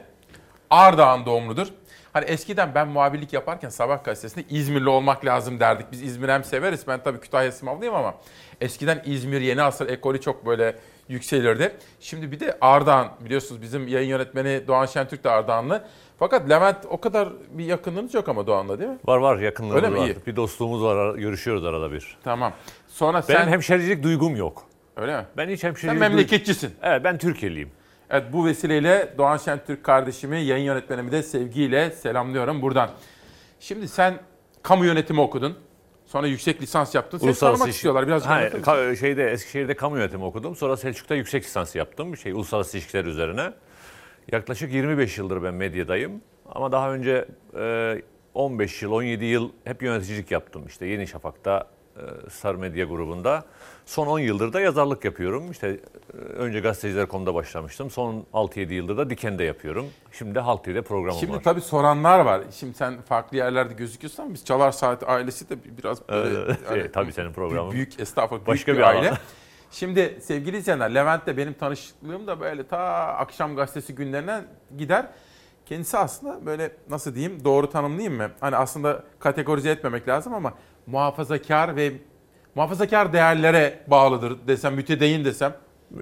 Ardahan doğumludur. Hani eskiden ben muhabirlik yaparken Sabah gazetesinde İzmirli olmak lazım derdik. Biz İzmir'i hem severiz. Ben tabii Kütahya Sımavlıyım ama eskiden İzmir Yeni Asır ekolü çok böyle yükselirdi. Şimdi bir de Ardahan biliyorsunuz bizim yayın yönetmeni Doğan Şentürk de Ardahanlı. Fakat Levent o kadar bir yakınlığınız yok ama Doğan'la değil mi? Var var yakınlığımız Öyle mi? var. İyi. Bir dostluğumuz var. Görüşüyoruz arada bir. Tamam. Sonra Benim sen... hemşericilik duygum yok. Öyle mi? Ben hiç hemşerilik... Sen memleketçisin. Evet ben Türkiye'liyim. Evet bu vesileyle Doğan Şentürk kardeşimi, yayın yönetmenimi de sevgiyle selamlıyorum buradan. Şimdi sen kamu yönetimi okudun. Sonra yüksek lisans yaptın. Seni tanımak iş- istiyorlar. Biraz ka- şeyde Eskişehir'de kamu yönetimi okudum. Sonra Selçuk'ta yüksek lisans yaptım. Şey uluslararası ilişkiler üzerine. Yaklaşık 25 yıldır ben medyadayım. Ama daha önce e, 15 yıl, 17 yıl hep yöneticilik yaptım. İşte Yeni Şafak'ta, e, Star Medya grubunda. Son 10 yıldır da yazarlık yapıyorum. İşte e, önce gazeteciler.com'da başlamıştım. Son 6-7 yıldır da Diken'de yapıyorum. Şimdi de Halk TV'de programım Şimdi var. tabii soranlar var. Şimdi sen farklı yerlerde gözüküyorsun ama biz Çalar Saat ailesi de biraz böyle... Evet, hani tabii senin programın. Büyük, estağfurullah büyük Başka bir, bir aile. Şimdi sevgili izleyenler, Levent'le benim tanışıklığım da böyle ta akşam gazetesi günlerine gider. Kendisi aslında böyle nasıl diyeyim doğru tanımlayayım mı? Hani aslında kategorize etmemek lazım ama muhafazakar ve muhafazakar değerlere bağlıdır desem, mütedeyyin desem.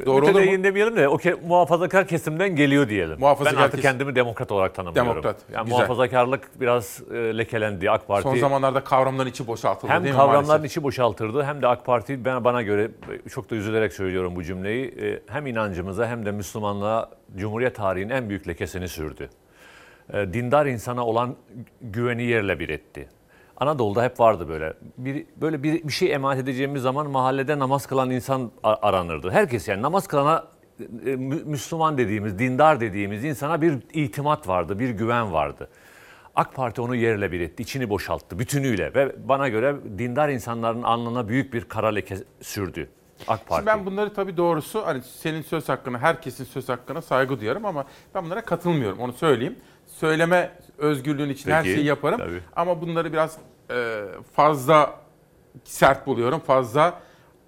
Doğru olur mu? Demeyelim de o ke- muhafazakar kesimden geliyor diyelim. Muhafazakar ben artık kesim. kendimi demokrat olarak tanımlıyorum. Demokrat, Yani güzel. muhafazakarlık biraz e, lekelendi AK Parti. Son zamanlarda kavramların içi boşaltıldı hem değil mi kavramların maalesef? içi boşaltırdı hem de AK Parti ben bana göre e, çok da üzülerek söylüyorum bu cümleyi. e, Hem inancımıza hem de Müslümanlığa Cumhuriyet tarihinin en büyük lekesini sürdü. E, Dindar insana olan güveni yerle bir etti. Anadolu'da hep vardı böyle. Bir, böyle bir, bir şey emanet edeceğimiz zaman mahallede namaz kılan insan aranırdı. Herkes yani namaz kılana e, Mü- Müslüman dediğimiz, dindar dediğimiz insana bir itimat vardı, bir güven vardı. AK Parti onu yerle bir etti, içini boşalttı bütünüyle ve bana göre dindar insanların alnına büyük bir kara leke sürdü AK Parti. Şimdi ben bunları tabii doğrusu hani senin söz hakkına, herkesin söz hakkına saygı duyarım ama ben bunlara katılmıyorum. Onu söyleyeyim. Söyleme özgürlüğün için her Peki, şeyi yaparım. tabii. Ama bunları biraz e, fazla sert buluyorum. Fazla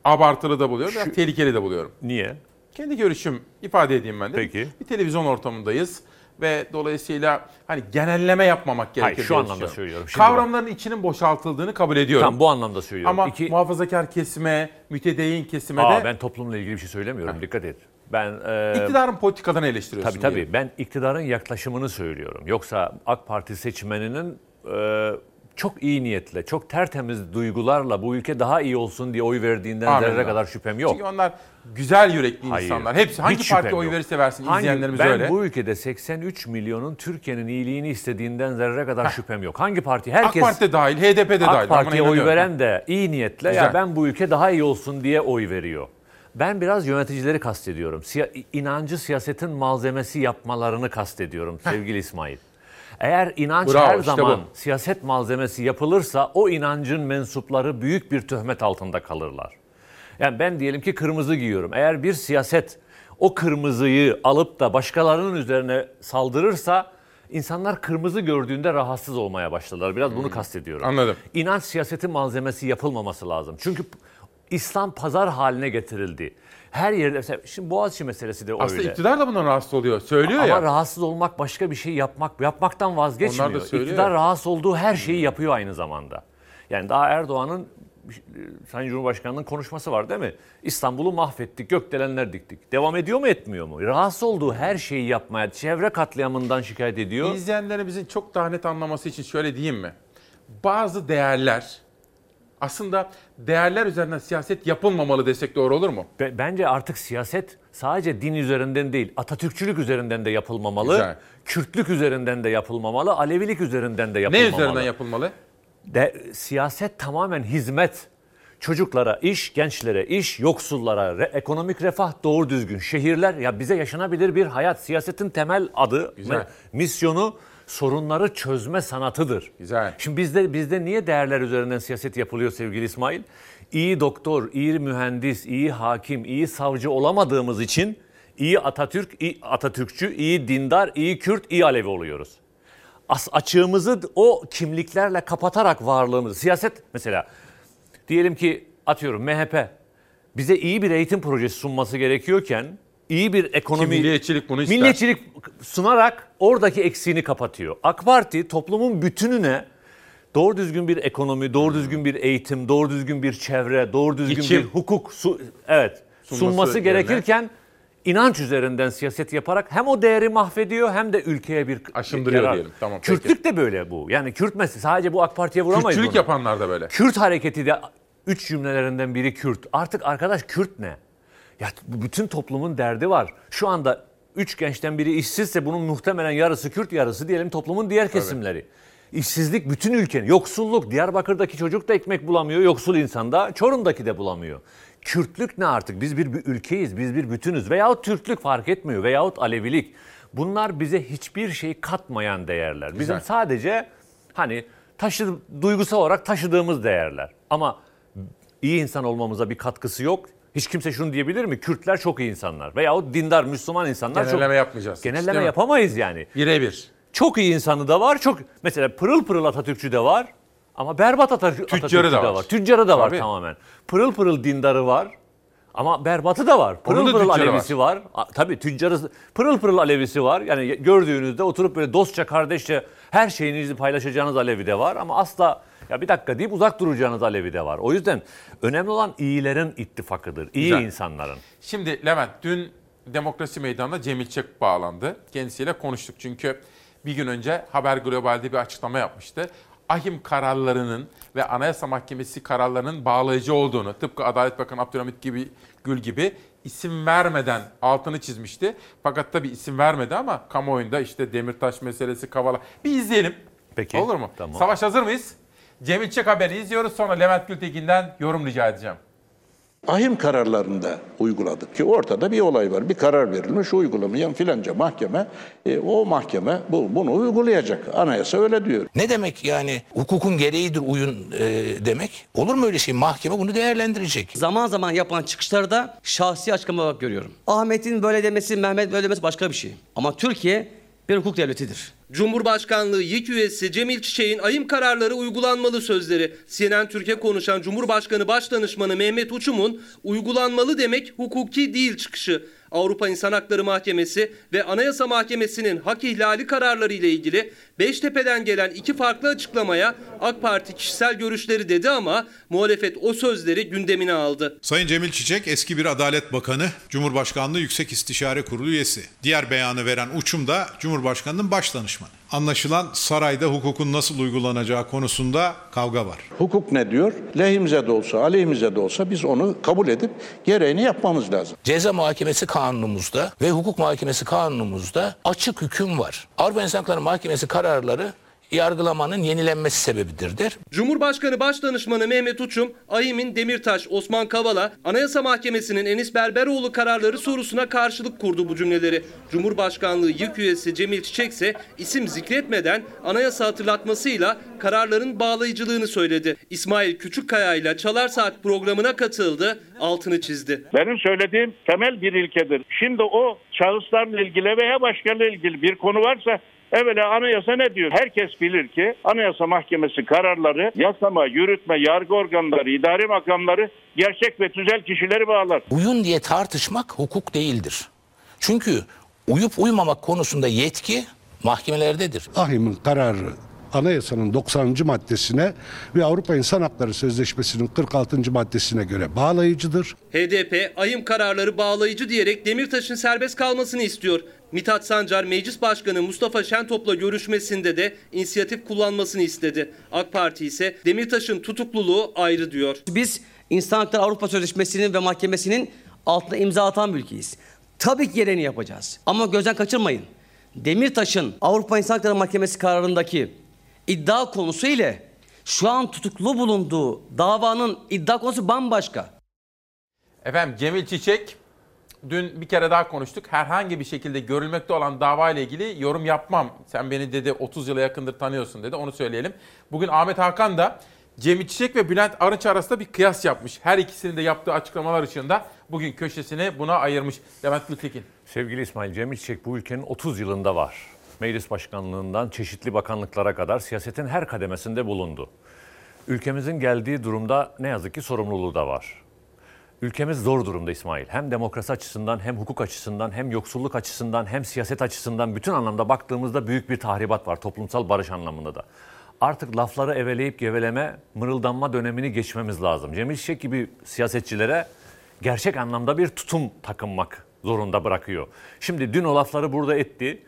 abartılı da buluyorum. Biraz tehlikeli de buluyorum. Niye? Kendi görüşüm ifade edeyim ben de. Peki. Bir televizyon ortamındayız ve dolayısıyla hani genelleme yapmamak gerekir. Hayır, şu anlamda söylüyorum. Şimdi Kavramların içinin boşaltıldığını kabul ediyorum. Tam bu anlamda söylüyorum. Ama İki- muhafazakar kesime, mütedeyyin kesime Aa, de ben toplumla ilgili bir şey söylemiyorum. Dikkat et. Ben e, iktidarın politikalarını eleştiriyorsun. Tabii tabii. diyelim. Ben iktidarın yaklaşımını söylüyorum. Yoksa AK Parti seçmeninin e, çok iyi niyetle, çok tertemiz duygularla bu ülke daha iyi olsun diye oy verdiğinden Amenna. zerre kadar şüphem yok. Çünkü onlar güzel yürekli Hayır. insanlar. Hepsi hangi şüphem oy yok. verirse versin Hangi- izleyenlerimiz ben öyle. bu ülkede 83 milyonun Türkiye'nin iyiliğini istediğinden zerre kadar şüphem yok. Hangi parti? Herkes AK Parti de dahil, HDP de dahil. AK Ben buna Parti'ye oy veren de iyi niyetle Güzel. ya ben bu ülke daha iyi olsun diye oy veriyor. Ben biraz yöneticileri kastediyorum. Siya- inancı siyasetin malzemesi yapmalarını kastediyorum sevgili İsmail. Eğer inanç Bravo, her işte zaman bu. siyaset malzemesi yapılırsa o inancın mensupları büyük bir töhmet altında kalırlar. Yani ben diyelim ki kırmızı giyiyorum. Eğer bir siyaset o kırmızıyı alıp da başkalarının üzerine saldırırsa insanlar kırmızı gördüğünde rahatsız olmaya başlarlar. Biraz bunu kastediyorum. Hmm. Anladım. İnanç siyasetin malzemesi yapılmaması lazım. Çünkü İslam pazar haline getirildi. Her yerde mesela şimdi Boğaziçi meselesi de öyle. Aslında iktidar da bundan rahatsız oluyor. Söylüyor Ama ya. rahatsız olmak başka bir şey yapmak, yapmaktan vazgeçmiyor. Onlar da söylüyor İktidar rahatsız olduğu her şeyi yapıyor aynı zamanda. Yani daha Erdoğan'ın Sayın Cumhurbaşkanı'nın konuşması var değil mi? İstanbul'u mahvettik, gökdelenler diktik. Devam ediyor mu etmiyor mu? Rahatsız olduğu her şeyi yapmaya, çevre katliamından şikayet ediyor. İzleyenlerimizin çok daha net anlaması için şöyle diyeyim mi? Bazı değerler aslında değerler üzerinden siyaset yapılmamalı desek doğru olur mu? Be- Bence artık siyaset sadece din üzerinden değil, Atatürkçülük üzerinden de yapılmamalı. Güzel. Kürtlük üzerinden de yapılmamalı, Alevilik üzerinden de Ne yapılmamalı. üzerinden yapılmalı? De, siyaset tamamen hizmet. Çocuklara iş, gençlere iş, yoksullara re- ekonomik refah doğru düzgün. Şehirler ya bize yaşanabilir bir hayat. Siyasetin temel adı, Güzel. misyonu sorunları çözme sanatıdır. Güzel. Şimdi bizde bizde niye değerler üzerinden siyaset yapılıyor sevgili İsmail? İyi doktor, iyi mühendis, iyi hakim, iyi savcı olamadığımız için iyi Atatürk, iyi Atatürkçü, iyi dindar, iyi Kürt, iyi Alevi oluyoruz. As açığımızı o kimliklerle kapatarak varlığımızı siyaset mesela diyelim ki atıyorum MHP bize iyi bir eğitim projesi sunması gerekiyorken iyi bir ekonomi... Ki milliyetçilik bunu ister. Milliyetçilik sunarak oradaki eksiğini kapatıyor. AK Parti toplumun bütününe doğru düzgün bir ekonomi, doğru düzgün bir eğitim, doğru düzgün bir çevre, doğru düzgün Geçim. bir hukuk su, evet Sunması sunması, yerine. gerekirken inanç üzerinden siyaset yaparak hem o değeri mahvediyor hem de ülkeye bir Aşındırıyor yarar. diyelim. Tamam, peki. Kürtlük de böyle bu. Yani Kürt meselesi sadece bu AK Parti'ye vuramayız Kürtçülük bunu. yapanlar da böyle. Kürt hareketi de üç cümlelerinden biri Kürt. Artık arkadaş Kürt ne? Ya bütün toplumun derdi var. Şu anda üç gençten biri işsizse bunun muhtemelen yarısı Kürt yarısı diyelim toplumun diğer kesimleri. İşsizlik bütün ülkenin. Yoksulluk. Diyarbakır'daki çocuk da ekmek bulamıyor. Yoksul insanda. Çorum'daki de bulamıyor. Kürtlük ne artık? Biz bir, bir ülkeyiz. Biz bir bütünüz. Veyahut Türklük fark etmiyor. Veyahut Alevilik. Bunlar bize hiçbir şey katmayan değerler. Bizim Güzel. sadece hani taşı, duygusal olarak taşıdığımız değerler. Ama iyi insan olmamıza bir katkısı yok. Hiç kimse şunu diyebilir mi? Kürtler çok iyi insanlar. Veyahut dindar, Müslüman insanlar çok... Genelleme yapmayacağız. Değil Genelleme mi? yapamayız yani. Birebir. Çok iyi insanı da var. Çok mesela pırıl pırıl Atatürkçü de var. Ama berbat Atatürk, Atatürkçü da de var. var. Tüccarı da var Tabii. tamamen. Pırıl pırıl dindarı var. Ama berbatı da var. Pırıl Onun da pırıl tüccarı Alevisi var. A- Tabii tüccarı pırıl pırıl Alevisi var. Yani gördüğünüzde oturup böyle dostça, kardeşçe her şeyinizi paylaşacağınız Alevi de var. Ama asla ya bir dakika deyip uzak duracağınız Alevi de var. O yüzden önemli olan iyilerin ittifakıdır. İyi Güzel. insanların. Şimdi Levent dün Demokrasi Meydanı'na Cemil Çek bağlandı. Kendisiyle konuştuk çünkü bir gün önce Haber Global'de bir açıklama yapmıştı. Ahim kararlarının ve Anayasa Mahkemesi kararlarının bağlayıcı olduğunu tıpkı Adalet Bakanı Abdülhamit gibi Gül gibi isim vermeden altını çizmişti. Fakat tabii isim vermedi ama kamuoyunda işte Demirtaş meselesi Kavala. Bir izleyelim. Peki. Olur mu? Tamam. Savaş hazır mıyız? Cemil Çek haberi izliyoruz sonra Levent Gültekin'den yorum rica edeceğim. Ahim kararlarında uyguladık ki ortada bir olay var. Bir karar verilmiş uygulamayan filanca mahkeme e, o mahkeme bu, bunu uygulayacak. Anayasa öyle diyor. Ne demek yani hukukun gereğidir uyun e, demek? Olur mu öyle şey? Mahkeme bunu değerlendirecek. Zaman zaman yapılan çıkışlarda şahsi açıklama olarak görüyorum. Ahmet'in böyle demesi, Mehmet böyle demesi başka bir şey. Ama Türkiye bir hukuk devletidir. Cumhurbaşkanlığı YİK üyesi Cemil Çiçek'in ayım kararları uygulanmalı sözleri. CNN Türkiye konuşan Cumhurbaşkanı Başdanışmanı Mehmet Uçum'un uygulanmalı demek hukuki değil çıkışı. Avrupa İnsan Hakları Mahkemesi ve Anayasa Mahkemesi'nin hak ihlali kararları ile ilgili Beştepe'den gelen iki farklı açıklamaya AK Parti kişisel görüşleri dedi ama muhalefet o sözleri gündemine aldı. Sayın Cemil Çiçek eski bir Adalet Bakanı, Cumhurbaşkanlığı Yüksek İstişare Kurulu üyesi. Diğer beyanı veren Uçum da Cumhurbaşkanı'nın baş danışmanı. Anlaşılan sarayda hukukun nasıl uygulanacağı konusunda kavga var. Hukuk ne diyor? Lehimize de olsa, aleyhimize de olsa biz onu kabul edip gereğini yapmamız lazım. Ceza muhakemesi kanunumuzda ve hukuk muhakemesi kanunumuzda açık hüküm var. Avrupa İnsan Hakları Mahkemesi kararları yargılamanın yenilenmesi sebebidir der. Cumhurbaşkanı Başdanışmanı Mehmet Uçum, AİM'in Demirtaş, Osman Kavala, Anayasa Mahkemesi'nin Enis Berberoğlu kararları sorusuna karşılık kurdu bu cümleleri. Cumhurbaşkanlığı YİK üyesi Cemil Çiçek ise isim zikretmeden anayasa hatırlatmasıyla kararların bağlayıcılığını söyledi. İsmail Küçükkaya ile Çalar Saat programına katıldı, altını çizdi. Benim söylediğim temel bir ilkedir. Şimdi o şahıslarla ilgili veya başkalarıyla ilgili bir konu varsa evvela anayasa ne diyor? Herkes bilir ki anayasa mahkemesi kararları yasama, yürütme, yargı organları, idari makamları gerçek ve tüzel kişileri bağlar. Uyun diye tartışmak hukuk değildir. Çünkü uyup uymamak konusunda yetki mahkemelerdedir. Ahim'in kararı anayasanın 90. maddesine ve Avrupa İnsan Hakları Sözleşmesi'nin 46. maddesine göre bağlayıcıdır. HDP ayım kararları bağlayıcı diyerek Demirtaş'ın serbest kalmasını istiyor. Mithat Sancar Meclis Başkanı Mustafa Şentop'la görüşmesinde de inisiyatif kullanmasını istedi. AK Parti ise Demirtaş'ın tutukluluğu ayrı diyor. Biz İnsan Hakları Avrupa Sözleşmesi'nin ve mahkemesinin altına imza atan bir ülkeyiz. Tabii ki gereğini yapacağız. Ama gözden kaçırmayın. Demirtaş'ın Avrupa İnsan Hakları Mahkemesi kararındaki iddia konusu ile şu an tutuklu bulunduğu davanın iddia konusu bambaşka. Efendim Cemil Çiçek dün bir kere daha konuştuk. Herhangi bir şekilde görülmekte olan dava ile ilgili yorum yapmam. Sen beni dedi 30 yıla yakındır tanıyorsun dedi. Onu söyleyelim. Bugün Ahmet Hakan da Cemil Çiçek ve Bülent Arınç arasında bir kıyas yapmış. Her ikisinin de yaptığı açıklamalar ışığında bugün köşesini buna ayırmış. Levent Gültekin. Sevgili İsmail Cemil Çiçek bu ülkenin 30 yılında var. Meclis başkanlığından çeşitli bakanlıklara kadar siyasetin her kademesinde bulundu. Ülkemizin geldiği durumda ne yazık ki sorumluluğu da var. Ülkemiz zor durumda İsmail. Hem demokrasi açısından hem hukuk açısından hem yoksulluk açısından hem siyaset açısından bütün anlamda baktığımızda büyük bir tahribat var toplumsal barış anlamında da. Artık lafları eveleyip geveleme, mırıldanma dönemini geçmemiz lazım. Cemil Çiçek gibi siyasetçilere gerçek anlamda bir tutum takınmak zorunda bırakıyor. Şimdi dün o lafları burada etti.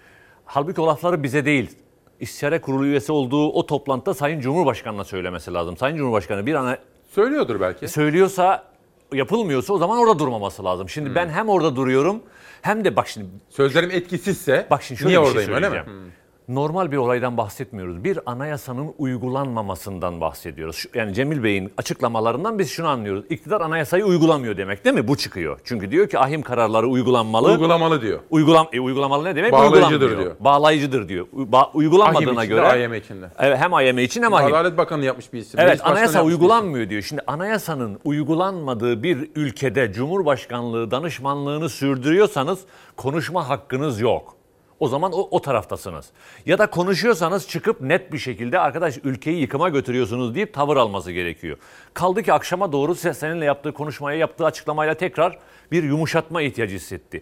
Halbuki o lafları bize değil, İstişare Kurulu üyesi olduğu o toplantıda Sayın Cumhurbaşkanı'na söylemesi lazım. Sayın Cumhurbaşkanı bir ana Söylüyordur belki. söylüyorsa yapılmıyorsa o zaman orada durmaması lazım. Şimdi ben hem orada duruyorum hem de bak şimdi Sözlerim etkisizse bak şimdi şöyle niye bir şey oradayım öyle mi? söyleyeceğim. Normal bir olaydan bahsetmiyoruz. Bir anayasanın uygulanmamasından bahsediyoruz. Şu- Yani Cemil Bey'in açıklamalarından biz şunu anlıyoruz. İktidar anayasayı uygulamıyor demek değil mi? Bu çıkıyor. Çünkü diyor ki ahim kararları uygulanmalı. Uygulamalı diyor. Uygulam e, uygulamalı ne demek? Bağlayıcıdır Uygulanmıyor. diyor. Bağlayıcıdır diyor. U- ba- uygulanmadığına Ahim içinde, göre. AYM içinde. Evet, hem AYM için hem ahim. Adalet Bakanı yapmış bir isim. Evet başkanı anayasa yapmış bir isim. uygulanmıyor diyor. Şimdi anayasanın uygulanmadığı bir ülkede Cumhurbaşkanlığı danışmanlığını sürdürüyorsanız konuşma hakkınız yok. O zaman o, o taraftasınız. Ya da konuşuyorsanız çıkıp net bir şekilde arkadaş ülkeyi yıkıma götürüyorsunuz deyip tavır alması gerekiyor. Kaldı ki akşama doğru se- seninle yaptığı konuşmaya yaptığı açıklamayla tekrar bir yumuşatma ihtiyacı hissetti.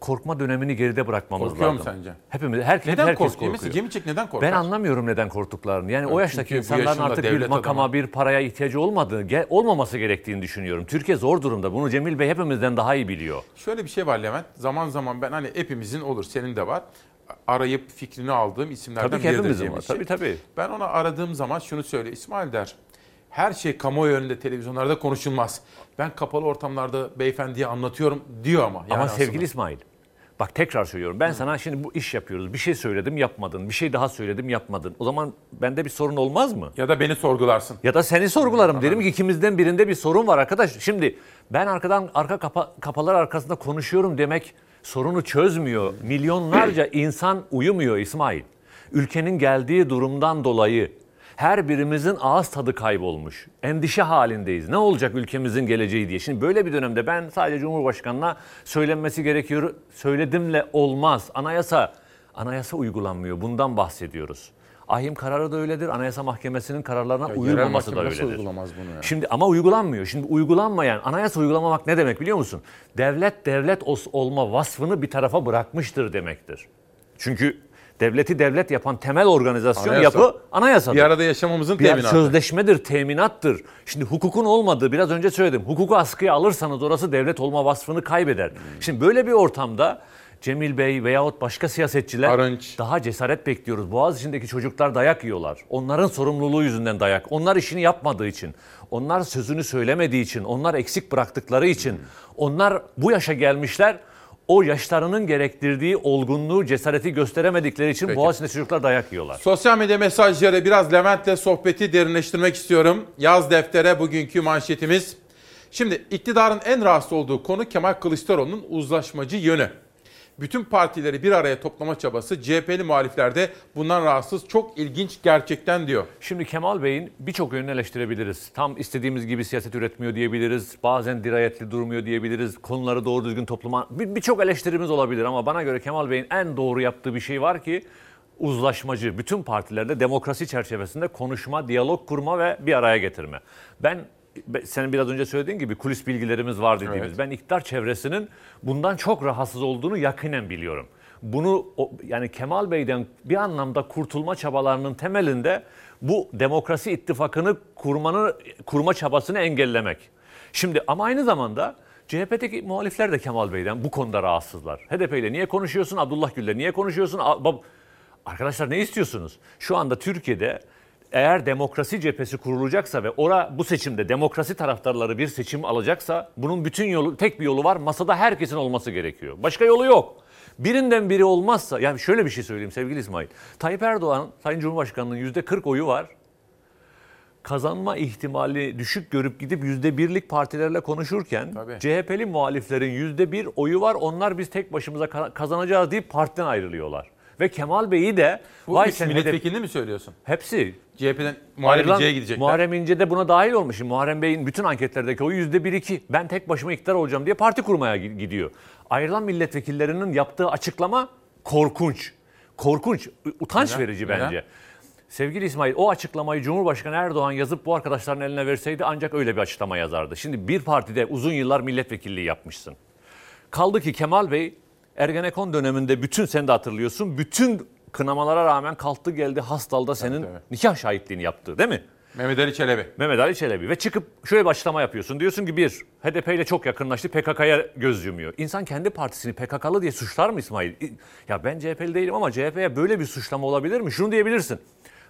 Korkma dönemini geride bırakmamız Korkuyor mu lazım. sence? Hepimiz, herkes, Neden herkes korkuyor? korkuyor. Mesela Cemil Çiçek neden korkar? Ben anlamıyorum neden korktuklarını. Yani o Evet, yaştaki çünkü bu insanların artık bir makama, adamı. bir paraya ihtiyacı olmadığı, olmaması gerektiğini düşünüyorum. Türkiye zor durumda. Bunu Cemil Bey hepimizden daha iyi biliyor. Şöyle bir şey var Levent. Zaman zaman ben hani hepimizin olur, senin de var. Arayıp fikrini aldığım isimlerden Tabii biridir hepimizin Cemil var. Çiçek. Tabii tabii. Ben ona aradığım zaman şunu söyle. İsmail der. Her şey kamuoyu önünde televizyonlarda konuşulmaz. Ben kapalı ortamlarda beyefendiye anlatıyorum diyor ama. Yani Ama aslında. sevgili İsmail, bak tekrar söylüyorum. Ben sana şimdi bu iş yapıyoruz. Bir şey söyledim yapmadın. Bir şey daha söyledim yapmadın. O zaman bende bir sorun olmaz mı? Ya da beni sorgularsın. Ya da seni sorgularım. Derim ki ikimizden birinde bir sorun var arkadaş. Şimdi ben arkadan arka kapa, kapalar arkasında konuşuyorum demek sorunu çözmüyor. Milyonlarca insan uyumuyor İsmail. Ülkenin geldiği durumdan dolayı her birimizin ağız tadı kaybolmuş. Endişe halindeyiz. Ne olacak ülkemizin geleceği diye. Şimdi böyle bir dönemde ben sadece Cumhurbaşkanı'na söylenmesi gerekiyor. Söyledimle olmaz. Anayasa anayasa uygulanmıyor. Bundan bahsediyoruz. Ahim kararı da öyledir. Anayasa Mahkemesi'nin kararlarına Ya uyulmaması da öyledir. uygulamaz bunu ya? Şimdi ama uygulanmıyor. Şimdi uygulanmayan, anayasa uygulamamak ne demek biliyor musun? Devlet devlet olma vasfını bir tarafa bırakmıştır demektir. Çünkü devleti devlet yapan temel organizasyon Anayasa. yapı anayasadır. Bir arada yaşamamızın Bir teminatı. sözleşmedir, teminattır. Şimdi hukukun olmadığı, biraz önce söyledim. Hukuku askıya alırsanız orası devlet olma vasfını kaybeder. Şimdi böyle bir ortamda Cemil Bey veyahut başka siyasetçiler daha cesaret bekliyoruz. Boğaziçi'ndeki çocuklar dayak yiyorlar. Onların sorumluluğu yüzünden dayak. Onlar işini yapmadığı için, onlar sözünü söylemediği için, onlar eksik bıraktıkları için, onlar bu yaşa gelmişler. O yaşlarının gerektirdiği olgunluğu, cesareti gösteremedikleri için Peki. Boğaziçi'nde çocuklar dayak yiyorlar. Sosyal medya mesajları biraz Levent'le sohbeti derinleştirmek istiyorum. Yaz deftere bugünkü manşetimiz. Şimdi iktidarın en rahatsız olduğu konu Kemal Kılıçdaroğlu'nun uzlaşmacı yönü. Bütün partileri bir araya toplama çabası CHP'li muhaliflerde bundan rahatsız. Çok ilginç gerçekten diyor. Şimdi Kemal Bey'in birçok yönünü eleştirebiliriz. Tam istediğimiz gibi siyaset üretmiyor diyebiliriz. Bazen dirayetli durmuyor diyebiliriz. Konuları doğru düzgün topluma... Bir- Birçok eleştirimiz olabilir ama bana göre Kemal Bey'in en doğru yaptığı bir şey var ki uzlaşmacı. Bütün partilerde demokrasi çerçevesinde konuşma, diyalog kurma ve bir araya getirme. Ben be- senin biraz önce söylediğin gibi kulis bilgilerimiz var dediğimiz. Evet. Ben iktidar çevresinin bundan çok rahatsız olduğunu yakinen biliyorum. Bunu yani Kemal Bey'den bir anlamda kurtulma çabalarının temelinde bu demokrasi ittifakını kurmanı kurma çabasını engellemek. Şimdi ama aynı zamanda CHP'deki muhalifler de Kemal Bey'den bu konuda rahatsızlar. HDP ile niye konuşuyorsun? Abdullah Gül'le niye konuşuyorsun? Arkadaşlar ne istiyorsunuz? Şu anda Türkiye'de eğer demokrasi cephesi kurulacaksa ve ora bu seçimde demokrasi taraftarları bir seçim alacaksa bunun bütün yolu tek bir yolu var. Masada herkesin olması gerekiyor. Başka yolu yok. Birinden biri olmazsa yani şöyle bir şey söyleyeyim sevgili İsmail. Tayyip Erdoğan Sayın Cumhurbaşkanı'nın yüzde 40 oyu var. Kazanma ihtimali düşük görüp gidip yüzde birlik partilerle konuşurken CHP'li muhaliflerin yüzde bir oyu var. Onlar biz tek başımıza ka- kazanacağız deyip partiden ayrılıyorlar. Ve Kemal Bey'i de Bu üç sen hedef- milletvekilini mi söylüyorsun? Hepsi. CHP'den Muharrem İnce'ye gidecekler. Muharrem İnce de buna dahil olmuş. Şimdi Muharrem Bey'in bütün anketlerdeki oyu yüzde bir iki. Ben tek başıma iktidar olacağım diye parti kurmaya gi- gidiyor. Ayrılan milletvekillerinin yaptığı açıklama korkunç. Korkunç, utanç Neden? verici Neden? bence. Sevgili İsmail o açıklamayı Cumhurbaşkanı Erdoğan yazıp bu arkadaşların eline verseydi ancak öyle bir açıklama yazardı. Şimdi bir partide uzun yıllar milletvekilliği yapmışsın. Kaldı ki Kemal Bey Ergenekon döneminde bütün sen de hatırlıyorsun bütün kınamalara rağmen kalktı geldi hastalda senin nikah şahitliğini yaptı değil mi? Mehmet Ali Çelebi. Mehmet Ali Çelebi ve çıkıp şöyle bir açıklama yapıyorsun. Diyorsun ki bir, HDP ile çok yakınlaştı PKK'ya göz yumuyor. İnsan kendi partisini PKK'lı diye suçlar mı İsmail? Ya ben CHP'li değilim ama CHP'ye böyle bir suçlama olabilir mi? Şunu diyebilirsin.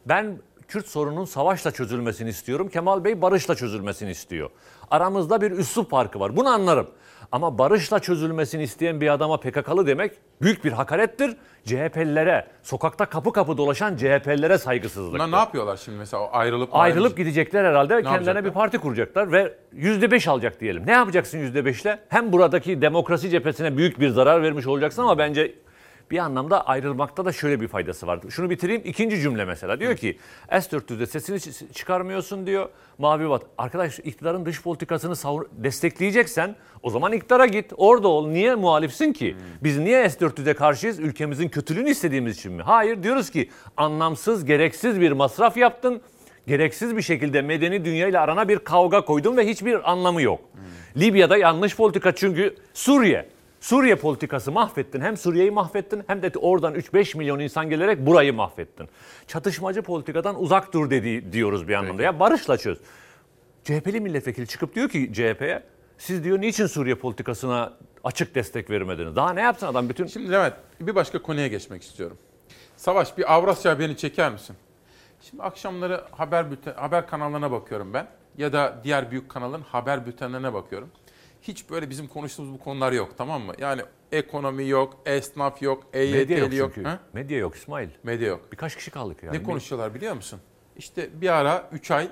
Ben Kürt sorunun savaşla çözülmesini istiyorum. Kemal Bey barışla çözülmesini istiyor. Aramızda bir üslup farkı var. Bunu anlarım. Ama barışla çözülmesini isteyen bir adama PKK'lı demek büyük bir hakarettir. CHP'lilere, sokakta kapı kapı dolaşan CHP'lilere saygısızlık. Bunlar ne yapıyorlar şimdi mesela ayrılıp Ayrılıp gidecekler herhalde. Ne Kendilerine yapacaklar? bir parti kuracaklar ve %5 alacak diyelim. Ne yapacaksın %5'le? Hem buradaki demokrasi cephesine büyük bir zarar vermiş olacaksın ama bence bir anlamda ayrılmakta da şöyle bir faydası var. Şunu bitireyim. İkinci cümle mesela. Diyor ki S-400'de sesini çıkarmıyorsun diyor. Mavi Vat. Arkadaş iktidarın dış politikasını savun- destekleyeceksen o zaman iktidara git. Orada ol. Niye muhalifsin ki? Biz niye S-400'e karşıyız? Ülkemizin kötülüğünü istediğimiz için mi? Hayır diyoruz ki anlamsız, gereksiz bir masraf yaptın. Gereksiz bir şekilde medeni dünya ile arana bir kavga koydun ve hiçbir anlamı yok. Libya'da yanlış politika çünkü Suriye. Suriye politikası mahvettin. Hem Suriye'yi mahvettin hem de oradan 3-5 milyon insan gelerek burayı mahvettin. Çatışmacı politikadan uzak dur dedi diyoruz bir anlamda. Ya barışla çöz. CHP'li milletvekili çıkıp diyor ki CHP'ye siz diyor niçin Suriye politikasına açık destek vermediniz? Daha ne yapsın adam bütün... Şimdi Levent bir başka konuya geçmek istiyorum. Savaş bir Avrasya haberini çeker misin? Şimdi akşamları haber bülten- haber kanallarına bakıyorum ben ya da diğer büyük kanalın haber bültenlerine bakıyorum. Hiç böyle bizim konuştuğumuz bu konular yok tamam mı? Yani ekonomi yok, esnaf yok, Medya yok EYT'li yok. çünkü. Ha? Medya yok İsmail. Medya yok. Birkaç kişi kaldık yani. Ne konuşuyorlar biliyor musun? İşte bir ara 3 ay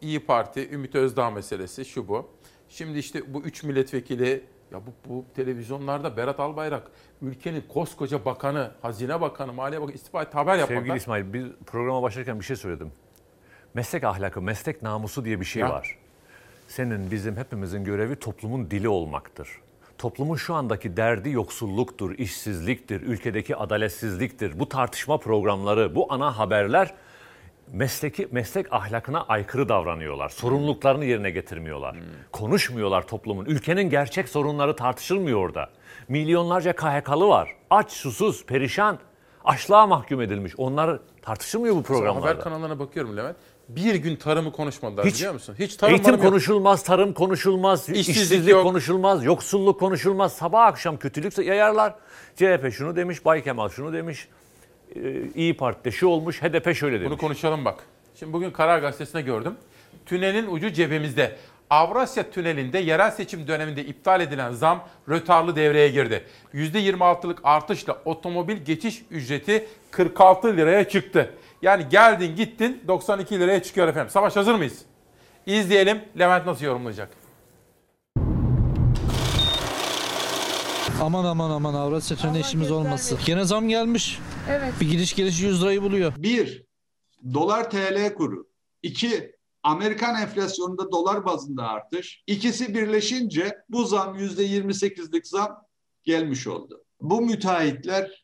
İyi Parti, Ümit Özdağ meselesi şu bu. Şimdi işte bu 3 milletvekili ya bu, bu televizyonlarda Berat Albayrak ülkenin koskoca bakanı, hazine bakanı, maliye bakanı istifa etti haber yapmadılar. Sevgili İsmail bir programa başlarken bir şey söyledim. Meslek ahlakı, meslek namusu diye bir şey Ya. var. Senin, bizim, hepimizin görevi toplumun dili olmaktır. Toplumun şu andaki derdi yoksulluktur, işsizliktir, ülkedeki adaletsizliktir. Bu tartışma programları, bu ana haberler mesleki meslek ahlakına aykırı davranıyorlar. Sorumluluklarını yerine getirmiyorlar. Konuşmuyorlar toplumun. Ülkenin gerçek sorunları tartışılmıyor orada. Milyonlarca KHK'lı var. Aç, susuz, perişan. Açlığa mahkum edilmiş. Onlar tartışılmıyor bu programlarda. Haber kanallarına bakıyorum Levent. Bir gün tarımı konuşmadılar Hiç. biliyor musun? Hiç tarım Eğitim yok. konuşulmaz, tarım konuşulmaz, İşsizlik işsizlik, yok. konuşulmaz, yoksulluk konuşulmaz. Sabah akşam kötülük yayarlar. CHP şunu demiş, Bay Kemal şunu demiş. Ee, İyi Parti'de şu olmuş, HDP şöyle demiş. Bunu konuşalım bak. Şimdi bugün Karar Gazetesi'nde gördüm. Tünelin ucu cebimizde. Avrasya Tüneli'nde yerel seçim döneminde iptal edilen zam rötarlı devreye girdi. %26'lık artışla otomobil geçiş ücreti 46 liraya çıktı. Yani geldin gittin 92 liraya çıkıyor efendim. Savaş hazır mıyız? İzleyelim Levent nasıl yorumlayacak? Aman aman aman Avrasya Tüneli işimiz olmasın. Gene zam gelmiş. Evet. Bir gidiş geliş 100 lirayı buluyor. Bir, dolar TL kuru. İki, Amerikan enflasyonunda dolar bazında artış. İkisi birleşince bu zam %28'lik zam gelmiş oldu. Bu müteahhitler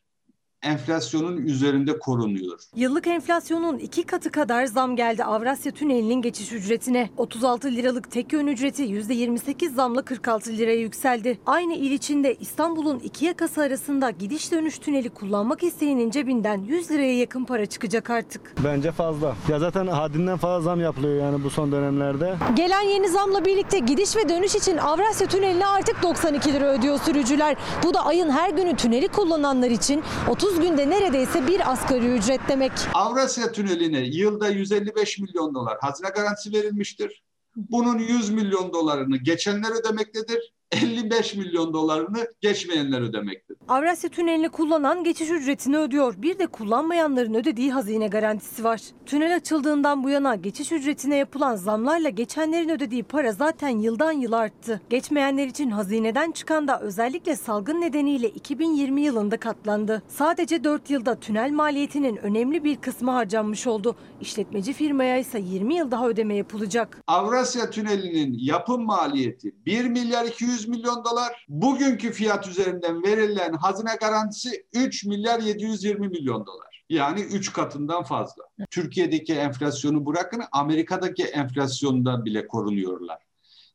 enflasyonun üzerinde korunuyor. Yıllık enflasyonun iki katı kadar zam geldi Avrasya Tüneli'nin geçiş ücretine. 36 liralık tek yön ücreti %28 zamla 46 liraya yükseldi. Aynı il içinde İstanbul'un iki yakası arasında gidiş dönüş tüneli kullanmak isteyenin cebinden 100 liraya yakın para çıkacak artık. Bence fazla. Ya zaten haddinden fazla zam yapılıyor yani bu son dönemlerde. Gelen yeni zamla birlikte gidiş ve dönüş için Avrasya Tüneli'ne artık 92 lira ödüyor sürücüler. Bu da ayın her günü tüneli kullananlar için 30 günde neredeyse bir asgari ücret demek. Avrasya Tüneli'ne yılda 155 milyon dolar hazine garantisi verilmiştir. Bunun 100 milyon dolarını geçenler ödemektedir. 55 milyon dolarını geçmeyenler ödemektedir. Avrasya Tüneli'ni kullanan geçiş ücretini ödüyor. Bir de kullanmayanların ödediği hazine garantisi var. Tünel açıldığından bu yana geçiş ücretine yapılan zamlarla geçenlerin ödediği para zaten yıldan yıla arttı. Geçmeyenler için hazineden çıkan da özellikle salgın nedeniyle 2020 yılında katlandı. Sadece 4 yılda tünel maliyetinin önemli bir kısmı harcanmış oldu. İşletmeci firmaya ise 20 yıl daha ödeme yapılacak. Avrasya Tüneli'nin yapım maliyeti 1 milyar 200 milyon dolar. Bugünkü fiyat üzerinden verilen hazine garantisi 3 milyar 720 milyon dolar. Yani 3 katından fazla. Türkiye'deki enflasyonu bırakın Amerika'daki enflasyondan bile korunuyorlar.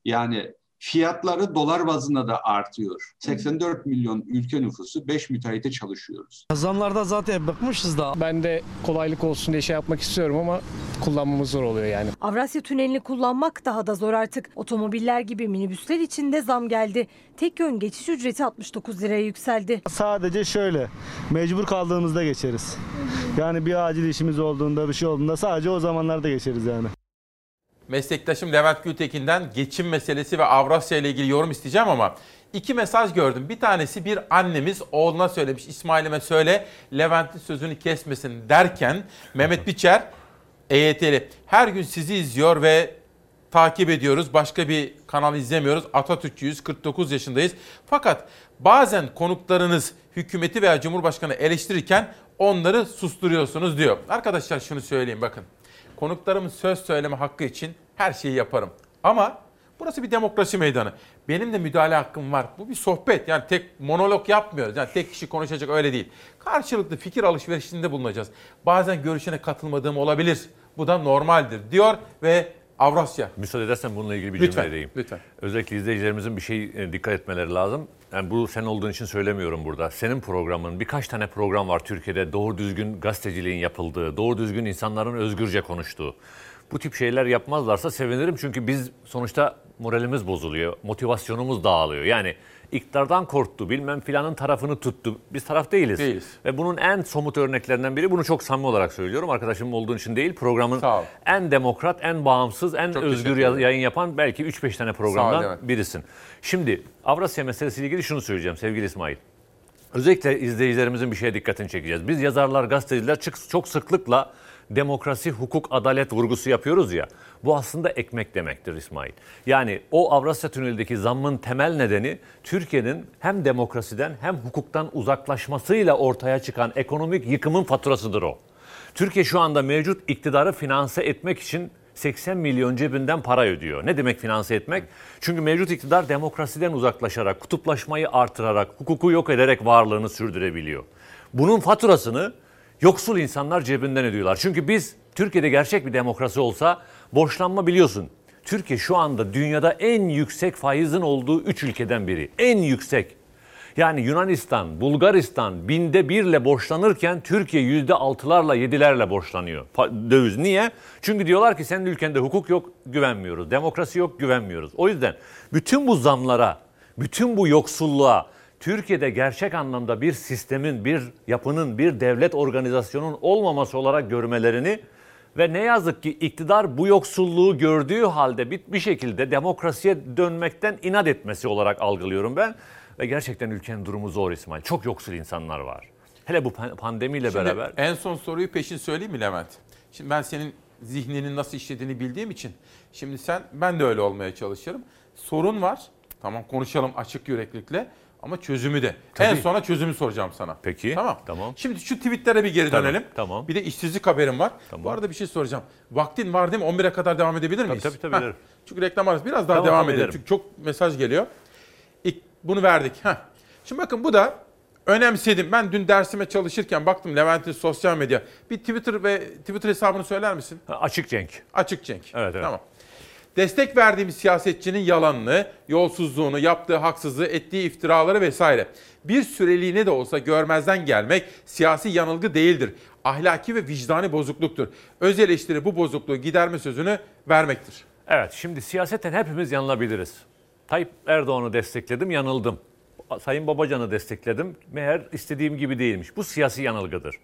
Yani fiyatları dolar bazında da artıyor. 84 milyon ülke nüfusu 5 müteahhite çalışıyoruz. Zamlarda zaten bıkmışız da. Ben de kolaylık olsun diye şey yapmak istiyorum ama kullanmamız zor oluyor yani. Avrasya Tüneli'ni kullanmak daha da zor artık. Otomobiller gibi minibüsler için de zam geldi. Tek yön geçiş ücreti 69 liraya yükseldi. Sadece şöyle mecbur kaldığımızda geçeriz. Yani bir acil işimiz olduğunda bir şey olduğunda sadece o zamanlarda geçeriz yani. Meslektaşım Levent Gültekin'den geçim meselesi ve Avrasya ile ilgili yorum isteyeceğim ama iki mesaj gördüm. Bir tanesi bir annemiz oğluna söylemiş İsmail'ime söyle Levent'in sözünü kesmesin derken Mehmet Biçer EYT'li her gün sizi izliyor ve takip ediyoruz. Başka bir kanal izlemiyoruz. Atatürkçüyüz, 49 yaşındayız. Fakat bazen konuklarınız hükümeti veya Cumhurbaşkanı eleştirirken onları susturuyorsunuz diyor. Arkadaşlar şunu söyleyeyim bakın. Konuklarımın söz söyleme hakkı için her şeyi yaparım. Ama burası bir demokrasi meydanı. Benim de müdahale hakkım var. Bu bir sohbet. Yani tek monolog yapmıyoruz. Yani tek kişi konuşacak öyle değil. Karşılıklı fikir alışverişinde bulunacağız. Bazen görüşene katılmadığım olabilir. Bu da normaldir diyor ve Avrasya. Müsaade edersen bununla ilgili bir Lütfen, cümle edeyim. lütfen. Özellikle izleyicilerimizin bir şey e, dikkat etmeleri lazım. Yani bu sen olduğun için söylemiyorum burada. Senin programın birkaç tane program var Türkiye'de doğru düzgün gazeteciliğin yapıldığı, doğru düzgün insanların özgürce konuştuğu. Bu tip şeyler yapmazlarsa sevinirim çünkü biz sonuçta moralimiz bozuluyor, motivasyonumuz dağılıyor. Yani iktidardan korktu, bilmem filanın tarafını tuttu. Biz taraf değiliz. Değiliz. Ve bunun en somut örneklerinden biri, bunu çok samimi olarak söylüyorum. Arkadaşım olduğun için değil, programın en demokrat, en bağımsız, en Çok özgür yayın yapan belki 3-5 tane programdan birisin. Şimdi Avrasya meselesiyle ilgili şunu söyleyeceğim sevgili İsmail. Özellikle izleyicilerimizin bir şeye dikkatini çekeceğiz. Biz yazarlar, gazeteciler çok sıklıkla demokrasi, hukuk, adalet vurgusu yapıyoruz ya. Bu aslında ekmek demektir İsmail. Yani o Avrasya Tüneli'ndeki zammın temel nedeni Türkiye'nin hem demokrasiden hem hukuktan uzaklaşmasıyla ortaya çıkan ekonomik yıkımın faturasıdır o. Türkiye şu anda mevcut iktidarı finanse etmek için 80 milyon cebinden para ödüyor. Ne demek finanse etmek? Çünkü mevcut iktidar demokrasiden uzaklaşarak, kutuplaşmayı artırarak, hukuku yok ederek varlığını sürdürebiliyor. Bunun faturasını yoksul insanlar cebinden ödüyorlar. Çünkü biz Türkiye'de gerçek bir demokrasi olsa borçlanma biliyorsun. Türkiye şu anda dünyada en yüksek faizin olduğu 3 ülkeden biri. En yüksek. Yani Yunanistan, Bulgaristan binde birle borçlanırken Türkiye yüzde altılarla yedilerle borçlanıyor döviz. Niye? Çünkü diyorlar ki senin ülkende hukuk yok güvenmiyoruz. Demokrasi yok güvenmiyoruz. O yüzden bütün bu zamlara, bütün bu yoksulluğa Türkiye'de gerçek anlamda bir sistemin, bir yapının, bir devlet organizasyonun olmaması olarak görmelerini ve ne yazık ki iktidar bu yoksulluğu gördüğü halde bir, bir şekilde demokrasiye dönmekten inat etmesi olarak algılıyorum ben. Ve gerçekten ülkenin durumu zor İsmail. Çok yoksul insanlar var. Hele bu pan- pandemiyle Şimdi beraber. en son soruyu peşin söyleyeyim mi Levent? Şimdi ben senin zihninin nasıl işlediğini bildiğim için şimdi sen ben de öyle olmaya çalışırım. Sorun var. Tamam konuşalım açık yüreklilikle ama çözümü de. En Tabii. sona çözümü soracağım sana. Peki. Tamam. Tamam. Şimdi şu tweetlere bir geri Tamam, dönelim. tamam. Bir de işsizlik haberim var. Bu arada bir şey soracağım. Vaktin var değil mi? 11'e kadar devam edebilir miyiz? tabii, tabii, ederim. Çünkü reklam arası biraz daha Tamam, devam tamam, edelim. ederim. Çünkü çok mesaj geliyor. İlk bunu verdik. Heh. Şimdi bakın bu da önemsedim. Ben dün dersime çalışırken baktım Levent'in sosyal medya. Bir Twitter ve Twitter hesabını söyler misin? Açık Cenk. Açık Cenk. Evet, evet. Tamam. Destek verdiğimiz siyasetçinin yalanını, yolsuzluğunu, yaptığı haksızlığı, ettiği iftiraları vesaire bir süreliğine de olsa görmezden gelmek siyasi yanılgı değildir. Ahlaki ve vicdani bozukluktur. Öz eleştiri bu bozukluğu giderme sözünü vermektir. Evet şimdi siyasetten hepimiz yanılabiliriz. Tayyip Erdoğan'ı destekledim yanıldım. Sayın Babacan'ı destekledim meğer istediğim gibi değilmiş. Bu siyasi yanılgıdır.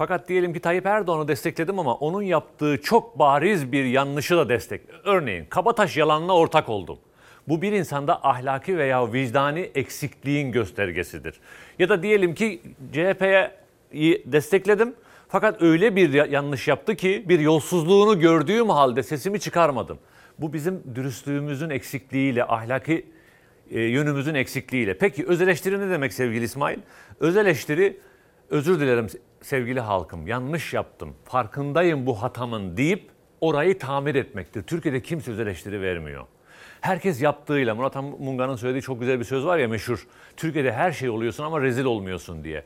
Fakat diyelim ki Tayyip Erdoğan'ı destekledim ama onun yaptığı çok bariz bir yanlışı da destek. Örneğin kabataş yalanına ortak oldum. Bu bir insanda ahlaki veya vicdani eksikliğin göstergesidir. Ya da diyelim ki CHP'ye destekledim fakat öyle bir ya- yanlış yaptı ki bir yolsuzluğunu gördüğüm halde sesimi çıkarmadım. Bu bizim dürüstlüğümüzün eksikliğiyle, ahlaki e, yönümüzün eksikliğiyle. Peki öz eleştiri ne demek sevgili İsmail? Öz eleştiri özür dilerim sevgili halkım yanlış yaptım farkındayım bu hatamın deyip orayı tamir etmektir. Türkiye'de kimse öz eleştiri vermiyor. Herkes yaptığıyla Murat Munga'nın söylediği çok güzel bir söz var ya meşhur. Türkiye'de her şey oluyorsun ama rezil olmuyorsun diye.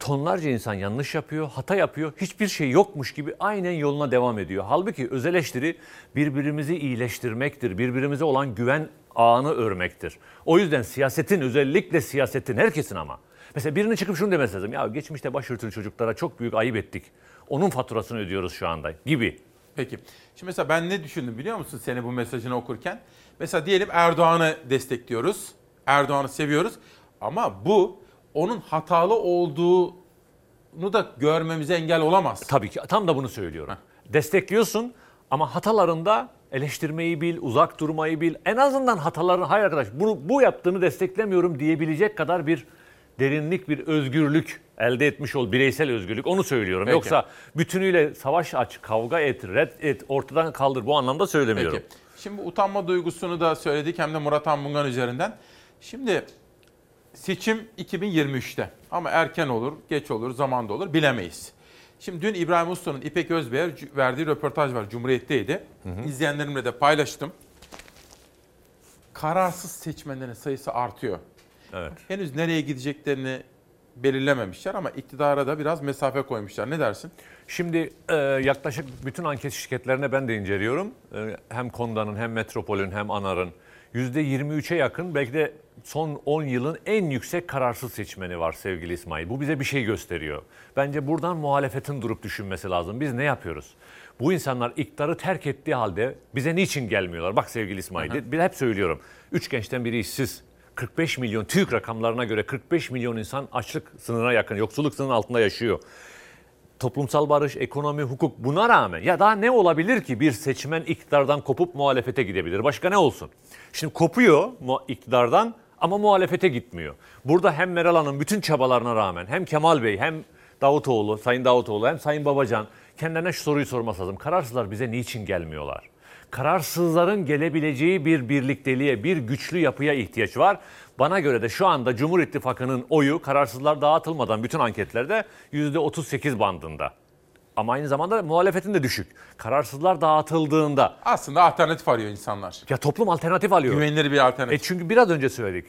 tonlarca insan yanlış yapıyor, hata yapıyor. Hiçbir şey yokmuş gibi aynen yoluna devam ediyor. Halbuki öz eleştiri birbirimizi iyileştirmektir. Birbirimize olan güven ağını örmektir. O yüzden siyasetin özellikle siyasetin herkesin ama. Mesela birinin çıkıp şunu demesi lazım. Ya geçmişte başörtülü çocuklara çok büyük ayıp ettik. Onun faturasını ödüyoruz şu anda gibi. Peki. Şimdi mesela ben ne düşündüm biliyor musun seni bu mesajını okurken? Mesela diyelim Erdoğan'ı destekliyoruz. Erdoğan'ı seviyoruz. Ama bu onun hatalı olduğunu da görmemize engel olamaz. Tabii ki tam da bunu söylüyorum. Destekliyorsun ama hatalarında eleştirmeyi bil, uzak durmayı bil. En azından hatalarını hayır arkadaş bunu bu yaptığını desteklemiyorum diyebilecek kadar bir derinlik, bir özgürlük elde etmiş ol, bireysel özgürlük. Onu söylüyorum. Peki. Yoksa bütünüyle savaş aç, kavga et, red et, ortadan kaldır bu anlamda söylemiyorum. Peki. Şimdi utanma duygusunu da söyledik hem de Murat Anmungan üzerinden. Şimdi seçim 2023'te ama erken olur, geç olur, zamanda olur bilemeyiz. Şimdi dün İbrahim Usta'nın İpek Özbey'e verdiği röportaj var. Cumhuriyet'teydi. İzleyenlerimle de paylaştım. Kararsız seçmenlerin sayısı artıyor. Evet. Henüz nereye gideceklerini belirlememişler ama iktidara da biraz mesafe koymuşlar. Ne dersin? Şimdi e, yaklaşık bütün anket şirketlerine ben de inceliyorum. E, hem Konda'nın hem Metropol'ün hem Anar'ın %23'e yakın belki de son 10 yılın en yüksek kararsız seçmeni var sevgili İsmail. Bu bize bir şey gösteriyor. Bence buradan muhalefetin durup düşünmesi lazım. Biz ne yapıyoruz? Bu insanlar iktidarı terk ettiği halde bize niçin gelmiyorlar? Bak sevgili İsmail, bir hep söylüyorum. Üç gençten biri işsiz. 45 milyon TÜİK rakamlarına göre 45 milyon insan açlık sınırına yakın, yoksulluk sınırının altında yaşıyor toplumsal barış, ekonomi, hukuk buna rağmen ya daha ne olabilir ki bir seçmen iktidardan kopup muhalefete gidebilir? Başka ne olsun? Şimdi kopuyor iktidardan ama muhalefete gitmiyor. Burada hem Meral Hanım bütün çabalarına rağmen hem Kemal Bey hem Davutoğlu, Sayın Davutoğlu hem Sayın Babacan kendilerine şu soruyu sorması lazım. Kararsızlar bize niçin gelmiyorlar? Kararsızların gelebileceği bir birlikteliğe, bir güçlü yapıya ihtiyaç var. Bana göre de şu anda Cumhur İttifakı'nın oyu kararsızlar dağıtılmadan bütün anketlerde %38 bandında. Ama aynı zamanda muhalefetin de düşük. Kararsızlar dağıtıldığında. Aslında alternatif arıyor insanlar. Ya toplum alternatif alıyor. Güvenilir bir alternatif. E çünkü biraz önce söyledik.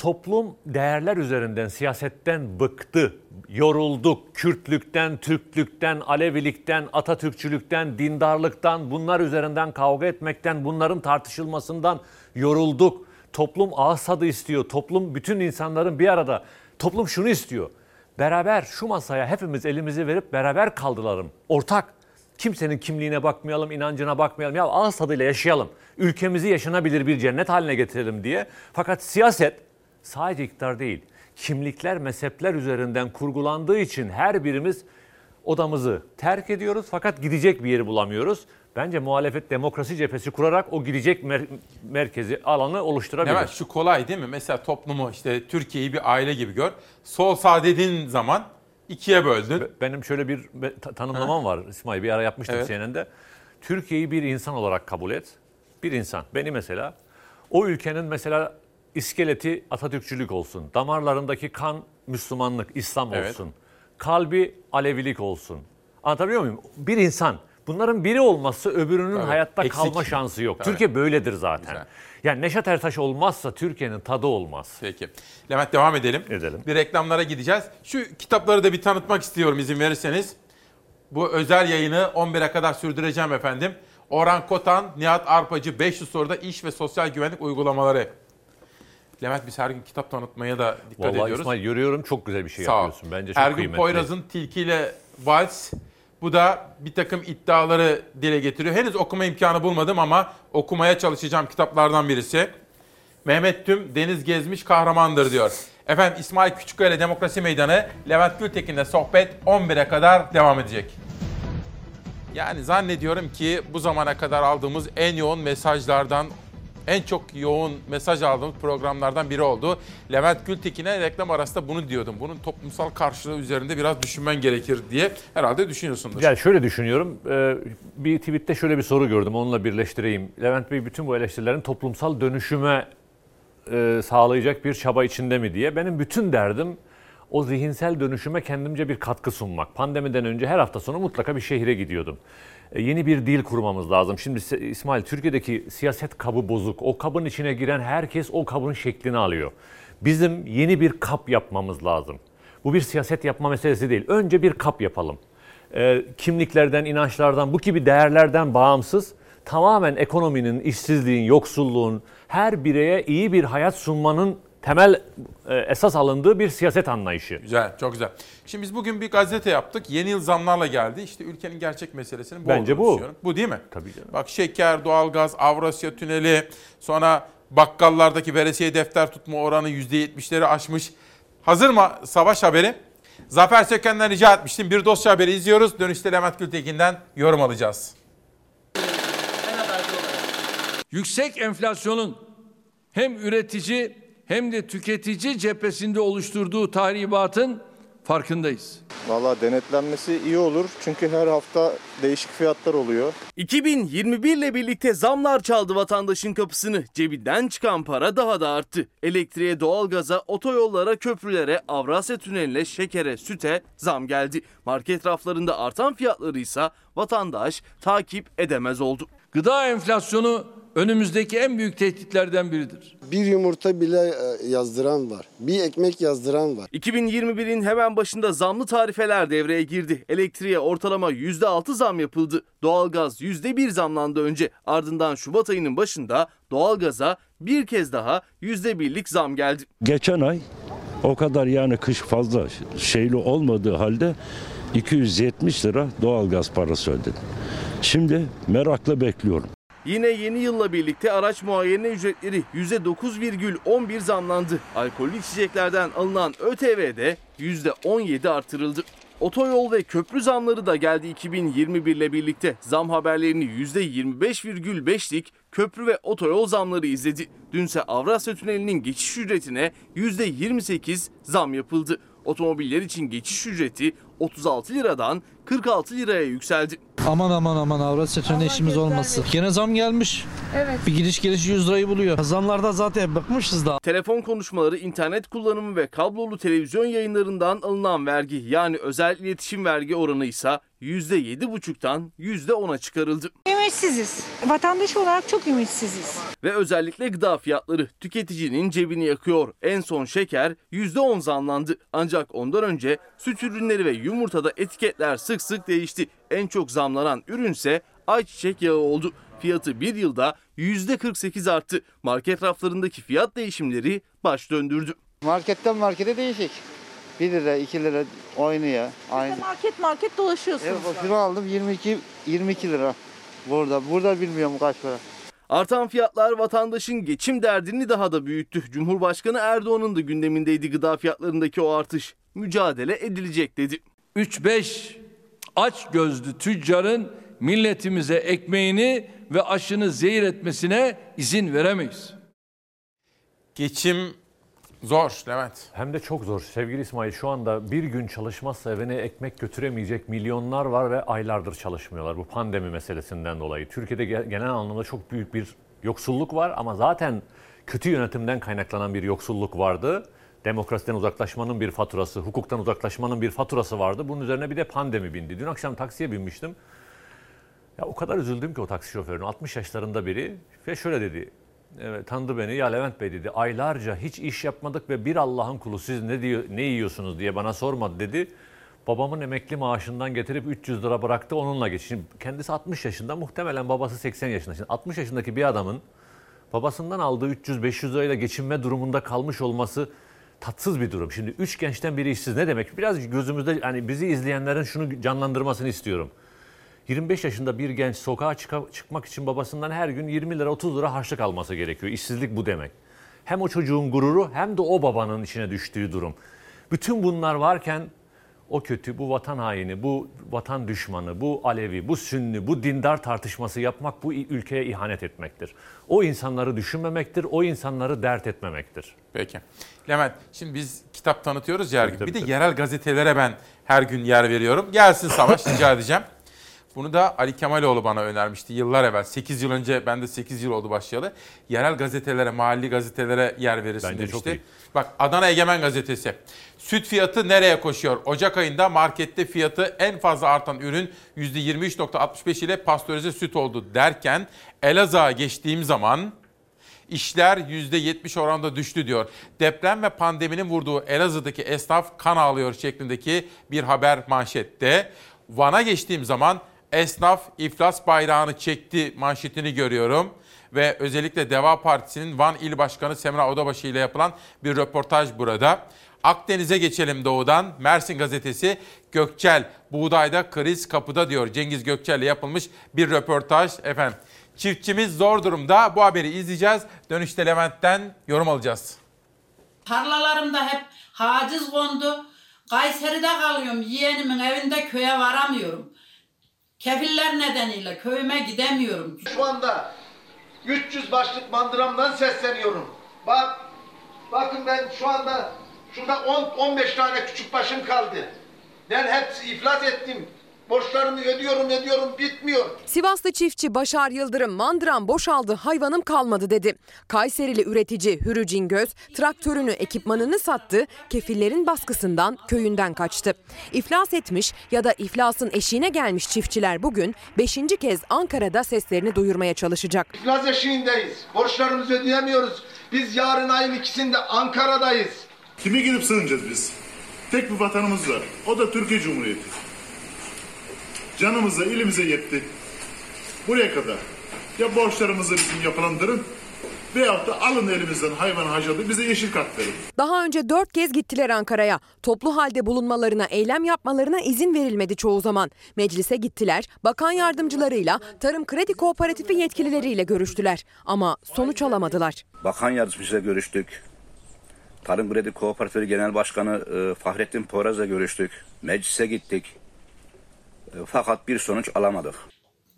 Toplum değerler üzerinden, siyasetten bıktı, yorulduk. Kürtlükten, Türklükten, Alevilikten, Atatürkçülükten, dindarlıktan, bunlar üzerinden kavga etmekten, bunların tartışılmasından yorulduk. Toplum ağız tadı istiyor. Toplum bütün insanların bir arada. Toplum şunu istiyor. Beraber şu masaya hepimiz elimizi verip beraber kaldıralım. Ortak. Kimsenin kimliğine bakmayalım, inancına bakmayalım. Ya ağız tadıyla yaşayalım. Ülkemizi yaşanabilir bir cennet haline getirelim diye. Fakat siyaset sadece iktidar değil. Kimlikler, mezhepler üzerinden kurgulandığı için her birimiz odamızı terk ediyoruz fakat gidecek bir yeri bulamıyoruz. Bence muhalefet demokrasi cephesi kurarak o gidecek mer- merkezi alanı oluşturabilir. Evet şu kolay değil mi? Mesela toplumu işte Türkiye'yi bir aile gibi gör. Sol sağ dediğin zaman ikiye böldün. Benim şöyle bir tanımlamam var İsmail bir ara yapmıştım Evet. CNN'de. Türkiye'yi bir insan olarak kabul et. Bir insan. Beni mesela o ülkenin mesela iskeleti Atatürkçülük olsun. Damarlarındaki kan Müslümanlık, İslam Evet. olsun. Kalbi Alevilik olsun. Anlatabiliyor muyum? Bir insan. Bunların biri olmazsa öbürünün Tabii, hayatta eksik. kalma şansı yok. Tabii. Türkiye böyledir zaten. Güzel. Yani Neşet Ertaş olmazsa Türkiye'nin tadı olmaz. Peki. Levent devam edelim. Edelim. Bir reklamlara gideceğiz. Şu kitapları da bir tanıtmak istiyorum izin verirseniz. Bu özel yayını 11'e kadar sürdüreceğim efendim. Orhan Kotan, Nihat Arpacı 500 soruda iş ve sosyal güvenlik uygulamaları. Levent biz her gün kitap tanıtmaya da dikkat Vallahi ediyoruz. İsmail görüyorum çok güzel bir şey Sağ ol. yapıyorsun. Bence çok Ergün kıymetli. Poyraz'ın Tilkiyle Vals. Bu da bir takım iddiaları dile getiriyor. Henüz okuma imkanı bulmadım ama okumaya çalışacağım kitaplardan birisi. Mehmet Tüm Deniz Gezmiş Kahramandır diyor. Efendim İsmail Küçükkaya ile Demokrasi Meydanı Levent Gültekin'le sohbet 11'e kadar devam edecek. Yani zannediyorum ki bu zamana kadar aldığımız en yoğun mesajlardan, en çok yoğun mesaj aldığımız programlardan biri oldu. Levent Gültekin'e reklam arasında bunu diyordum. Bunun toplumsal karşılığı üzerinde biraz düşünmen gerekir diye herhalde düşünüyorsundur. Yani şöyle düşünüyorum. e, Bir tweette şöyle bir soru gördüm. Onunla birleştireyim. Levent Bey bütün bu eleştirilerin toplumsal dönüşüme e, sağlayacak bir çaba içinde mi diye. Benim bütün derdim o zihinsel dönüşüme kendimce bir katkı sunmak. Pandemiden önce her hafta sonu mutlaka bir şehire gidiyordum. E, Yeni bir dil kurmamız lazım. Şimdi İsmail Türkiye'deki siyaset kabı bozuk. O kabın içine giren herkes o kabın şeklini alıyor. Bizim yeni bir kap yapmamız lazım. Bu bir siyaset yapma meselesi değil. Önce bir kap yapalım. Ee, kimliklerden, inançlardan, bu gibi değerlerden bağımsız tamamen ekonominin, işsizliğin, yoksulluğun, her bireye iyi bir hayat sunmanın temel e, esas alındığı bir siyaset anlayışı. Güzel, çok güzel. Şimdi biz bugün bir gazete yaptık. Yeni yıl zamlarla geldi. İşte ülkenin gerçek meselesinin bu Bence bu. düşünüyorum. Bu değil mi? Tabii canım. Bak şeker, doğalgaz, Avrasya Tüneli, sonra bakkallardaki veresiye defter tutma oranı %70'leri aşmış. Hazır mı savaş haberi? Zafer Söken'den rica etmiştim. Bir dosya haberi izliyoruz. Dönüşte Levent Gültekin'den yorum alacağız. Yüksek enflasyonun hem üretici hem de tüketici cephesinde oluşturduğu tahribatın farkındayız. Valla denetlenmesi iyi olur çünkü her hafta değişik fiyatlar oluyor. 2021 ile birlikte zamlar çaldı vatandaşın kapısını. Cebinden çıkan para daha da arttı. Elektriğe, doğalgaza, otoyollara, köprülere, Avrasya Tüneli'ne, şekere, süte zam geldi. Market raflarında artan fiyatları ise vatandaş takip edemez oldu. Gıda enflasyonu önümüzdeki en büyük tehditlerden biridir. Bir yumurta bile e, yazdıran var. Bir ekmek yazdıran var. 2021'in hemen başında zamlı tarifeler devreye girdi. Elektriğe ortalama %6 zam yapıldı. Doğalgaz %1 zamlandı önce. Ardından Şubat ayının başında doğalgaza bir kez daha %1'lik zam geldi. Geçen ay o kadar yani kış fazla şeyli olmadığı halde 270 lira doğalgaz parası ödedim. Şimdi merakla bekliyorum. Yine yeni yılla birlikte araç muayene ücretleri %9,11 zamlandı. Alkollü içeceklerden alınan ÖTV de %17 artırıldı. Otoyol ve köprü zamları da geldi 2021 ile birlikte. Zam haberlerini %25,5'lik köprü ve otoyol zamları izledi. Dünse Avrasya Tüneli'nin geçiş ücretine %28 zam yapıldı. Otomobiller için geçiş ücreti 36 liradan 46 liraya yükseldi. Aman aman aman Avrasya Tüneli işimiz olmasın. Gene zam gelmiş. Evet. Bir gidiş geliş 100 lirayı buluyor. Zamlarda zaten bıkmışız da. Telefon konuşmaları, internet kullanımı ve kablolu televizyon yayınlarından alınan vergi yani özel iletişim vergi oranı ise %7,5'tan %10'a çıkarıldı. Ümitsiziz. Vatandaş olarak çok ümitsiziz. Ve özellikle gıda fiyatları tüketicinin cebini yakıyor. En son şeker %10 zamlandı. Ancak ondan önce süt ürünleri ve yumurtada etiketler sık sık değişti. En çok zamlanan ürünse ayçiçek yağı oldu. Fiyatı bir yılda %48 arttı. Market raflarındaki fiyat değişimleri baş döndürdü. Marketten markete değişik. 1 lira 2 lira oynuyor. Aynı. Market market dolaşıyorsunuz. Evet, şunu aldım 22 22 lira. Burada. Burada bilmiyorum kaç para. Artan fiyatlar vatandaşın geçim derdini daha da büyüttü. Cumhurbaşkanı Erdoğan'ın da gündemindeydi gıda fiyatlarındaki o artış. Mücadele edilecek dedi. 3-5 aç gözlü tüccarın milletimize ekmeğini ve aşını zehir etmesine izin veremeyiz. Geçim zor Levent. Hem de çok zor. Sevgili İsmail şu anda bir gün çalışmazsa evine ekmek götüremeyecek milyonlar var ve aylardır çalışmıyorlar bu pandemi meselesinden dolayı. Türkiye'de genel anlamda çok büyük bir yoksulluk var ama zaten kötü yönetimden kaynaklanan bir yoksulluk vardı. Demokrasiden uzaklaşmanın bir faturası, hukuktan uzaklaşmanın bir faturası vardı. Bunun üzerine bir de pandemi bindi. Dün akşam taksiye binmiştim. Ya o kadar üzüldüm ki o taksi şoförünün 60 yaşlarında biri ve şöyle dedi. Evet, tanıdı beni. Ya Levent Bey dedi. Aylarca hiç iş yapmadık ve bir Allah'ın kulu siz ne diyor ne yiyorsunuz diye bana sormadı dedi. Babamın emekli maaşından getirip 300 lira bıraktı onunla geçti. Şimdi kendisi 60 yaşında muhtemelen babası 80 yaşında. Şimdi 60 yaşındaki bir adamın babasından aldığı 300-500 lirayla geçinme durumunda kalmış olması tatsız bir durum. Şimdi üç gençten biri işsiz ne demek? Biraz gözümüzde hani bizi izleyenlerin şunu canlandırmasını istiyorum. 25 yaşında bir genç sokağa çık- çıkmak için babasından her gün 20 lira 30 lira harçlık alması gerekiyor. İşsizlik bu demek. Hem o çocuğun gururu hem de o babanın içine düştüğü durum. Bütün bunlar varken o kötü, bu vatan haini, bu vatan düşmanı, bu Alevi, bu Sünni, bu dindar tartışması yapmak bu ülkeye ihanet etmektir. O insanları düşünmemektir, o insanları dert etmemektir. Peki. Levent şimdi biz kitap tanıtıyoruz ya her gün. Bir de yerel gazetelere ben her gün yer veriyorum. Gelsin Savaş rica edeceğim. Bunu da Ali Kemaloğlu bana önermişti yıllar evvel. 8 yıl önce ben de 8 yıl oldu başlayalı. Yerel gazetelere, mahalli gazetelere yer verirsin Bence demişti. çok iyi. Bak Adana Egemen gazetesi. Süt fiyatı nereye koşuyor? Ocak ayında markette fiyatı en fazla artan ürün %23.65 ile pastörize süt oldu derken Elazığ'a geçtiğim zaman İşler %70 oranda düştü diyor. Deprem ve pandeminin vurduğu Elazığ'daki esnaf kan ağlıyor şeklindeki bir haber manşette. Van'a geçtiğim zaman esnaf iflas bayrağını çekti manşetini görüyorum. Ve özellikle Deva Partisi'nin Van İl Başkanı Semra Odabaşı ile yapılan bir röportaj burada. Akdeniz'e geçelim doğudan. Mersin gazetesi Gökçel buğdayda kriz kapıda diyor. Cengiz Gökçel ile yapılmış bir röportaj efendim. Çiftçimiz zor durumda. Bu haberi izleyeceğiz. Dönüşte Levent'ten yorum alacağız. Tarlalarımda hep haciz kondu. Kayseri'de kalıyorum. Yeğenimin evinde köye varamıyorum. Kefiller nedeniyle köyüme gidemiyorum. Şu anda 300 başlık mandıramdan sesleniyorum. Bak, bakın ben şu anda şurada 10-15 tane küçük başım kaldı. Ben hepsi iflas ettim. Borçlarımı ödüyorum ödüyorum bitmiyor. Sivaslı çiftçi Başar Yıldırım mandıram boşaldı hayvanım kalmadı dedi. Kayserili üretici Hürü Cingöz traktörünü ekipmanını sattı kefillerin baskısından köyünden kaçtı. İflas etmiş ya da iflasın eşiğine gelmiş çiftçiler bugün 5. kez Ankara'da seslerini duyurmaya çalışacak. İflas eşiğindeyiz. Borçlarımızı ödeyemiyoruz. Biz yarın ayın ikisinde Ankara'dayız. Kime gidip sığınacağız biz? Tek bir vatanımız var. O da Türkiye Cumhuriyeti. Canımıza, ilimize yetti. Buraya kadar. Ya borçlarımızı bizim yapılandırın veyahut da alın elimizden hayvan hacadı bize yeşil kart verin. Daha önce dört kez gittiler Ankara'ya. Toplu halde bulunmalarına, eylem yapmalarına izin verilmedi çoğu zaman. Meclise gittiler, bakan yardımcılarıyla, Tarım Kredi Kooperatifi yetkilileriyle görüştüler. Ama sonuç alamadılar. Bakan yardımcısıyla görüştük. Tarım Kredi Kooperatifi Genel Başkanı e, Fahrettin Poyraz'la görüştük. Meclise gittik. Fakat bir sonuç alamadık.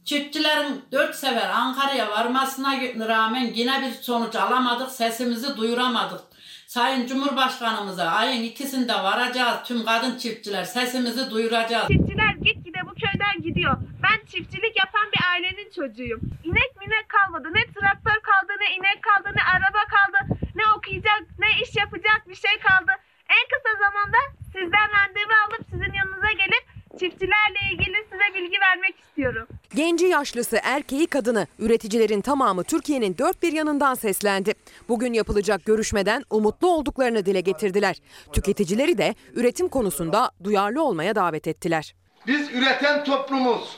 Çiftçilerin dört sefer Ankara'ya varmasına rağmen yine bir sonuç alamadık, sesimizi duyuramadık. Sayın Cumhurbaşkanımıza ayın ikisinde varacağız tüm kadın çiftçiler sesimizi duyuracağız. Çiftçiler gitgide bu köyden gidiyor. Ben çiftçilik yapan bir ailenin çocuğuyum. İnek minek kalmadı. Ne traktör kaldı, ne inek kaldı, ne araba kaldı. Ne okuyacak, ne iş yapacak bir şey kaldı. En kısa zamanda sizden randevu alıp sizin yanınıza gelip çiftçilerle ilgili size bilgi vermek istiyorum. Genci yaşlısı erkeği kadını üreticilerin tamamı Türkiye'nin dört bir yanından seslendi. Bugün yapılacak görüşmeden umutlu olduklarını dile getirdiler. Tüketicileri de üretim konusunda duyarlı olmaya davet ettiler. Biz üreten toplumuz.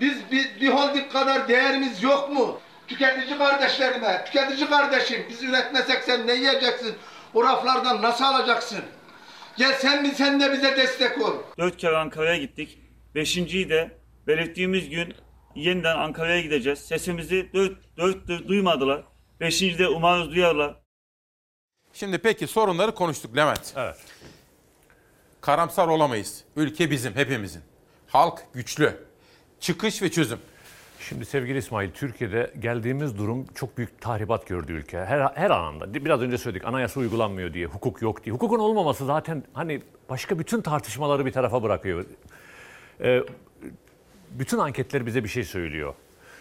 Biz bir, bir holding kadar değerimiz yok mu? Tüketici kardeşlerime, tüketici kardeşim biz üretmesek sen ne yiyeceksin? O raflardan nasıl alacaksın? Gel sen mi sen de bize destek ol. Dört kere Ankara'ya gittik. Beşinciyi de belirttiğimiz gün yeniden Ankara'ya gideceğiz. Sesimizi dört, dört duymadılar. Beşinci de umarız duyarlar. Şimdi peki sorunları konuştuk Levent. Evet. Karamsar olamayız. Ülke bizim, hepimizin. Halk güçlü. Çıkış ve çözüm. Şimdi sevgili İsmail, Türkiye'de geldiğimiz durum çok büyük tahribat gördü ülke. Her, her anlamda. Biraz önce söyledik anayasa uygulanmıyor diye, hukuk yok diye. Hukukun olmaması zaten hani başka bütün tartışmaları bir tarafa bırakıyor. Ee, bütün anketler bize bir şey söylüyor.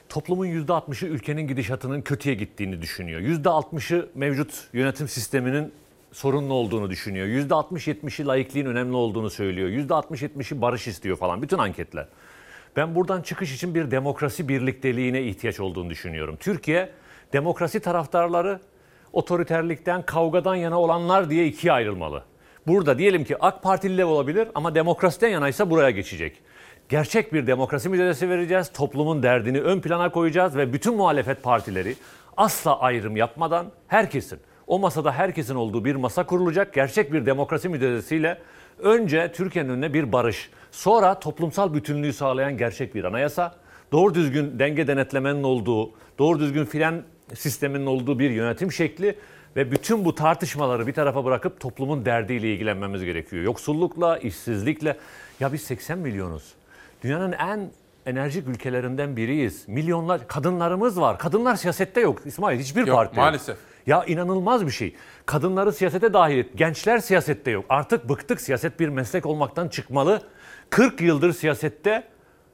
Toplumun %60'ı ülkenin gidişatının kötüye gittiğini düşünüyor. %60'ı mevcut yönetim sisteminin sorunlu olduğunu düşünüyor. %60-70'i laikliğin önemli olduğunu söylüyor. %60-70'i barış istiyor falan. Bütün anketler. Ben buradan çıkış için bir demokrasi birlikteliğine ihtiyaç olduğunu düşünüyorum. Türkiye demokrasi taraftarları otoriterlikten, kavgadan yana olanlar diye ikiye ayrılmalı. Burada diyelim ki AK Partililer olabilir ama demokrasiden yanaysa buraya geçecek. Gerçek bir demokrasi mücadelesi vereceğiz. Toplumun derdini ön plana koyacağız ve bütün muhalefet partileri asla ayrım yapmadan herkesin, o masada herkesin olduğu bir masa kurulacak. Gerçek bir demokrasi mücadelesiyle önce Türkiye'nin önüne bir barış, sonra toplumsal bütünlüğü sağlayan gerçek bir anayasa, doğru düzgün denge denetlemenin olduğu, doğru düzgün fren sisteminin olduğu bir yönetim şekli ve bütün bu tartışmaları bir tarafa bırakıp toplumun derdiyle ilgilenmemiz gerekiyor. Yoksullukla, işsizlikle. Ya biz 80 milyonuz. Dünyanın en enerjik ülkelerinden biriyiz. Milyonlar kadınlarımız var. Kadınlar siyasette yok İsmail hiçbir Yok, parti. maalesef. Ya inanılmaz bir şey. Kadınları siyasete dahil et. Gençler siyasette yok. Artık bıktık siyaset bir meslek olmaktan çıkmalı. 40 yıldır siyasette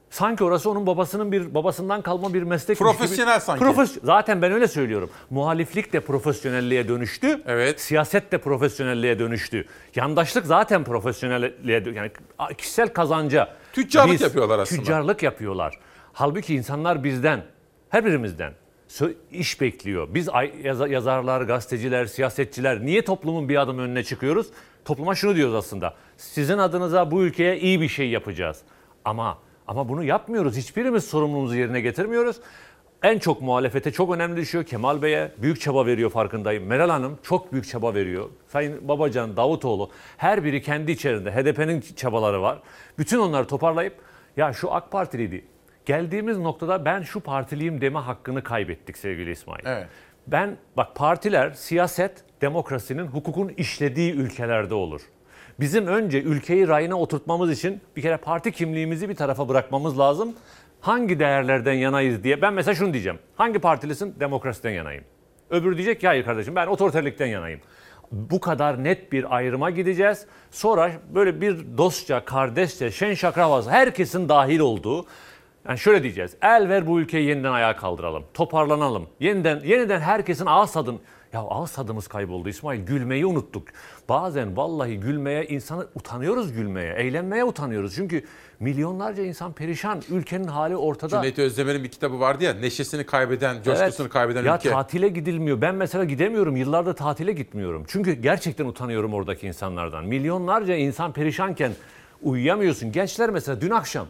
sanki orası onun babasının bir babasından kalma bir meslek. Profesyonel sanki. Zaten ben öyle söylüyorum. Muhaliflik de profesyonelliğe dönüştü. Evet. Siyaset de profesyonelliğe dönüştü. Yandaşlık zaten profesyonelliğe yani kişisel kazanca. Tüccarlık yapıyorlar aslında. Tüccarlık yapıyorlar. Halbuki insanlar bizden, her birimizden iş bekliyor. Biz yazarlar, gazeteciler, siyasetçiler niye toplumun bir adım önüne çıkıyoruz? Topluma şunu diyoruz aslında. Sizin adınıza bu ülkeye iyi bir şey yapacağız. Ama ama bunu yapmıyoruz. Hiçbirimiz sorumluluğumuzu yerine getirmiyoruz. En çok muhalefete çok önemli düşüyor. Kemal Bey'e büyük çaba veriyor farkındayım. Meral Hanım çok büyük çaba veriyor. Sayın Babacan, Davutoğlu her biri kendi içerisinde HDP'nin çabaları var. Bütün onları toparlayıp ya şu AK Partiliydi. Geldiğimiz noktada ben şu partiliyim deme hakkını kaybettik sevgili İsmail. Evet. Ben bak partiler siyaset demokrasinin hukukun işlediği ülkelerde olur. Bizim önce ülkeyi rayına oturtmamız için bir kere parti kimliğimizi bir tarafa bırakmamız lazım. Hangi değerlerden yanayız diye. Ben mesela şunu diyeceğim. Hangi partilisin? Demokrasiden yanayım. Öbürü diyecek ki hayır kardeşim ben otoriterlikten yanayım. Bu kadar net bir ayrıma gideceğiz. Sonra böyle bir dostça, kardeşçe, şen şakra havası herkesin dahil olduğu yani şöyle diyeceğiz. El ver bu ülkeyi yeniden ayağa kaldıralım. Toparlanalım. Yeniden yeniden herkesin ağız tadın. Ya ağız tadımız kayboldu İsmail. Gülmeyi unuttuk. Bazen vallahi gülmeye insanı utanıyoruz gülmeye. Eğlenmeye utanıyoruz. Çünkü milyonlarca insan perişan. Ülkenin hali ortada. Cüneyt Özdemir'in bir kitabı vardı ya neşesini kaybeden, coşkusunu Evet. kaybeden ya ülke. tatile gidilmiyor. Ben mesela gidemiyorum. Yıllardır tatile gitmiyorum. Çünkü gerçekten utanıyorum oradaki insanlardan. Milyonlarca insan perişanken uyuyamıyorsun. Gençler mesela dün akşam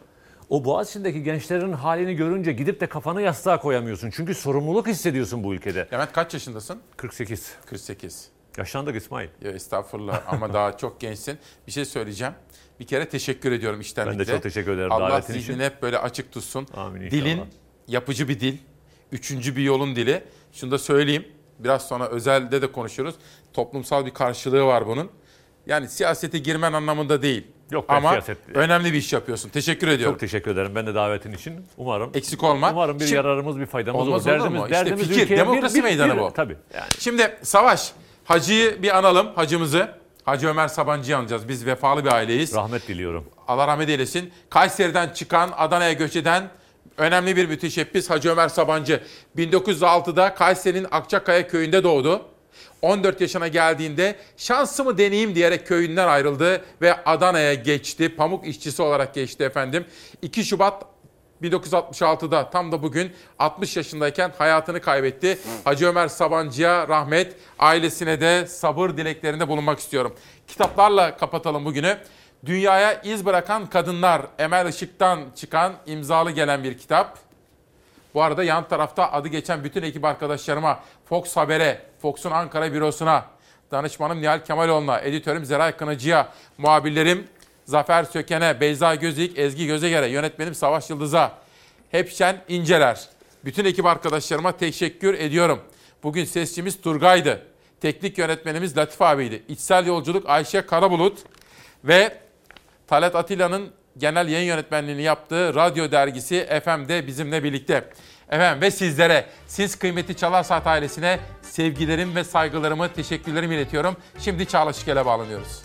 o Boğaziçi'ndeki gençlerin halini görünce gidip de kafanı yastığa koyamıyorsun. Çünkü sorumluluk hissediyorsun bu ülkede. Levent kaç yaşındasın? 48. 48. Yaşlandık İsmail. Ya estağfurullah ama daha çok gençsin. Bir şey söyleyeceğim. Bir kere teşekkür ediyorum işten Ben de çok teşekkür ederim Allah zihnini için. hep böyle açık tutsun. Amin inşallah. Dilin yapıcı bir dil. Üçüncü bir yolun dili. Şunu da söyleyeyim. Biraz sonra özelde de konuşuruz. Toplumsal bir karşılığı var bunun. Yani siyasete girmen anlamında değil. Yok, ben Ama siyaset- önemli bir iş yapıyorsun. Teşekkür ediyorum. Çok teşekkür ederim ben de davetin için. Umarım Eksik olma. Umarım bir Şimdi- yararımız, bir faydamız Olmaz olur. olur Derdimiz, mu? İşte derdimiz fikir, ülkeye demokrasi meydanı bu. Tabii. Yani. Şimdi Savaş, Hacı'yı bir analım, hacımızı. Hacı Ömer Sabancı'yı anacağız. Biz vefalı bir aileyiz. Rahmet diliyorum. Allah rahmet eylesin. Kayseri'den çıkan, Adana'ya göç eden önemli bir müteşebbis Hacı Ömer Sabancı. 1906'da Kayseri'nin Akçakaya köyünde doğdu. 14 yaşına geldiğinde şansımı deneyeyim diyerek köyünden ayrıldı ve Adana'ya geçti. Pamuk işçisi olarak geçti efendim. 2 Şubat 1966'da tam da bugün 60 yaşındayken hayatını kaybetti. Hacı Ömer Sabancı'ya rahmet, ailesine de sabır dileklerinde bulunmak istiyorum. Kitaplarla kapatalım bugünü. Dünyaya iz bırakan kadınlar Emel Işık'tan çıkan imzalı gelen bir kitap. Bu arada yan tarafta adı geçen bütün ekip arkadaşlarıma, Fox Haber'e, Fox'un Ankara bürosuna, danışmanım Nihal Kemaloğlu'na, editörüm Zeray Kınıcı'ya, muhabirlerim Zafer Söken'e, Beyza Gözük, Ezgi Gözeger'e, yönetmenim Savaş Yıldız'a, Hepşen İnceler. Bütün ekip arkadaşlarıma teşekkür ediyorum. Bugün sesçimiz Turgay'dı. Teknik yönetmenimiz Latif abiydi. İçsel yolculuk Ayşe Karabulut ve Talat Atilla'nın genel yayın yönetmenliğini yaptığı radyo dergisi FM'de bizimle birlikte. Efendim ve sizlere, siz kıymeti Çalar Saat ailesine sevgilerim ve saygılarımı, teşekkürlerimi iletiyorum. Şimdi Çağla Şikel'e bağlanıyoruz.